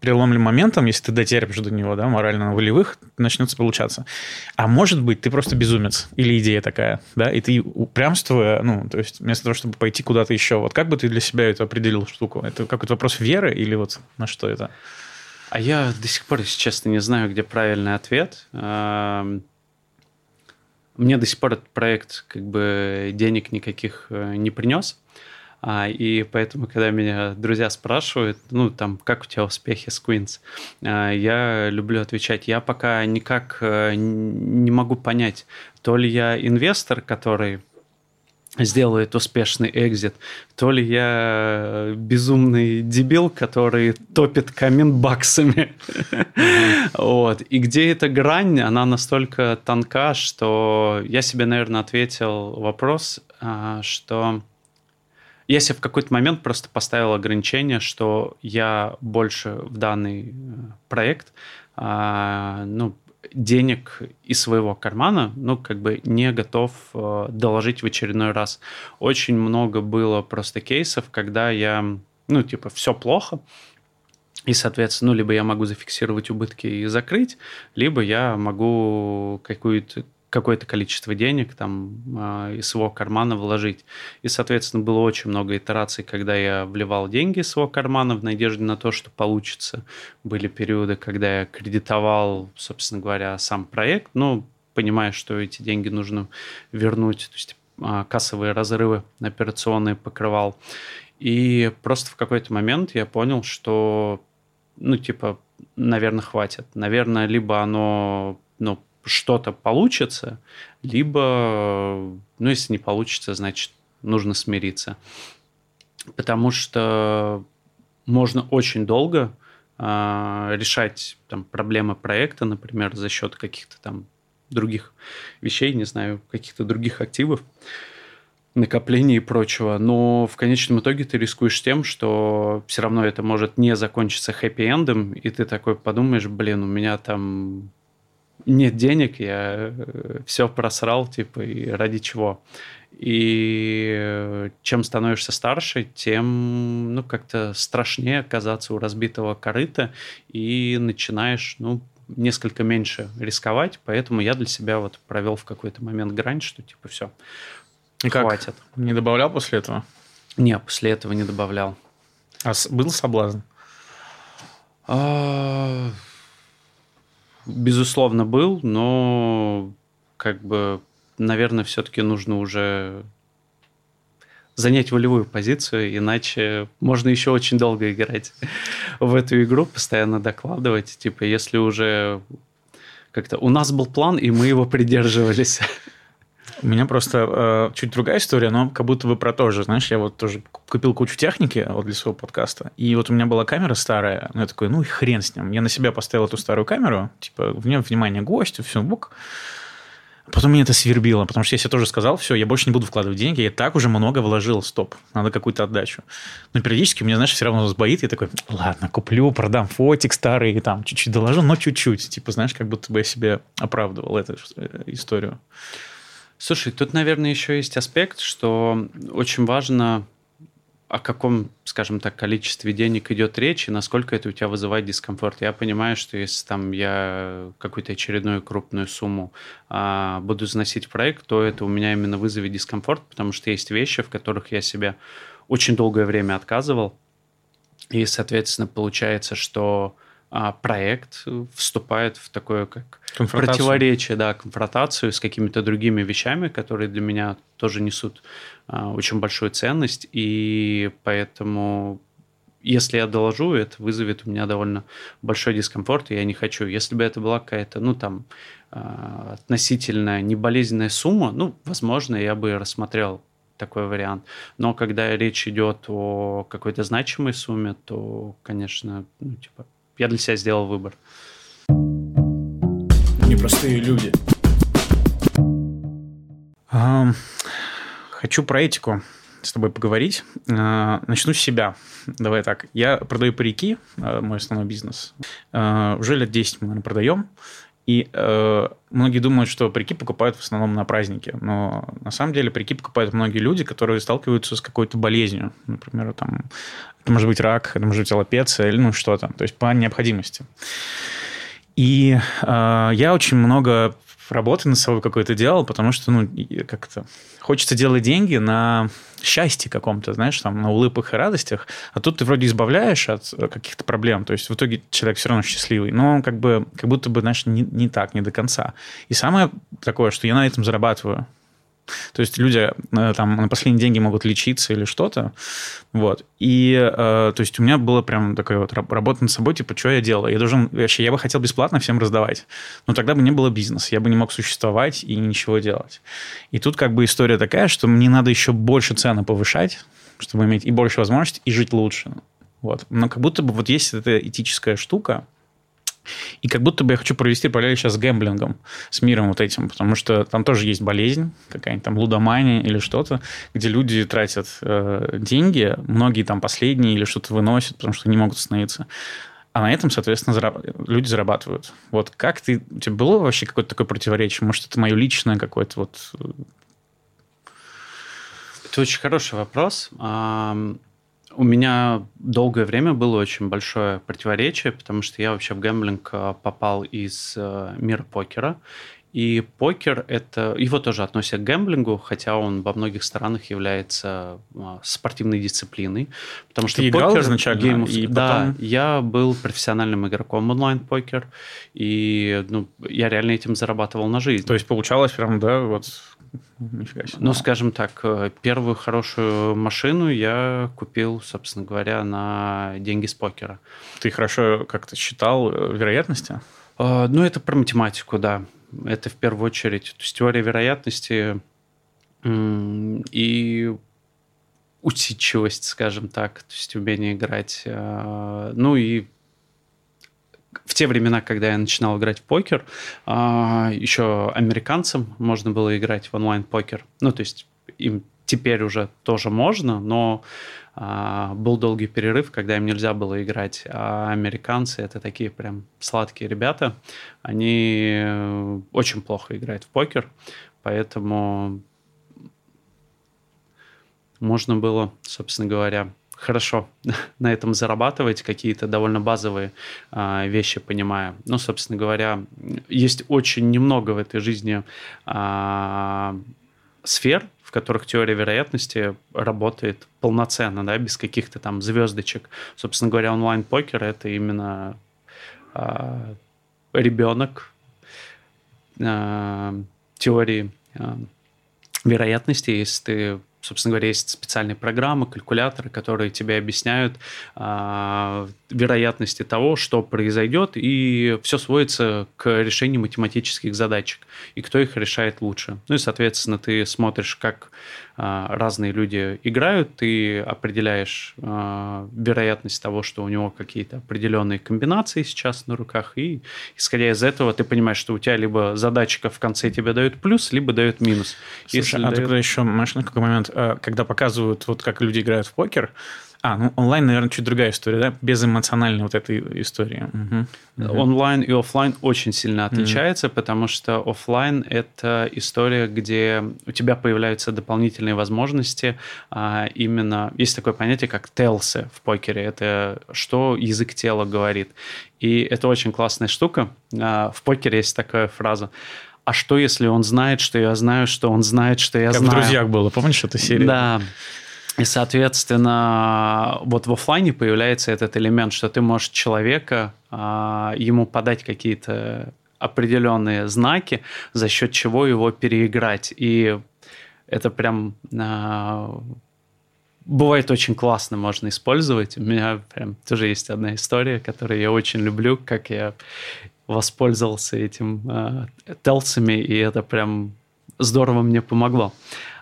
переломным моментом, если ты дотерпишь до него, да, морально-волевых, начнется получаться. А может быть, ты просто безумец, или идея такая, да, и ты упрямствуя, ну, то есть вместо того, чтобы пойти куда-то еще, вот как бы ты для себя это определил штуку? Это какой-то вопрос веры или вот на что это? А я до сих пор, если честно, не знаю, где правильный ответ. Мне до сих пор этот проект как бы денег никаких э, не принес. А, и поэтому, когда меня друзья спрашивают, ну, там, как у тебя успехи с Queens, а, я люблю отвечать, я пока никак э, не могу понять, то ли я инвестор, который сделает успешный экзит, то ли я безумный дебил, который топит камин баксами. вот. И где эта грань, она настолько тонка, что я себе, наверное, ответил вопрос, а, что я себе в какой-то момент просто поставил ограничение, что я больше в данный э, проект а, ну, денег из своего кармана, ну, как бы не готов э, доложить в очередной раз. Очень много было просто кейсов, когда я, ну, типа, все плохо, и, соответственно, ну, либо я могу зафиксировать убытки и закрыть, либо я могу какую-то какое-то количество денег там э, из своего кармана вложить. И, соответственно, было очень много итераций, когда я вливал деньги из своего кармана в надежде на то, что получится. Были периоды, когда я кредитовал, собственно говоря, сам проект, но понимая, что эти деньги нужно вернуть, то есть э, кассовые разрывы операционные покрывал. И просто в какой-то момент я понял, что, ну, типа, наверное, хватит. Наверное, либо оно ну, что-то получится, либо, ну, если не получится, значит, нужно смириться. Потому что можно очень долго э, решать там, проблемы проекта, например, за счет каких-то там других вещей, не знаю, каких-то других активов, накоплений и прочего. Но в конечном итоге ты рискуешь тем, что все равно это может не закончиться хэппи-эндом, и ты такой подумаешь, блин, у меня там нет денег, я э, все просрал, типа, и ради чего. И э, чем становишься старше, тем, ну, как-то страшнее оказаться у разбитого корыта, и начинаешь, ну, несколько меньше рисковать, поэтому я для себя вот провел в какой-то момент грань, что, типа, все, и хватит. Как? Не добавлял после этого? Не, после этого не добавлял. А был соблазн? Безусловно, был, но как бы, наверное, все-таки нужно уже занять волевую позицию, иначе можно еще очень долго играть в эту игру, постоянно докладывать. Типа, если уже как-то у нас был план, и мы его придерживались. У меня просто э, чуть другая история, но как будто бы про то же. Знаешь, я вот тоже купил кучу техники вот для своего подкаста, и вот у меня была камера старая, ну, я такой, ну, и хрен с ним. Я на себя поставил эту старую камеру, типа, в нее внимание гостю, все, бук. Потом мне это свербило, потому что я себе тоже сказал, все, я больше не буду вкладывать деньги, я так уже много вложил, стоп, надо какую-то отдачу. Но периодически меня, знаешь, все равно сбоит, я такой, ладно, куплю, продам фотик старый, там, чуть-чуть доложу, но чуть-чуть. Типа, знаешь, как будто бы я себе оправдывал эту э, историю. Слушай, тут, наверное, еще есть аспект, что очень важно о каком, скажем так, количестве денег идет речь и насколько это у тебя вызывает дискомфорт. Я понимаю, что если там я какую-то очередную крупную сумму а, буду заносить в проект, то это у меня именно вызовет дискомфорт, потому что есть вещи, в которых я себе очень долгое время отказывал. И, соответственно, получается, что а, проект вступает в такое как противоречие, да, конфронтацию с какими-то другими вещами, которые для меня тоже несут а, очень большую ценность, и поэтому если я доложу, это вызовет у меня довольно большой дискомфорт, и я не хочу. Если бы это была какая-то, ну, там, а, относительно неболезненная сумма, ну, возможно, я бы рассмотрел такой вариант. Но когда речь идет о какой-то значимой сумме, то, конечно, ну, типа, я для себя сделал выбор. Непростые люди. Хочу про этику с тобой поговорить. А, начну с себя. Давай так. Я продаю парики, а, мой основной бизнес. А, уже лет 10 мы, наверное, продаем. И э, многие думают, что парики покупают в основном на праздники. Но на самом деле парики покупают многие люди, которые сталкиваются с какой-то болезнью. Например, там, это может быть рак, это может быть аллопеция или ну, что-то. То есть по необходимости. И э, я очень много работы над собой какой-то делал, потому что, ну, как-то хочется делать деньги на счастье каком-то, знаешь, там, на улыбках и радостях, а тут ты вроде избавляешь от э, каких-то проблем, то есть в итоге человек все равно счастливый, но как бы, как будто бы, знаешь, не, не так, не до конца. И самое такое, что я на этом зарабатываю, то есть люди э, там на последние деньги могут лечиться или что-то. Вот. И э, то есть у меня было прям такая вот работа над собой, типа, что я делаю? Я должен, вообще, я бы хотел бесплатно всем раздавать. Но тогда бы не было бизнеса, я бы не мог существовать и ничего делать. И тут как бы история такая, что мне надо еще больше цены повышать, чтобы иметь и больше возможностей, и жить лучше. Вот. Но как будто бы вот есть эта этическая штука, и как будто бы я хочу провести параллель сейчас с гэмблингом, с миром вот этим, потому что там тоже есть болезнь, какая-нибудь там лудомания или что-то, где люди тратят э, деньги, многие там последние или что-то выносят, потому что не могут остановиться. А на этом, соответственно, зараб... люди зарабатывают. Вот как ты... У тебя было вообще какое-то такое противоречие? Может, это мое личное какое-то вот... Э, это очень хороший вопрос. У меня долгое время было очень большое противоречие, потому что я вообще в гэмблинг э, попал из э, мира покера. И покер это его тоже относят к гэмблингу, хотя он во многих странах является э, спортивной дисциплиной, потому что Ты покер изначально геймов, и да, я был профессиональным игроком онлайн покер, и ну я реально этим зарабатывал на жизнь. То есть получалось прям да вот Нифига себе. Ну, скажем так, э, первую хорошую машину я купил, собственно говоря, на деньги с покера. Ты хорошо как-то считал э, вероятности? Uh, ну, это про математику, да. Это в первую очередь. То есть теория вероятности и усидчивость, скажем так, то есть умение играть. Ну и в те времена, когда я начинал играть в покер, а, еще американцам можно было играть в онлайн-покер. Ну, то есть им теперь уже тоже можно, но был долгий перерыв, когда им нельзя было играть. А американцы это такие прям сладкие ребята. Они э, очень плохо играют в покер, поэтому можно было, собственно говоря, хорошо на этом зарабатывать, какие-то довольно базовые а, вещи понимая. Ну, собственно говоря, есть очень немного в этой жизни а, сфер, в которых теория вероятности работает полноценно, да, без каких-то там звездочек. Собственно говоря, онлайн-покер это именно а, ребенок а, теории а, вероятности, если ты собственно говоря, есть специальные программы, калькуляторы, которые тебе объясняют э, вероятности того, что произойдет, и все сводится к решению математических задачек, и кто их решает лучше. Ну и, соответственно, ты смотришь, как э, разные люди играют, ты определяешь э, вероятность того, что у него какие-то определенные комбинации сейчас на руках, и исходя из этого ты понимаешь, что у тебя либо задачка в конце тебе дает плюс, либо дает минус. Слушай, Если а дает... тогда еще, знаешь, на какой момент Э, когда показывают, вот как люди играют в покер, а, ну онлайн, наверное, чуть другая история, да? Без эмоциональной вот этой истории. Угу. Угу. Онлайн и офлайн очень сильно отличается, угу. потому что офлайн это история, где у тебя появляются дополнительные возможности. А именно есть такое понятие, как телсы в покере. Это что язык тела говорит. И это очень классная штука. А, в покере есть такая фраза а что, если он знает, что я знаю, что он знает, что я как знаю? в «Друзьях» было, помнишь эту серию? Да. И, соответственно, вот в офлайне появляется этот элемент, что ты можешь человека, а, ему подать какие-то определенные знаки, за счет чего его переиграть. И это прям а, бывает очень классно можно использовать. У меня прям тоже есть одна история, которую я очень люблю, как я воспользовался этим э, телсами, и это прям здорово мне помогло.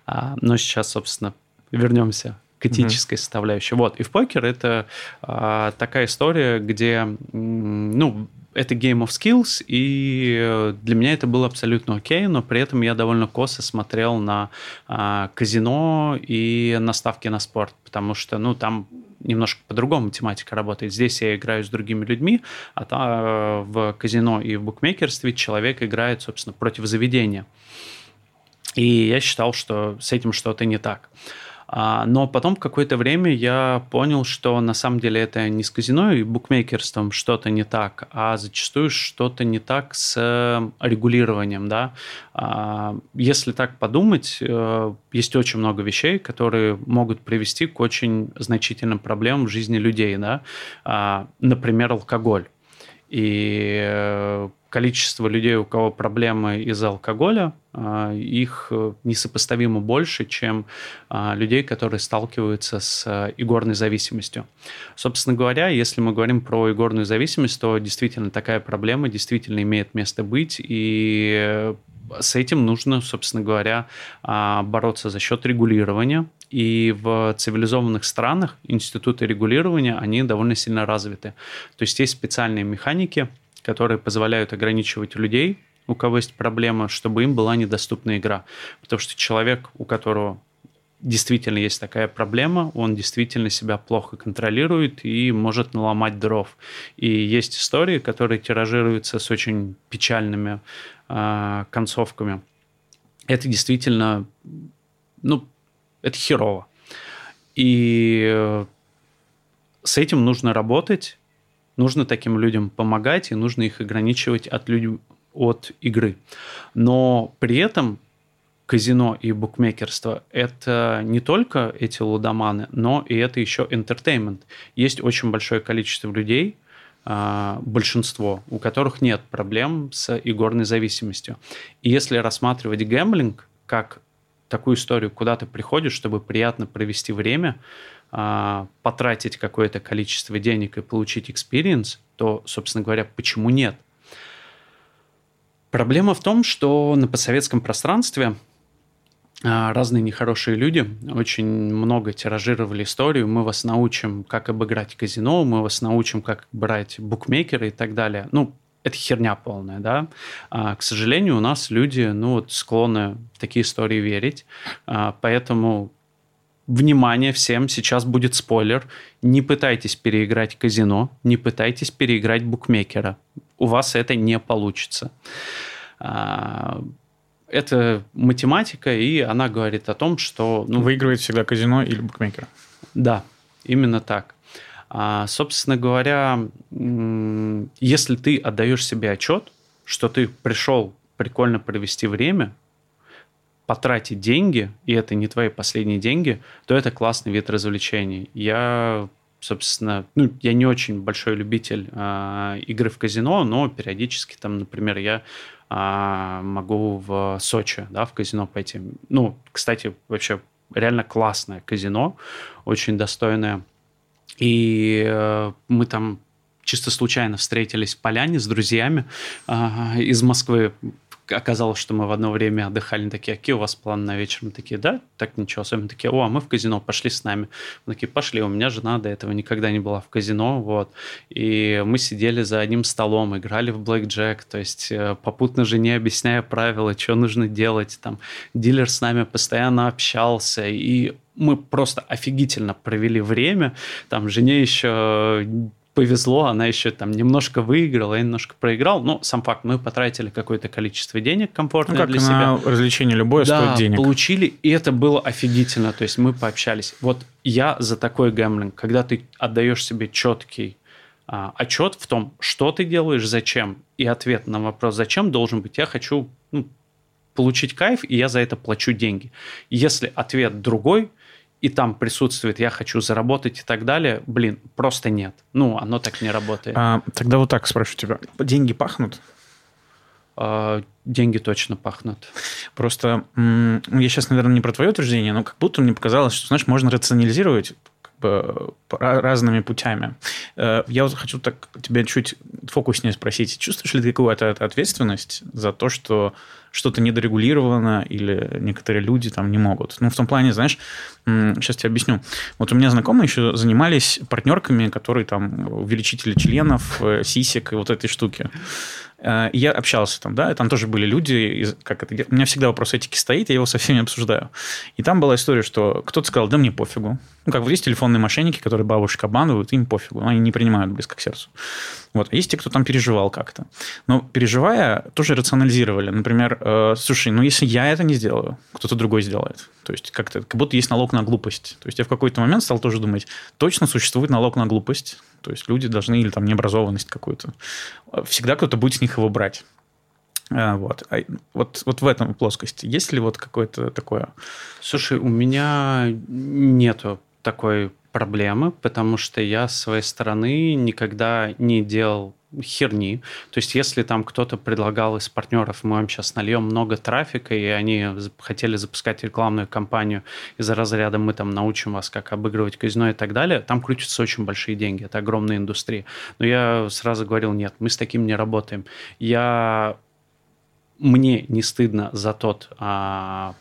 А, но сейчас, собственно, вернемся к этической mm-hmm. составляющей. Вот, и в покер это а, такая история, где, ну, это Game of Skills, и для меня это было абсолютно окей, но при этом я довольно косо смотрел на а, казино и на ставки на спорт, потому что, ну, там немножко по-другому тематика работает. Здесь я играю с другими людьми, а там в казино и в букмекерстве человек играет, собственно, против заведения. И я считал, что с этим что-то не так. Но потом какое-то время я понял, что на самом деле это не с казино и букмекерством что-то не так, а зачастую что-то не так с э, регулированием. Да? А, если так подумать, э, есть очень много вещей, которые могут привести к очень значительным проблемам в жизни людей. Да? А, например, алкоголь. И э, количество людей, у кого проблемы из-за алкоголя, а, их э, несопоставимо больше, чем а, людей, которые сталкиваются с э, игорной зависимостью. Собственно говоря, если мы говорим про игорную зависимость, то действительно такая проблема действительно имеет место быть, и с этим нужно, собственно говоря, а, бороться за счет регулирования. И в цивилизованных странах институты регулирования, они довольно сильно развиты. То есть есть специальные механики, которые позволяют ограничивать людей, у кого есть проблема, чтобы им была недоступна игра. Потому что человек, у которого действительно есть такая проблема, он действительно себя плохо контролирует и может наломать дров. И есть истории, которые тиражируются с очень печальными э, концовками. Это действительно, ну, это херово. И э, с этим нужно работать, нужно таким людям помогать и нужно их ограничивать от, люд... от игры. Но при этом казино и букмекерство – это не только эти лудоманы, но и это еще entertainment. Есть очень большое количество людей, а, большинство, у которых нет проблем с игорной зависимостью. И если рассматривать гэмблинг как такую историю, куда ты приходишь, чтобы приятно провести время – потратить какое-то количество денег и получить experience, то, собственно говоря, почему нет? Проблема в том, что на постсоветском пространстве а, разные нехорошие люди очень много тиражировали историю. Мы вас научим, как обыграть казино, мы вас научим, как брать букмекеры и так далее. Ну, это херня полная, да. А, к сожалению, у нас люди, ну, вот склонны в такие истории верить, а, поэтому Внимание всем, сейчас будет спойлер. Не пытайтесь переиграть казино, не пытайтесь переиграть букмекера. У вас это не получится. А, это математика, и она говорит о том, что... Ну, Выигрывает всегда казино или букмекер. Да, именно так. А, собственно говоря, если ты отдаешь себе отчет, что ты пришел прикольно провести время, потратить деньги, и это не твои последние деньги, то это классный вид развлечений. Я собственно, ну, я не очень большой любитель э, игры в казино, но периодически там, например, я э, могу в Сочи, да, в казино пойти. Ну, кстати, вообще реально классное казино, очень достойное. И э, мы там чисто случайно встретились в поляне с друзьями э, из Москвы оказалось, что мы в одно время отдыхали, такие, какие у вас планы на вечер? Мы такие, да, так ничего, особенно такие, о, а мы в казино, пошли с нами. Мы такие, пошли, у меня жена до этого никогда не была в казино, вот. И мы сидели за одним столом, играли в блэк джек, то есть э, попутно жене объясняя правила, что нужно делать, там, дилер с нами постоянно общался, и мы просто офигительно провели время. Там жене еще повезло, она еще там немножко выиграла, я немножко проиграл. Но сам факт, мы потратили какое-то количество денег комфортное ну, как для себя. развлечение любое да, стоит денег. получили, и это было офигительно. То есть мы пообщались. Вот я за такой гэмблинг, когда ты отдаешь себе четкий а, отчет в том, что ты делаешь, зачем, и ответ на вопрос «зачем» должен быть «я хочу ну, получить кайф, и я за это плачу деньги». Если ответ другой, и там присутствует «я хочу заработать» и так далее, блин, просто нет. Ну, оно так не работает. А, тогда вот так спрошу тебя. Деньги пахнут? э, деньги точно пахнут. Просто я сейчас, наверное, не про твое утверждение, но как будто мне показалось, что, знаешь, можно рационализировать разными путями. Э, я вот хочу так тебя чуть фокуснее спросить. Чувствуешь ли ты какую-то ответственность за то, что что-то недорегулировано или некоторые люди там не могут? Ну, в том плане, знаешь, сейчас тебе объясню. Вот у меня знакомые еще занимались партнерками, которые там увеличители членов, э, сисек и вот этой штуки. Э, я общался там, да, и там тоже были люди, как это, у меня всегда вопрос этики стоит, я его со всеми обсуждаю. И там была история, что кто-то сказал, да мне пофигу. Ну, как вот есть телефонные мошенники, которые бабушек обманывают, им пофигу, они не принимают близко к сердцу. Вот. А есть те, кто там переживал как-то. Но переживая, тоже рационализировали. Например, э, слушай, ну если я это не сделаю, кто-то другой сделает. То есть как-то, как будто есть налог на глупость. То есть я в какой-то момент стал тоже думать, точно существует налог на глупость. То есть люди должны, или там необразованность какую-то. Всегда кто-то будет с них его брать. А, вот. А, вот, вот в этом плоскости есть ли вот какое-то такое? Слушай, у меня нету такой проблемы, потому что я с своей стороны никогда не делал херни. То есть, если там кто-то предлагал из партнеров, мы вам сейчас нальем много трафика, и они хотели запускать рекламную кампанию из-за разряда мы там научим вас, как обыгрывать казино и так далее, там крутятся очень большие деньги, это огромная индустрия. Но я сразу говорил, нет, мы с таким не работаем. Я мне не стыдно за тот а,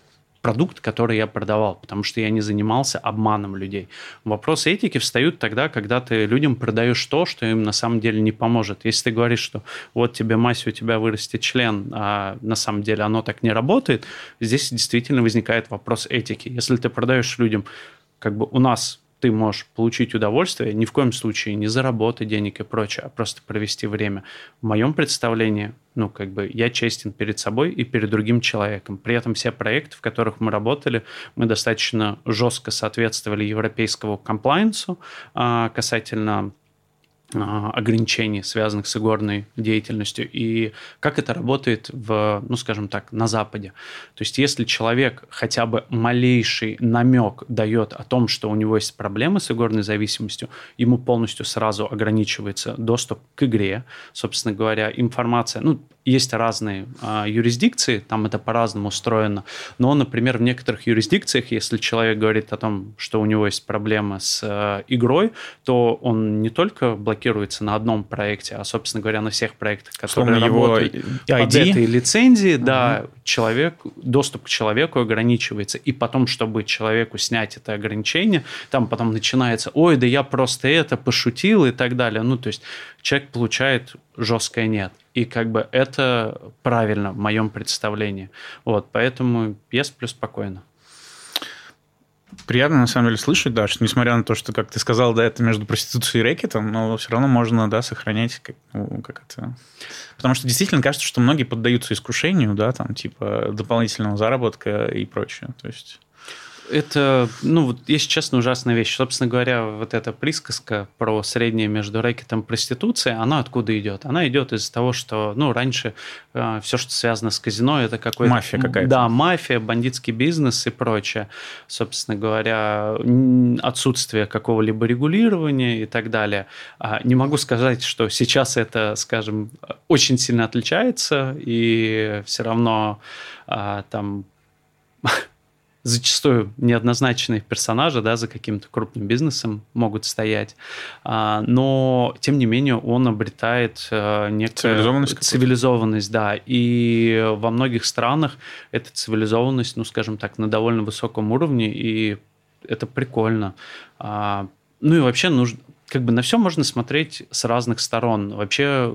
продукт, который я продавал, потому что я не занимался обманом людей. Вопросы этики встают тогда, когда ты людям продаешь то, что им на самом деле не поможет. Если ты говоришь, что вот тебе Мася, у тебя вырастет член, а на самом деле оно так не работает, здесь действительно возникает вопрос этики. Если ты продаешь людям, как бы у нас ты можешь получить удовольствие, ни в коем случае не заработать денег и прочее, а просто провести время. В моем представлении, ну, как бы я честен перед собой и перед другим человеком. При этом все проекты, в которых мы работали, мы достаточно жестко соответствовали европейскому комплайенсу а, касательно ограничений, связанных с игорной деятельностью, и как это работает в, ну, скажем так, на Западе. То есть, если человек хотя бы малейший намек дает о том, что у него есть проблемы с игорной зависимостью, ему полностью сразу ограничивается доступ к игре. Собственно говоря, информация, ну, есть разные а, юрисдикции, там это по-разному устроено. Но, например, в некоторых юрисдикциях, если человек говорит о том, что у него есть проблема с а, игрой, то он не только блокируется на одном проекте, а, собственно говоря, на всех проектах, которые Словно работают его ID? под этой лицензии, uh-huh. да, человек, доступ к человеку ограничивается. И потом, чтобы человеку снять это ограничение, там потом начинается, ой, да я просто это пошутил и так далее. Ну, то есть человек получает жесткое нет. И как бы это правильно в моем представлении. Вот, поэтому я сплю спокойно. Приятно, на самом деле, слышать, да, что несмотря на то, что, как ты сказал, да, это между проституцией и рэкетом, но все равно можно, да, сохранять как, ну, как это... Потому что действительно кажется, что многие поддаются искушению, да, там, типа, дополнительного заработка и прочее. То есть... Это, ну, вот, если честно, ужасная вещь. Собственно говоря, вот эта присказка про среднее между рэкетом и проституцией, она откуда идет? Она идет из того, что, ну, раньше э, все, что связано с казино, это какой-то... Мафия какая-то. Да, мафия, бандитский бизнес и прочее. Собственно говоря, отсутствие какого-либо регулирования и так далее. А, не могу сказать, что сейчас это, скажем, очень сильно отличается, и все равно а, там зачастую неоднозначные персонажи, да, за каким-то крупным бизнесом могут стоять, а, но тем не менее он обретает э, некую цивилизованность, цивилизованность, да, и во многих странах эта цивилизованность, ну, скажем так, на довольно высоком уровне, и это прикольно. А, ну и вообще нужно, как бы на все можно смотреть с разных сторон. Вообще,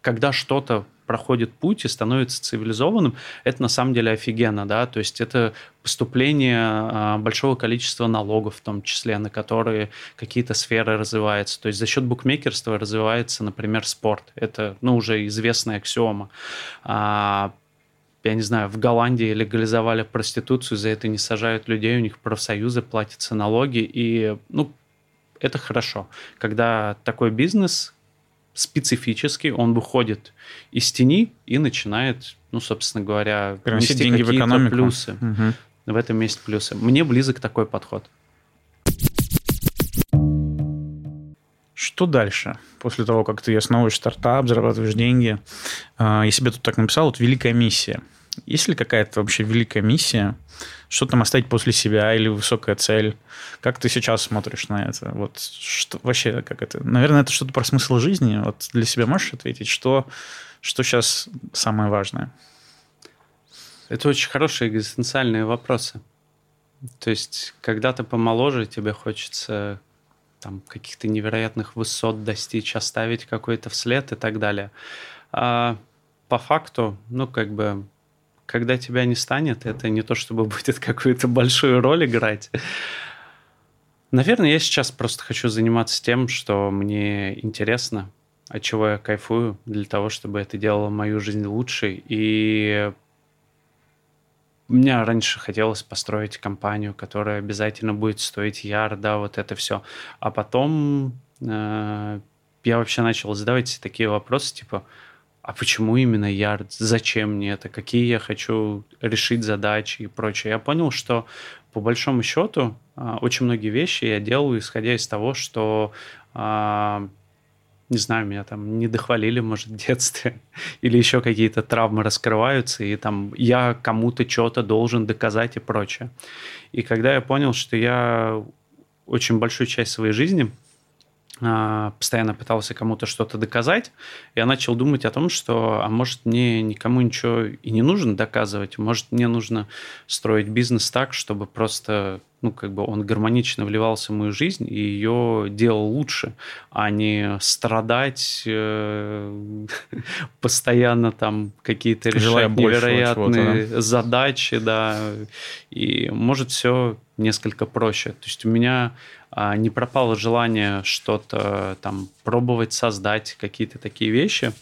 когда что-то проходит путь и становится цивилизованным, это на самом деле офигенно, да, то есть это поступление а, большого количества налогов, в том числе, на которые какие-то сферы развиваются. То есть за счет букмекерства развивается, например, спорт. Это, ну, уже известная аксиома а, я не знаю, в Голландии легализовали проституцию, за это не сажают людей, у них профсоюзы, платятся налоги, и, ну, это хорошо. Когда такой бизнес, специфический, он выходит из тени и начинает, ну, собственно говоря, приносить деньги в экономику. плюсы. Угу. В этом есть плюсы. Мне близок такой подход. что дальше? После того, как ты основываешь стартап, зарабатываешь деньги. А, я себе тут так написал, вот великая миссия. Есть ли какая-то вообще великая миссия? Что там оставить после себя или высокая цель? Как ты сейчас смотришь на это? Вот что вообще как это? Наверное, это что-то про смысл жизни. Вот для себя можешь ответить, что, что сейчас самое важное? Это очень хорошие экзистенциальные вопросы. То есть, когда ты помоложе, тебе хочется там каких-то невероятных высот достичь, оставить какой-то вслед и так далее. А по факту, ну, как бы, когда тебя не станет, это не то, чтобы будет какую-то большую роль играть. Наверное, я сейчас просто хочу заниматься тем, что мне интересно, от чего я кайфую, для того, чтобы это делало мою жизнь лучше. И мне раньше хотелось построить компанию, которая обязательно будет стоить яр, да, вот это все. А потом э, я вообще начал задавать такие вопросы, типа, а почему именно яр? Зачем мне это? Какие я хочу решить задачи и прочее? Я понял, что по большому счету э, очень многие вещи я делаю, исходя из того, что э, не знаю, меня там не дохвалили, может, в детстве, или еще какие-то травмы раскрываются, и там я кому-то что-то должен доказать и прочее. И когда я понял, что я очень большую часть своей жизни а, постоянно пытался кому-то что-то доказать, я начал думать о том, что, а может, мне никому ничего и не нужно доказывать, может, мне нужно строить бизнес так, чтобы просто ну, как бы он гармонично вливался в мою жизнь и ее делал лучше, а не страдать, э, постоянно там какие-то решать невероятные задачи, да, и может все несколько проще. То есть у меня а, не пропало желание что-то там пробовать, создать какие-то такие вещи,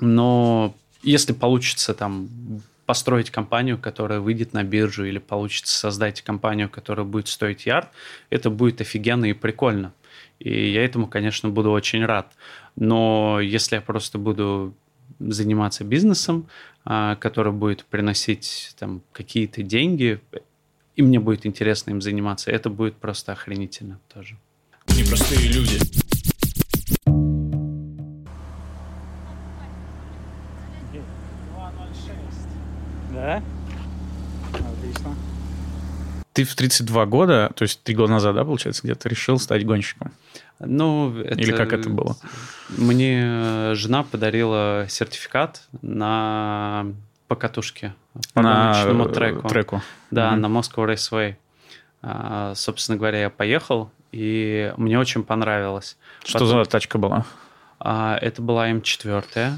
но если получится там построить компанию, которая выйдет на биржу, или получится создать компанию, которая будет стоить ярд, это будет офигенно и прикольно. И я этому, конечно, буду очень рад. Но если я просто буду заниматься бизнесом, а, который будет приносить там какие-то деньги, и мне будет интересно им заниматься, это будет просто охренительно тоже. Непростые люди. Да? Отлично. Ты в 32 года, то есть три года назад, да, получается, где-то решил стать гонщиком? Ну, это... Или как это было? Мне жена подарила сертификат на покатушке по на треку. треку. Да, mm-hmm. на Moscow Raceway. А, собственно говоря, я поехал, и мне очень понравилось. Что Потом... за тачка была? А, это была М4.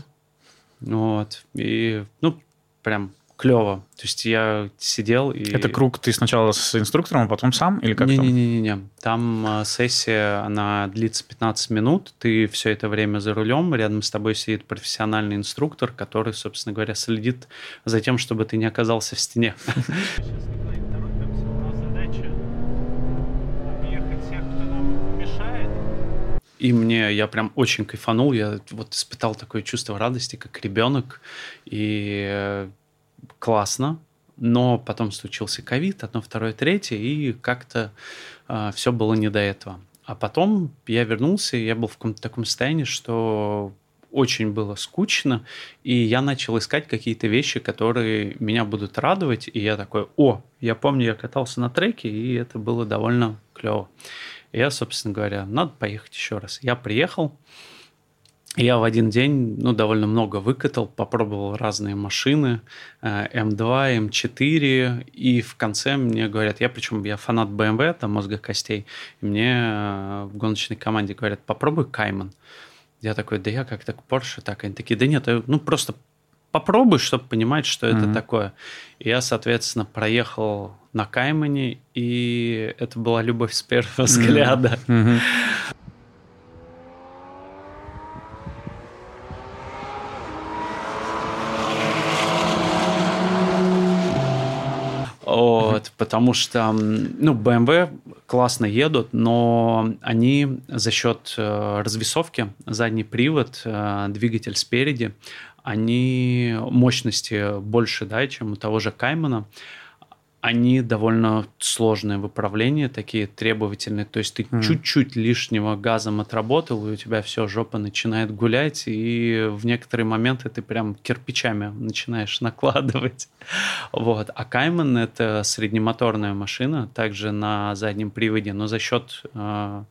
Вот. И, ну, прям клево. То есть я сидел и... Это круг ты сначала с инструктором, а потом сам? Или как Не-не-не. Там а, сессия, она длится 15 минут. Ты все это время за рулем. Рядом с тобой сидит профессиональный инструктор, который, собственно говоря, следит за тем, чтобы ты не оказался в стене. И мне, я прям очень кайфанул, я вот испытал такое чувство радости, как ребенок. И э, классно, но потом случился ковид, одно, второе, третье, и как-то э, а, все было не до этого. А потом я вернулся, и я был в каком-то таком состоянии, что очень было скучно, и я начал искать какие-то вещи, которые меня будут радовать, и я такой, о, я помню, я катался на треке, и это было довольно клево. И я, собственно говоря, надо поехать еще раз. Я приехал, я в один день, ну, довольно много выкатал, попробовал разные машины, М2, э, М4, и в конце мне говорят, я причем, я фанат BMW, там, мозга костей, и мне э, в гоночной команде говорят, попробуй Кайман. Я такой, да я как-то к Porsche, так, они такие, да нет, э, ну, просто попробуй, чтобы понимать, что mm-hmm. это такое. И я, соответственно, проехал на Каймане, и это была любовь с первого взгляда. Mm-hmm. Вот, потому что, ну, BMW классно едут, но они за счет э, развесовки, задний привод, э, двигатель спереди, они мощности больше, да, чем у того же Каймана. Они довольно сложные в управлении, такие требовательные. То есть ты mm. чуть-чуть лишнего газом отработал, и у тебя все, жопа начинает гулять, и в некоторые моменты ты прям кирпичами начинаешь накладывать. Вот. А Кайман — это среднемоторная машина, также на заднем приводе, но за счет э,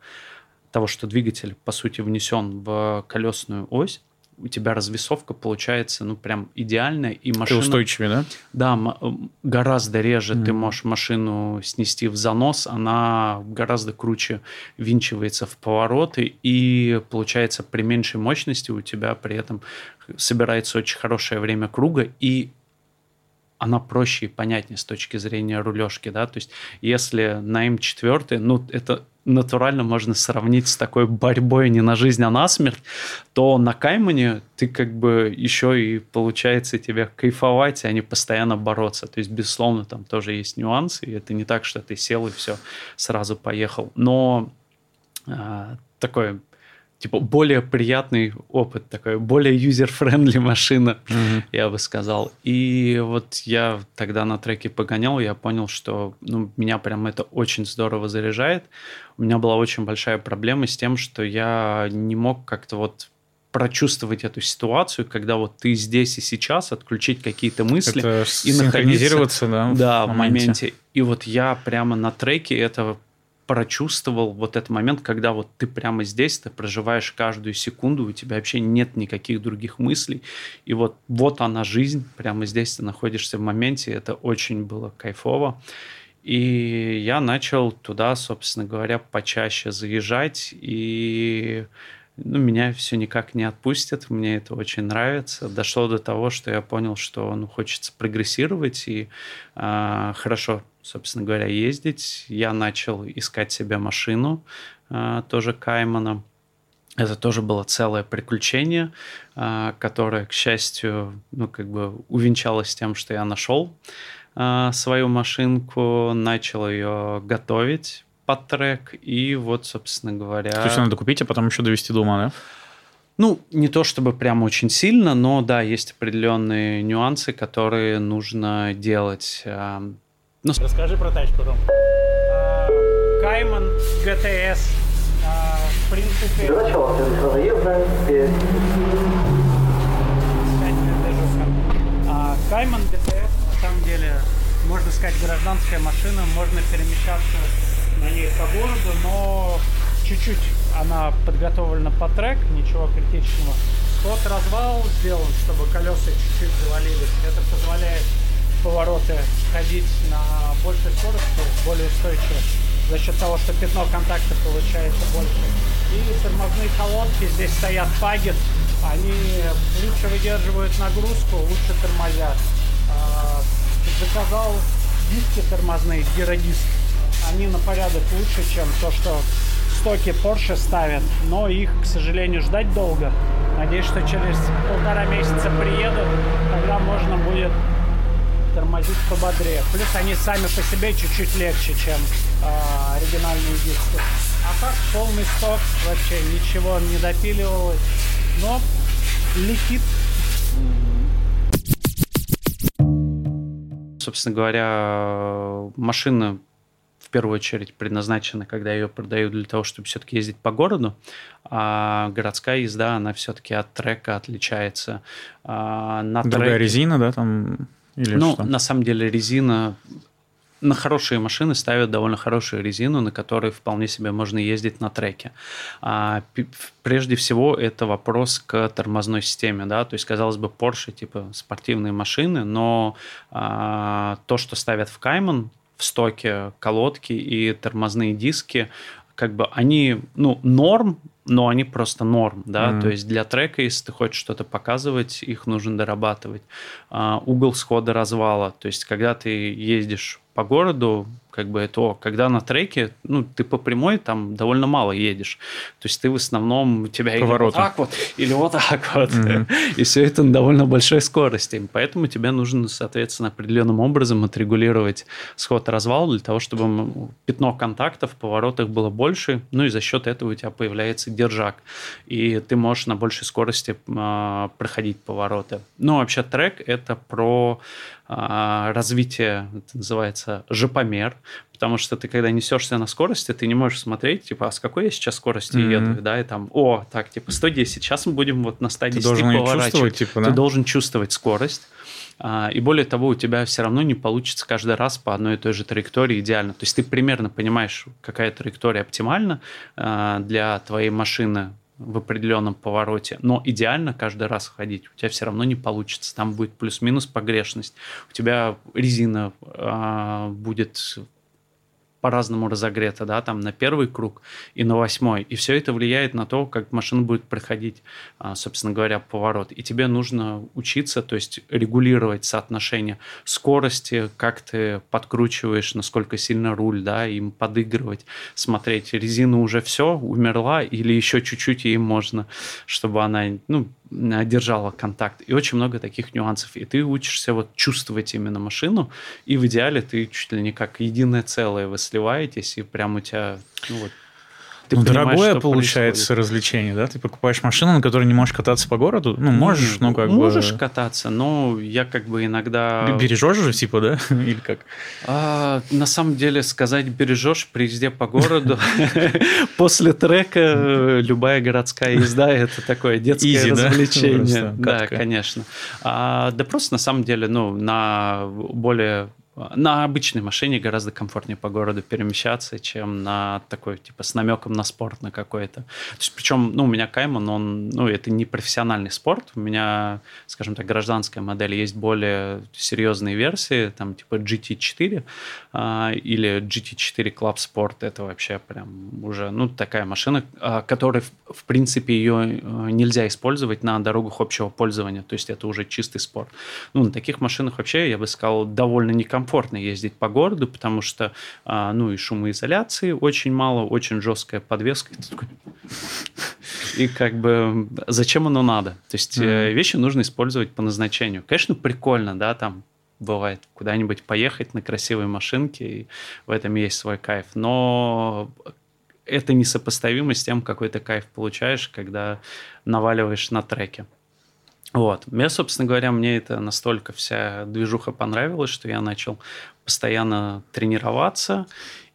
того, что двигатель, по сути, внесен в колесную ось, у тебя развесовка получается, ну, прям идеальная. И машина... Ты устойчивее, да? Да, гораздо реже mm-hmm. ты можешь машину снести в занос, она гораздо круче винчивается в повороты, и получается при меньшей мощности у тебя при этом собирается очень хорошее время круга, и она проще и понятнее с точки зрения рулежки, да, то есть если на М4, ну, это натурально можно сравнить с такой борьбой не на жизнь, а на смерть, то на Каймане ты как бы еще и получается тебе кайфовать, а не постоянно бороться. То есть, безусловно, там тоже есть нюансы, и это не так, что ты сел и все, сразу поехал. Но а, такое типа более приятный опыт, такой более user-friendly машина, mm-hmm. я бы сказал. И вот я тогда на треке погонял, я понял, что ну, меня прям это очень здорово заряжает. У меня была очень большая проблема с тем, что я не мог как-то вот прочувствовать эту ситуацию, когда вот ты здесь и сейчас, отключить какие-то мысли это и находиться да, да, в моменте. моменте. И вот я прямо на треке это прочувствовал вот этот момент, когда вот ты прямо здесь, ты проживаешь каждую секунду, у тебя вообще нет никаких других мыслей, и вот, вот она жизнь, прямо здесь ты находишься в моменте, это очень было кайфово. И я начал туда, собственно говоря, почаще заезжать, и ну, меня все никак не отпустит, мне это очень нравится. Дошло до того, что я понял, что ну, хочется прогрессировать и э, хорошо, собственно говоря, ездить. Я начал искать себе машину, э, тоже Каймана. Это тоже было целое приключение, э, которое, к счастью, ну, как бы увенчалось тем, что я нашел э, свою машинку, начал ее готовить под трек, и вот, собственно говоря... То есть надо купить, а потом еще довести до ума, да? Ну, не то чтобы прям очень сильно, но да, есть определенные нюансы, которые нужно делать. Ну, Расскажи про тачку, Ром. Кайман GTS. В принципе... До начала следующего заезда Кайман GTS, на самом деле, можно сказать, гражданская машина, можно перемещаться на ней по городу, но чуть-чуть она подготовлена по трек, ничего критичного. Тот развал сделан, чтобы колеса чуть-чуть завалились. Это позволяет повороты ходить на большей скорости, более устойчиво, за счет того, что пятно контакта получается больше. И тормозные колодки, здесь стоят пагет, они лучше выдерживают нагрузку, лучше тормозят. А, заказал диски тормозные, гиродиск они на порядок лучше, чем то, что стоки Porsche ставят, но их, к сожалению, ждать долго. Надеюсь, что через полтора месяца приедут, тогда можно будет тормозить пободрее. Плюс они сами по себе чуть-чуть легче, чем э, оригинальные диски. А так полный сток, вообще ничего не допиливалось, но летит. Собственно говоря, машина первую очередь предназначена, когда ее продают для того, чтобы все-таки ездить по городу, а городская езда, она все-таки от трека отличается. А на Другая треке... резина, да, там? Или ну, что? на самом деле резина на хорошие машины ставят довольно хорошую резину, на которой вполне себе можно ездить на треке. А, прежде всего, это вопрос к тормозной системе, да, то есть, казалось бы, Porsche, типа, спортивные машины, но а, то, что ставят в Кайман, в стоке колодки и тормозные диски, как бы они, ну, норм, но они просто норм, да, mm-hmm. то есть для трека, если ты хочешь что-то показывать, их нужно дорабатывать. А, угол схода развала, то есть когда ты ездишь по городу, как бы это, когда на треке, ну, ты по прямой там довольно мало едешь. То есть ты в основном, у тебя или вот так вот, или вот так вот. Mm-hmm. И все это на довольно большой скорости. Поэтому тебе нужно, соответственно, определенным образом отрегулировать сход-развал для того, чтобы пятно контактов в поворотах было больше. Ну и за счет этого у тебя появляется держак, и ты можешь на большей скорости э, проходить повороты. Ну, вообще трек – это про развитие, это называется жопомер, потому что ты, когда несешься на скорости, ты не можешь смотреть, типа, а с какой я сейчас скорости mm-hmm. еду, да, и там, о, так, типа, 110, сейчас мы будем вот на 110 ты должен поворачивать. Типа, да? Ты должен чувствовать скорость, а, и более того, у тебя все равно не получится каждый раз по одной и той же траектории идеально. То есть ты примерно понимаешь, какая траектория оптимальна а, для твоей машины в определенном повороте, но идеально каждый раз ходить у тебя все равно не получится. Там будет плюс-минус погрешность. У тебя резина э, будет по-разному разогрета, да, там на первый круг и на восьмой. И все это влияет на то, как машина будет проходить, а, собственно говоря, поворот. И тебе нужно учиться, то есть регулировать соотношение скорости, как ты подкручиваешь, насколько сильно руль, да, им подыгрывать, смотреть, резина уже все, умерла, или еще чуть-чуть ей можно, чтобы она, ну, держала контакт. И очень много таких нюансов. И ты учишься вот чувствовать именно машину, и в идеале ты чуть ли не как единое целое вы сливаетесь, и прям у тебя ну, вот, ты ну, дорогое получается происходит. развлечение, да? Ты покупаешь машину, на которой не можешь кататься по городу? Ну, можешь, ну, как можешь бы... Можешь кататься, но я как бы иногда... Бережешь же, типа, да? Или как? А, на самом деле, сказать бережешь при езде по городу после трека любая городская езда – это такое детское развлечение. Да, конечно. А, да просто на самом деле, ну, на более на обычной машине гораздо комфортнее по городу перемещаться, чем на такой, типа, с намеком на спорт на какой-то. То есть, причем, ну, у меня Кайман, он, ну, это не профессиональный спорт. У меня, скажем так, гражданская модель. Есть более серьезные версии, там, типа GT4 а, или GT4 Club Sport. Это вообще прям уже, ну, такая машина, а, которой, в, принципе, ее а, нельзя использовать на дорогах общего пользования. То есть, это уже чистый спорт. Ну, на таких машинах вообще, я бы сказал, довольно некомфортно комфортно ездить по городу, потому что, а, ну, и шумоизоляции очень мало, очень жесткая подвеска. И как бы зачем оно надо? То есть mm-hmm. вещи нужно использовать по назначению. Конечно, прикольно, да, там бывает куда-нибудь поехать на красивой машинке, и в этом есть свой кайф. Но это несопоставимо с тем, какой ты кайф получаешь, когда наваливаешь на треке. Вот. Мне, собственно говоря, мне это настолько вся движуха понравилась, что я начал постоянно тренироваться.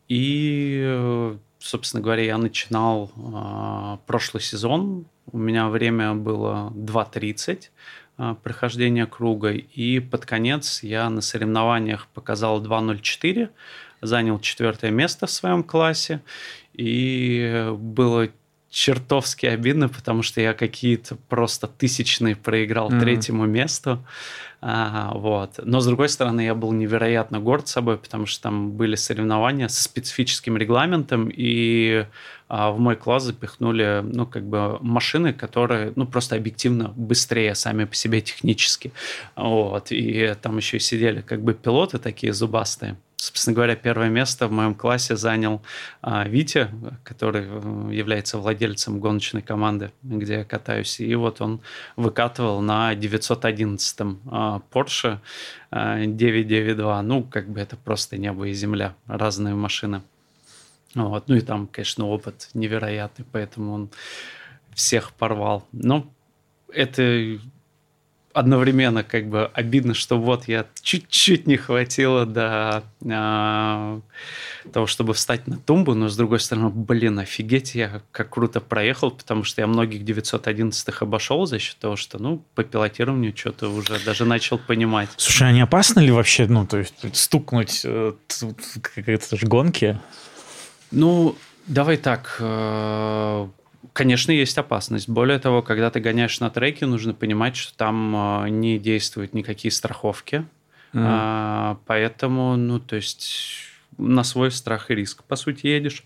И, собственно говоря, я начинал э, прошлый сезон. У меня время было 2.30 э, а, прохождения круга. И под конец я на соревнованиях показал 2.04, занял четвертое место в своем классе. И было чертовски обидно, потому что я какие-то просто тысячные проиграл mm-hmm. третьему месту. А, вот. Но, с другой стороны, я был невероятно горд собой, потому что там были соревнования со специфическим регламентом, и а, в мой класс запихнули, ну, как бы машины, которые, ну, просто объективно быстрее сами по себе технически. Вот. И там еще сидели как бы пилоты такие зубастые собственно говоря, первое место в моем классе занял а, Витя, который э, является владельцем гоночной команды, где я катаюсь. И вот он выкатывал на 911-м а, Porsche а, 992. Ну, как бы это просто небо и земля, разные машины. Вот. Ну и там, конечно, опыт невероятный, поэтому он всех порвал. Но это одновременно как бы обидно, что вот я чуть-чуть не хватило до а, того, чтобы встать на тумбу, но с другой стороны, блин, офигеть, я как круто проехал, потому что я многих 911-х обошел за счет того, что, ну, по пилотированию что-то уже даже начал понимать. Слушай, а не опасно ли вообще, ну, то есть стукнуть э, какие-то гонки? Ну, давай так, э, Конечно, есть опасность. Более того, когда ты гоняешь на треке, нужно понимать, что там э, не действуют никакие страховки. Mm. А, поэтому, ну, то есть на свой страх и риск, по сути, едешь.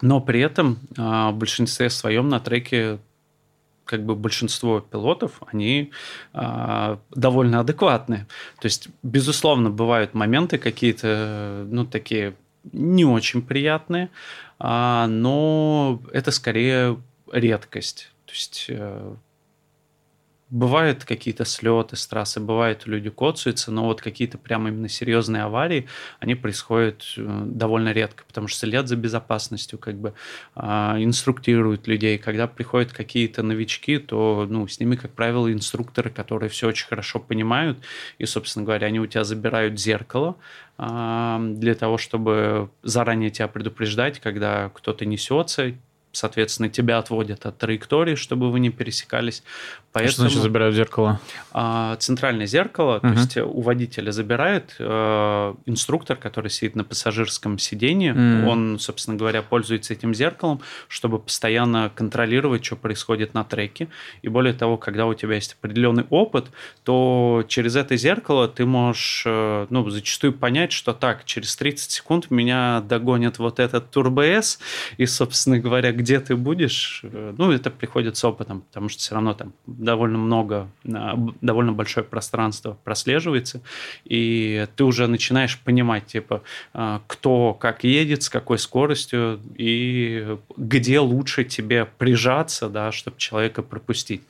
Но при этом а, в большинстве своем на треке как бы большинство пилотов, они а, довольно адекватные. То есть, безусловно, бывают моменты какие-то, ну, такие не очень приятные, а, но это скорее редкость. То есть э, бывают какие-то слеты с трассы, бывают люди коцаются, но вот какие-то прямо именно серьезные аварии, они происходят э, довольно редко, потому что следят за безопасностью, как бы а, инструктируют людей. Когда приходят какие-то новички, то ну, с ними, как правило, инструкторы, которые все очень хорошо понимают, и, собственно говоря, они у тебя забирают зеркало, а, для того, чтобы заранее тебя предупреждать, когда кто-то несется, соответственно, тебя отводят от траектории, чтобы вы не пересекались. Поэтому, что значит забирают зеркало? А, центральное зеркало, угу. то есть у водителя забирает э, инструктор, который сидит на пассажирском сиденье. Mm. Он, собственно говоря, пользуется этим зеркалом, чтобы постоянно контролировать, что происходит на треке. И более того, когда у тебя есть определенный опыт, то через это зеркало ты можешь э, ну, зачастую понять, что так, через 30 секунд меня догонит вот этот турбо-С, и, собственно говоря, где ты будешь, э, ну, это приходит с опытом, потому что все равно там довольно много, а, довольно большое пространство прослеживается, и ты уже начинаешь понимать, типа, а, кто как едет, с какой скоростью, и где лучше тебе прижаться, да, чтобы человека пропустить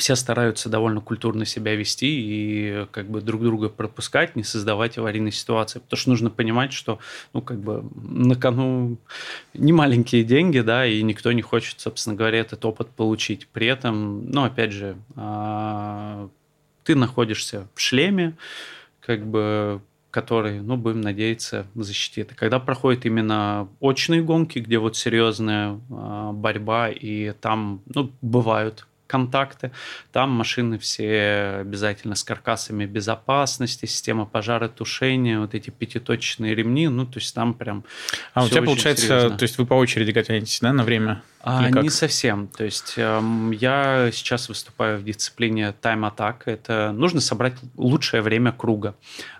все стараются довольно культурно себя вести и как бы друг друга пропускать, не создавать аварийной ситуации. Потому что нужно понимать, что ну, как бы на кону не маленькие деньги, да, и никто не хочет, собственно говоря, этот опыт получить. При этом, ну, опять же, а, ты находишься в шлеме, как бы который, ну, будем надеяться, защитит. И когда проходят именно очные гонки, где вот серьезная э, борьба, и там, ну, бывают контакты. Там машины все обязательно с каркасами безопасности, система пожаротушения, вот эти пятиточечные ремни, ну, то есть там прям А у тебя, получается, серьезно. то есть вы по очереди катаетесь, да, на время? А, не совсем. То есть эм, я сейчас выступаю в дисциплине Time Attack. Это нужно собрать лучшее время круга.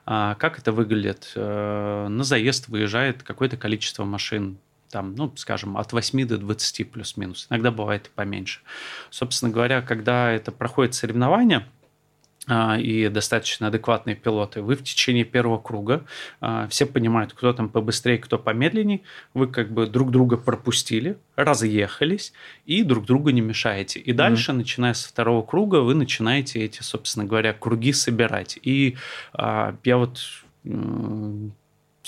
А, как это выглядит? Э, на заезд выезжает какое-то количество машин там, ну, скажем, от 8 до 20 плюс-минус. Иногда бывает и поменьше. Собственно говоря, когда это проходит соревнование, а, и достаточно адекватные пилоты, вы в течение первого круга а, все понимают, кто там побыстрее, кто помедленнее, вы как бы друг друга пропустили, разъехались и друг другу не мешаете. И дальше, mm-hmm. начиная со второго круга, вы начинаете эти, собственно говоря, круги собирать. И а, я вот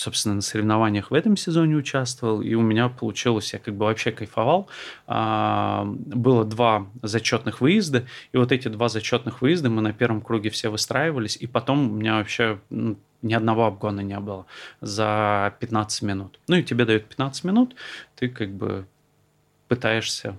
собственно, на соревнованиях в этом сезоне участвовал, и у меня получилось, я как бы вообще кайфовал. А, было два зачетных выезда, и вот эти два зачетных выезда мы на первом круге все выстраивались, и потом у меня вообще ну, ни одного обгона не было за 15 минут. Ну и тебе дают 15 минут, ты как бы пытаешься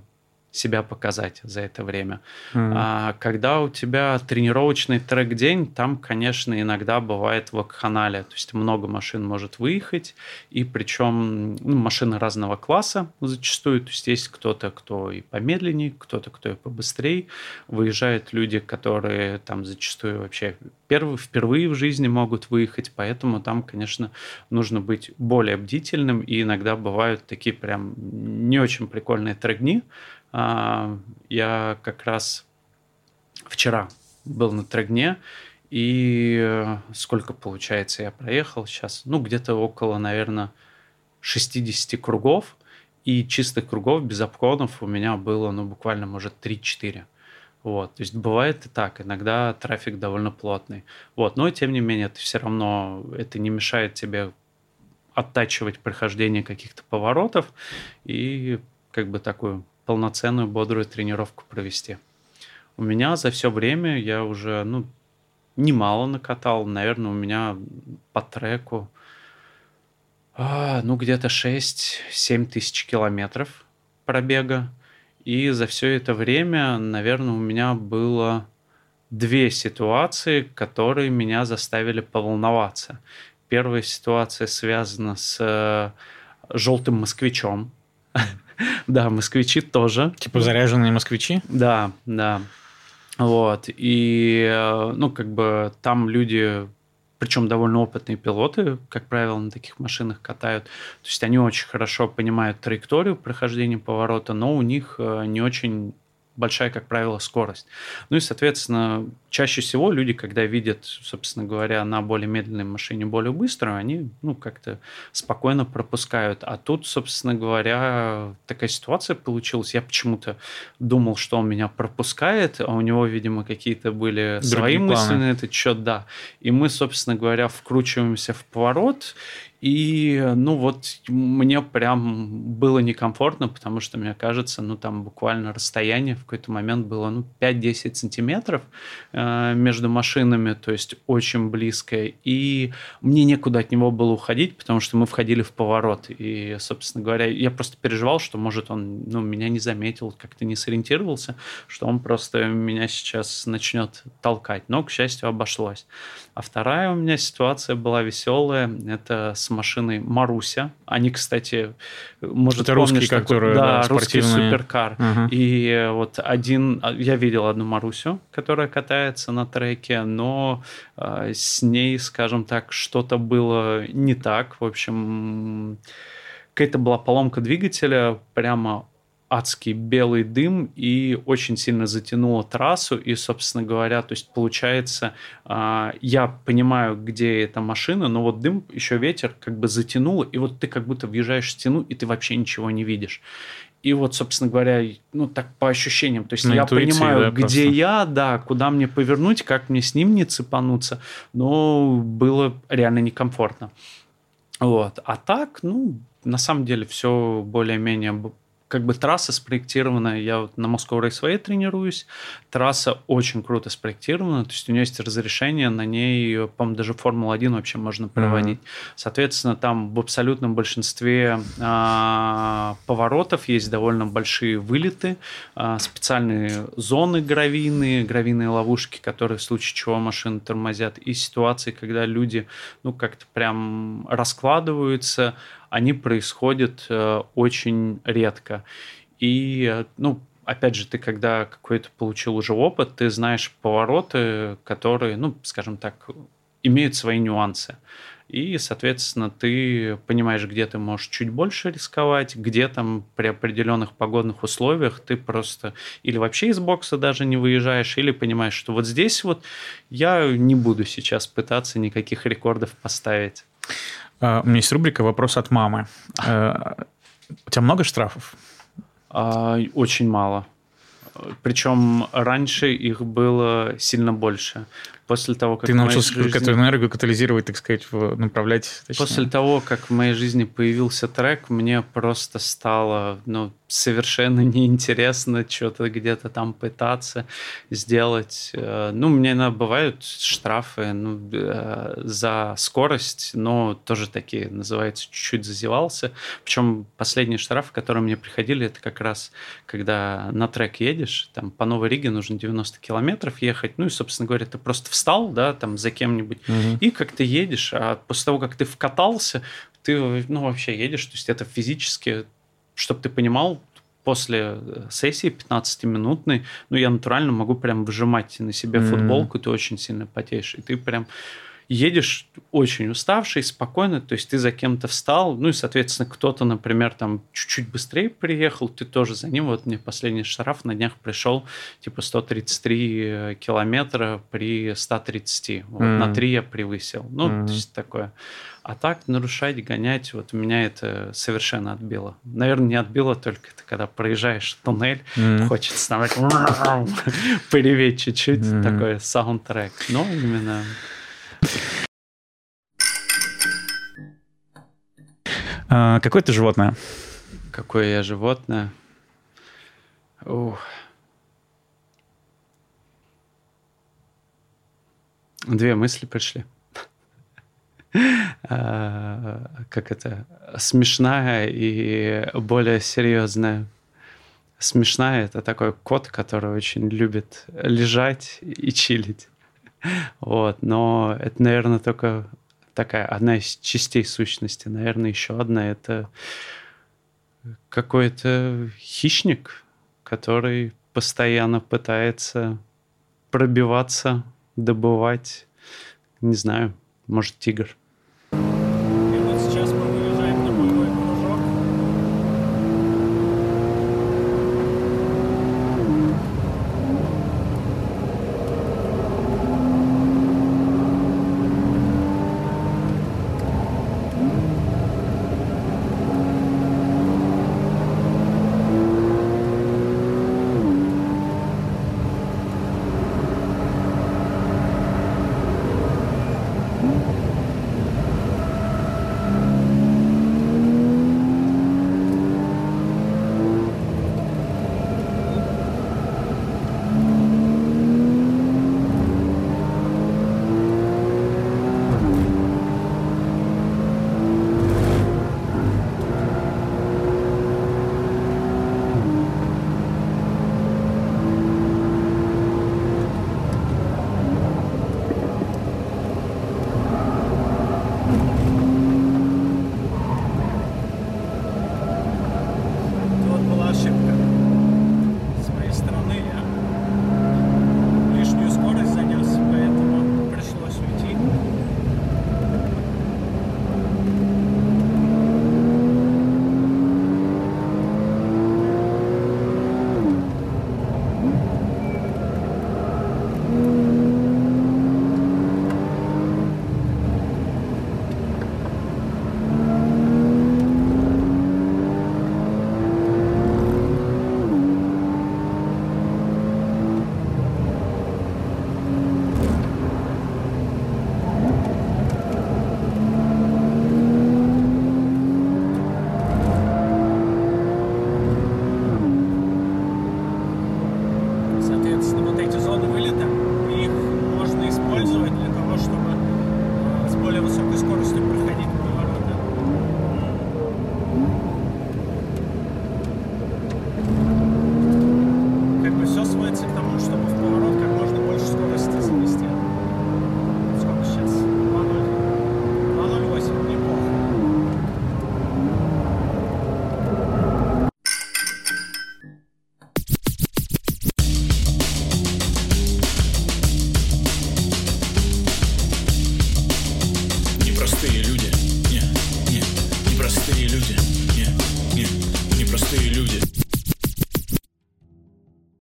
себя показать за это время. Mm. А когда у тебя тренировочный трек-день, там, конечно, иногда бывает вакханалия, то есть много машин может выехать, и причем ну, машины разного класса зачастую, то есть есть кто-то, кто и помедленнее, кто-то, кто и побыстрее. Выезжают люди, которые там зачастую вообще первые, впервые в жизни могут выехать, поэтому там, конечно, нужно быть более бдительным, и иногда бывают такие прям не очень прикольные трек-дни, я как раз вчера был на Трегне, и э, сколько, получается, я проехал сейчас? Ну, где-то около, наверное, 60 кругов, и чистых кругов без обходов у меня было, ну, буквально, может, 3-4. Вот, то есть бывает и так, иногда трафик довольно плотный. Вот, но тем не менее, это все равно, это не мешает тебе оттачивать прохождение каких-то поворотов и как бы такую полноценную бодрую тренировку провести. У меня за все время я уже, ну, немало накатал. Наверное, у меня по треку, а, ну, где-то 6-7 тысяч километров пробега. И за все это время, наверное, у меня было две ситуации, которые меня заставили поволноваться. Первая ситуация связана с э, желтым москвичом. Да, москвичи тоже. Типа заряженные москвичи? Да, да. Вот. И, э, ну, как бы там люди, причем довольно опытные пилоты, как правило, на таких машинах катают. То есть они очень хорошо понимают траекторию прохождения поворота, но у них э, не очень большая, как правило, скорость. Ну и, соответственно, чаще всего люди, когда видят, собственно говоря, на более медленной машине более быструю, они, ну, как-то спокойно пропускают. А тут, собственно говоря, такая ситуация получилась. Я почему-то думал, что он меня пропускает, а у него, видимо, какие-то были Другие свои планы. мысли на этот счет, да. И мы, собственно говоря, вкручиваемся в поворот, и, ну, вот мне прям было некомфортно, потому что, мне кажется, ну, там буквально расстояние в какой-то момент было, ну, 5-10 сантиметров э, между машинами, то есть очень близкое. И мне некуда от него было уходить, потому что мы входили в поворот. И, собственно говоря, я просто переживал, что, может, он, ну, меня не заметил, как-то не сориентировался, что он просто меня сейчас начнет толкать. Но, к счастью, обошлось. А вторая у меня ситуация была веселая. Это с машиной Маруся. Они, кстати, может, Это русские, помнишь такой- которые, да, да, русский спортивные. суперкар. Ага. И вот один, я видел одну Марусю, которая катается на треке, но э, с ней, скажем так, что-то было не так. В общем, какая-то была поломка двигателя, прямо адский белый дым и очень сильно затянуло трассу. И, собственно говоря, то есть получается, а, я понимаю, где эта машина, но вот дым, еще ветер как бы затянуло, и вот ты как будто въезжаешь в стену, и ты вообще ничего не видишь. И вот, собственно говоря, ну так по ощущениям, то есть На я понимаю, да, где просто. я, да, куда мне повернуть, как мне с ним не цепануться, но было реально некомфортно. Вот. А так, ну, на самом деле все более-менее как бы трасса спроектирована, я вот на Moscow Raceway тренируюсь, трасса очень круто спроектирована, то есть у нее есть разрешение, на ней, по-моему, даже Формула-1 вообще можно проводить. Соответственно, там в абсолютном большинстве а, поворотов есть довольно большие вылеты, а, специальные зоны гравийные, гравийные ловушки, которые в случае чего машины тормозят, и ситуации, когда люди, ну, как-то прям раскладываются, они происходят э, очень редко. И, э, ну, опять же, ты когда какой-то получил уже опыт, ты знаешь повороты, которые, ну, скажем так, имеют свои нюансы. И, соответственно, ты понимаешь, где ты можешь чуть больше рисковать, где там при определенных погодных условиях ты просто или вообще из бокса даже не выезжаешь, или понимаешь, что вот здесь вот я не буду сейчас пытаться никаких рекордов поставить. А, У меня есть рубрика «Вопрос от мамы». Э, У тебя много штрафов? А, очень мало. Причем раньше их было сильно больше. После того, как Ты научился жизни- эту энергию катализировать, так сказать, в- направлять? точнее? После того, как в моей жизни появился трек, мне просто стало ну, совершенно неинтересно что-то где-то там пытаться сделать. Э, Ну, меня иногда бывают штрафы ну, э, за скорость, но тоже такие, называется, чуть-чуть зазевался. Причем последние штрафы, которые мне приходили, это как раз, когда на трек едешь, там по Новой Риге нужно 90 километров ехать, ну и, собственно говоря, ты просто встал, да, там за кем-нибудь, Мгм. и как ты едешь, а после того, как ты вкатался, ты, ну, вообще едешь, то есть это физически, чтобы ты понимал, после э, сессии 15-минутной, ну, я натурально могу прям выжимать на себе Мгм. футболку, ты очень сильно потеешь, и ты прям едешь очень уставший, спокойно, то есть ты за кем-то встал, ну и, соответственно, кто-то, например, там чуть-чуть быстрее приехал, ты тоже за ним, вот мне последний штраф на днях пришел, типа 133 километра при 130, вот, Мгм. на 3 я превысил, ну, Мгм. то есть такое. А так нарушать, гонять, вот меня это совершенно отбило. Наверное, не отбило только это, когда проезжаешь туннель, Мгм. хочется там так пореветь чуть-чуть, Мгм. такой саундтрек. Но именно А, Какое ты животное? какое я животное. Ух. Две мысли пришли. А, Как это? Смешная и более серьезная. Смешная – это такой кот, который очень любит лежать и чилить. Вот, но это, наверное, только такая одна из частей сущности. Наверное, еще одна – это какой-то хищник, который постоянно пытается пробиваться, добывать, не знаю, может, тигр.